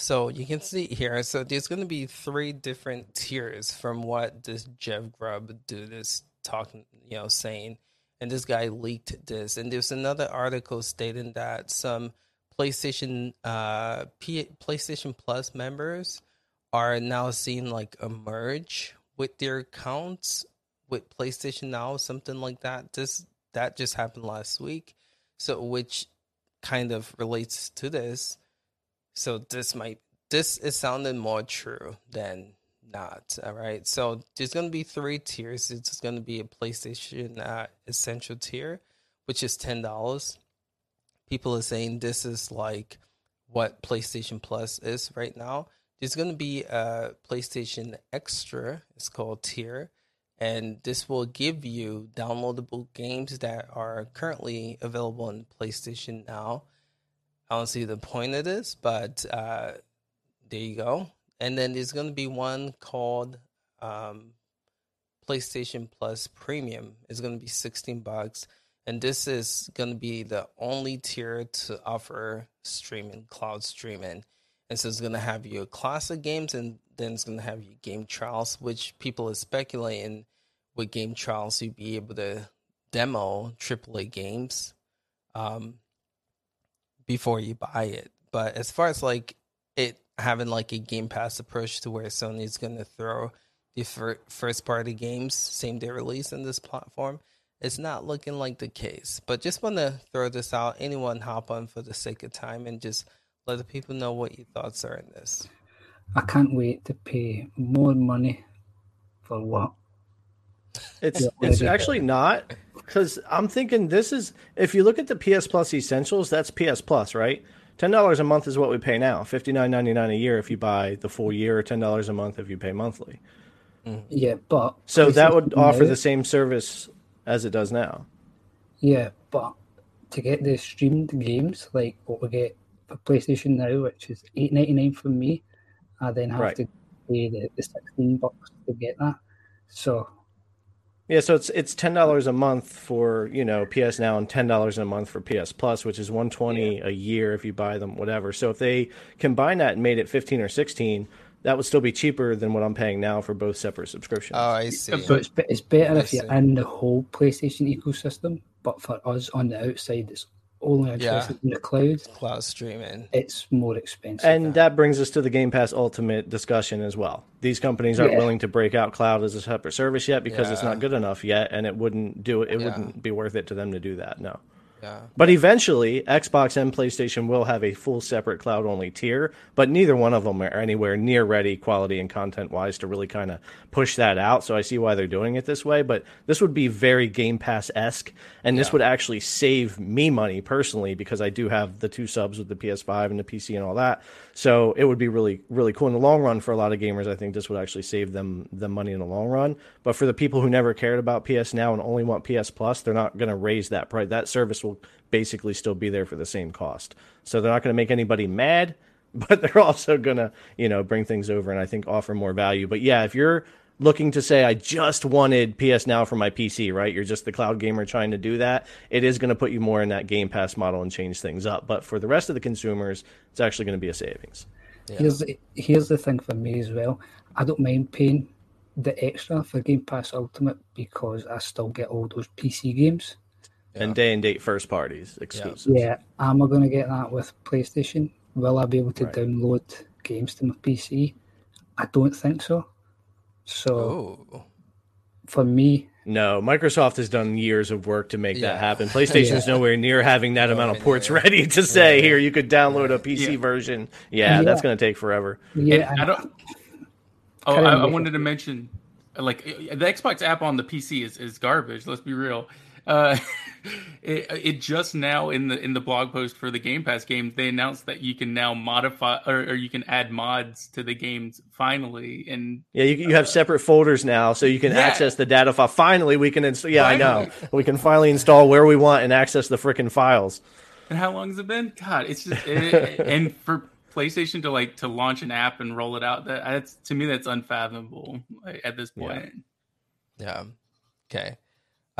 So you can see here. So there's going to be three different tiers from what this Jeff Grubb dude is talking, you know, saying. And this guy leaked this. And there's another article stating that some PlayStation uh P- PlayStation Plus members are now seeing like a merge with their accounts with PlayStation Now, something like that. This that just happened last week. So which kind of relates to this. So this might this is sounding more true than not. All right. So there's going to be three tiers. It's going to be a PlayStation uh, Essential tier, which is ten dollars. People are saying this is like what PlayStation Plus is right now. There's going to be a PlayStation Extra. It's called tier, and this will give you downloadable games that are currently available on PlayStation Now. I don't see the point of this, but uh, there you go. And then there's going to be one called um, PlayStation Plus Premium. It's going to be 16 bucks. And this is going to be the only tier to offer streaming, cloud streaming. And so it's going to have your classic games and then it's going to have your game trials, which people are speculating with game trials, you'd be able to demo AAA games um, before you buy it. But as far as like it having like a Game Pass approach to where Sony's going to throw the fir- first party games same day release in this platform. It's not looking like the case, but just want to throw this out. Anyone hop on for the sake of time and just let the people know what your thoughts are in this. I can't wait to pay more money for what. It's it's actually not because I'm thinking this is if you look at the PS Plus Essentials, that's PS Plus, right? Ten dollars a month is what we pay now. Fifty nine ninety nine a year if you buy the full year, or ten dollars a month if you pay monthly. Mm-hmm. Yeah, but so that would offer the same service as it does now. Yeah, but to get the streamed games like what we get for PlayStation now, which is eight ninety nine for me, I then have right. to pay the, the sixteen bucks to get that. So yeah, so it's it's ten dollars a month for you know PS Now and ten dollars a month for PS Plus, which is one twenty yeah. a year if you buy them, whatever. So if they combine that and made it fifteen or sixteen, that would still be cheaper than what I'm paying now for both separate subscriptions. Oh, I see. So it's it's better I if you're in the whole PlayStation ecosystem, but for us on the outside, it's only interested yeah. in the cloud. Cloud streaming. It's more expensive. And that brings us to the Game Pass Ultimate discussion as well. These companies aren't yeah. willing to break out cloud as a separate service yet because yeah. it's not good enough yet, and it wouldn't do it. It wouldn't be worth it to them to do that. No. Yeah. But eventually, Xbox and PlayStation will have a full separate cloud only tier, but neither one of them are anywhere near ready, quality and content wise, to really kind of push that out. So I see why they're doing it this way. But this would be very Game Pass esque, and this yeah. would actually save me money personally because I do have the two subs with the PS5 and the PC and all that. So it would be really, really cool in the long run for a lot of gamers. I think this would actually save them the money in the long run. But for the people who never cared about PS Now and only want PS Plus, they're not going to raise that price. That service will basically still be there for the same cost. So they're not going to make anybody mad, [laughs] but they're also going to, you know, bring things over and I think offer more value. But yeah, if you're looking to say I just wanted PS Now for my PC, right? You're just the cloud gamer trying to do that. It is going to put you more in that Game Pass model and change things up. But for the rest of the consumers, it's actually going to be a savings. Yeah. Here's the, here's the thing for me as well. I don't mind paying the extra for Game Pass Ultimate because I still get all those PC games yeah. and day and date first parties exclusives. Yeah, am I going to get that with PlayStation? Will I be able to right. download games to my PC? I don't think so. So oh. for me, no, Microsoft has done years of work to make yeah. that happen. PlayStation's yeah. nowhere near having that amount of ports [laughs] ready to say, "Here, you could download a PC version." Yeah, that's going to take forever. Yeah, I don't. Oh, I, I wanted to mention, like the Xbox app on the PC is, is garbage. Let's be real. Uh, [laughs] it, it just now in the in the blog post for the Game Pass game, they announced that you can now modify or, or you can add mods to the games finally. And yeah, you, you have separate folders now, so you can yeah. access the data file. Finally, we can install. Yeah, finally. I know. [laughs] We can finally install where we want and access the freaking files. And how long has it been? God, it's just it, [laughs] and for PlayStation to like to launch an app and roll it out. That that's to me that's unfathomable like, at this point. Yeah. yeah. Okay.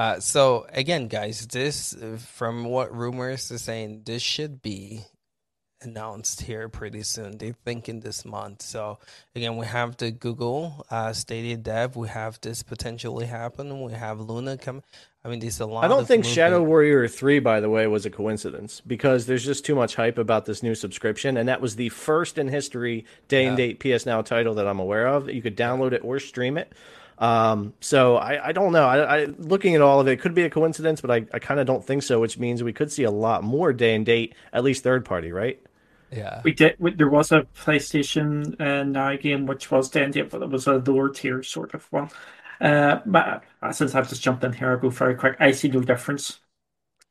Uh, so again, guys, this from what rumors are saying, this should be announced here pretty soon. They're thinking this month. So again, we have the Google uh, Stadia dev. We have this potentially happen. We have Luna come. I mean, there's a lot. I don't think movement. Shadow Warrior Three, by the way, was a coincidence because there's just too much hype about this new subscription, and that was the first in history day and date PS Now title that I'm aware of. You could download it or stream it. Um, so I, I don't know. I, I, looking at all of it, it could be a coincidence, but I, I kind of don't think so. Which means we could see a lot more day and date, at least third party, right? Yeah, we did. There was a PlayStation uh, Now game which was day and date, but it was a lower tier sort of one. Uh, but uh, since I've just jumped in here, I'll go very quick. I see no difference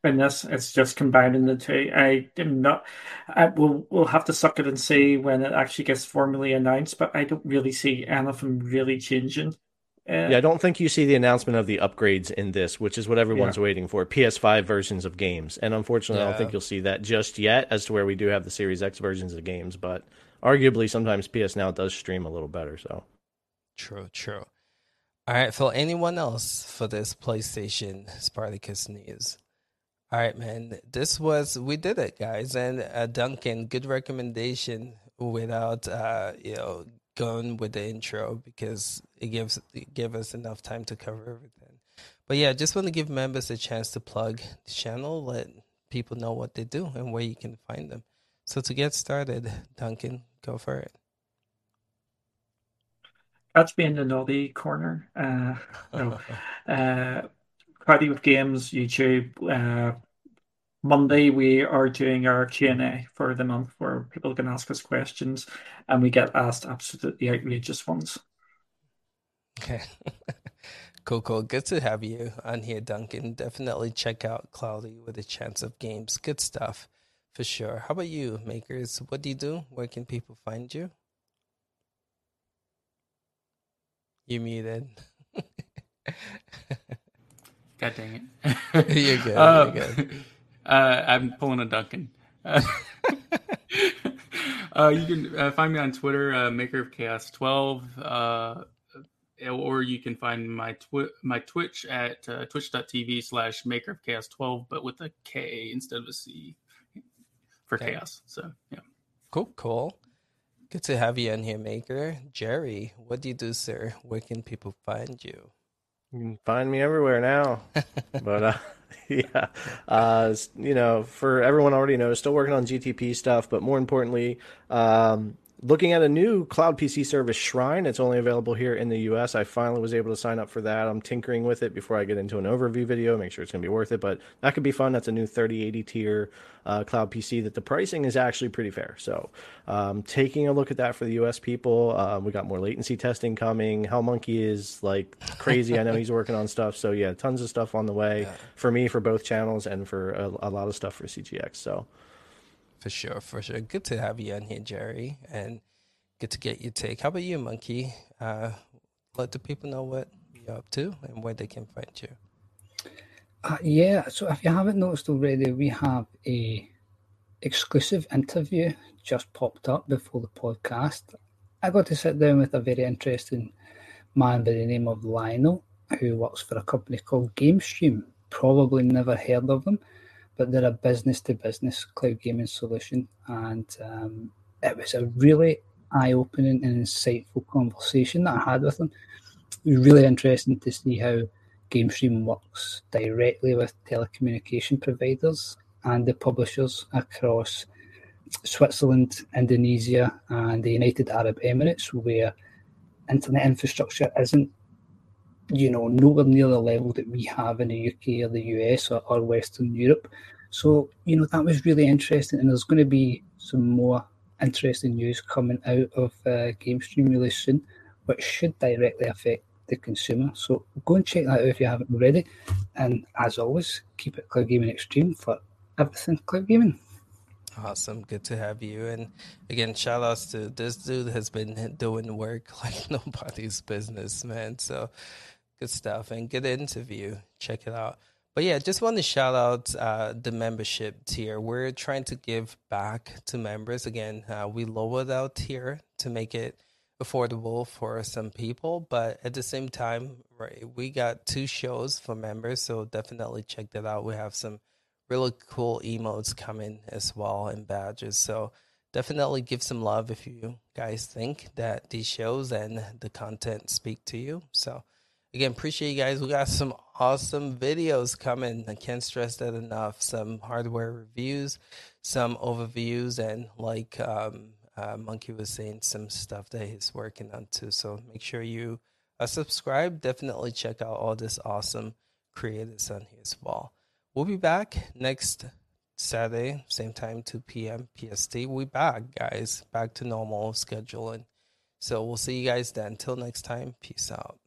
in this. It's just combining the two. I am not. I will. We'll have to suck it and see when it actually gets formally announced. But I don't really see anything really changing yeah, I don't think you see the announcement of the upgrades in this, which is what everyone's yeah. waiting for. PS5 versions of games, and unfortunately, yeah. I don't think you'll see that just yet. As to where we do have the Series X versions of games, but arguably, sometimes PS Now does stream a little better. So, true, true. All right, Phil. Anyone else for this PlayStation Spartacus news? All right, man. This was we did it, guys, and uh, Duncan, good recommendation without uh, you know going with the intro because it gives it give us enough time to cover everything. But yeah, just want to give members a chance to plug the channel, let people know what they do and where you can find them. So to get started, Duncan, go for it. Catch me in the naughty corner. Uh, no. [laughs] uh, Cloudy with Games, YouTube, uh, Monday we are doing our Q&A for the month where people can ask us questions and we get asked absolutely outrageous ones. Okay. [laughs] cool, cool. Good to have you on here, Duncan. Definitely check out Cloudy with a Chance of Games. Good stuff for sure. How about you, makers? What do you do? Where can people find you? You muted. [laughs] God dang it. [laughs] you're good. Uh, you're good. Uh, I'm pulling a Duncan. Uh, uh, you can uh, find me on Twitter, uh, Maker of Chaos 12, uh, or you can find my twi- my Twitch at twitch.tv slash Maker of Chaos 12, but with a K instead of a C for okay. chaos. So yeah, cool, cool. Good to have you in here, Maker. Jerry, what do you do, sir? Where can people find you? You can find me everywhere now, [laughs] but [laughs] yeah. Uh, you know, for everyone already knows, still working on GTP stuff, but more importantly, um, looking at a new cloud PC service, Shrine. It's only available here in the US. I finally was able to sign up for that. I'm tinkering with it before I get into an overview video, make sure it's going to be worth it. But that could be fun. That's a new 3080 tier uh, cloud PC that the pricing is actually pretty fair. So, um, taking a look at that for the US people. Um, we got more latency testing coming. Hell Monkey is like crazy. I know he's working on stuff. So, yeah, tons of stuff on the way yeah. for me, for both channels, and for a, a lot of stuff for CGX. So, for sure, for sure. Good to have you on here, Jerry, and good to get your take. How about you, Monkey? Uh, let the people know what you're up to and where they can find you. Uh, yeah, so if you haven't noticed already, we have a exclusive interview just popped up before the podcast. I got to sit down with a very interesting man by the name of Lionel, who works for a company called GameStream. Probably never heard of them but they're a business to business cloud gaming solution. And um, it was a really eye opening and insightful conversation that I had with them. It was really interesting to see how GameStream works directly with telecommunication providers and the publishers across Switzerland, Indonesia, and the United Arab Emirates, where internet infrastructure isn't, you know, nowhere near the level that we have in the UK or the US or, or Western Europe. So, you know, that was really interesting. And there's going to be some more interesting news coming out of uh, GameStream really soon, which should directly affect the consumer. So go and check that out if you haven't already. And as always, keep it Cloud Gaming Extreme for everything Cloud Gaming. Awesome. Good to have you. And again, shout outs to this dude has been doing work [laughs] like nobody's business, man. So good stuff and good interview. Check it out. But yeah, just want to shout out uh, the membership tier. We're trying to give back to members. Again, uh, we lowered our tier to make it affordable for some people, but at the same time, right, we got two shows for members, so definitely check that out. We have some really cool emotes coming as well and badges. So definitely give some love if you guys think that these shows and the content speak to you. So again, appreciate you guys. We got some awesome videos coming. I can't stress that enough. Some hardware reviews, some overviews, and like um, uh, Monkey was saying, some stuff that he's working on too. So make sure you uh, subscribe. Definitely check out all this awesome creators on here as well. We'll be back next Saturday, same time, 2 p.m. PST. We'll back, guys, back to normal scheduling. So we'll see you guys then. Until next time, peace out.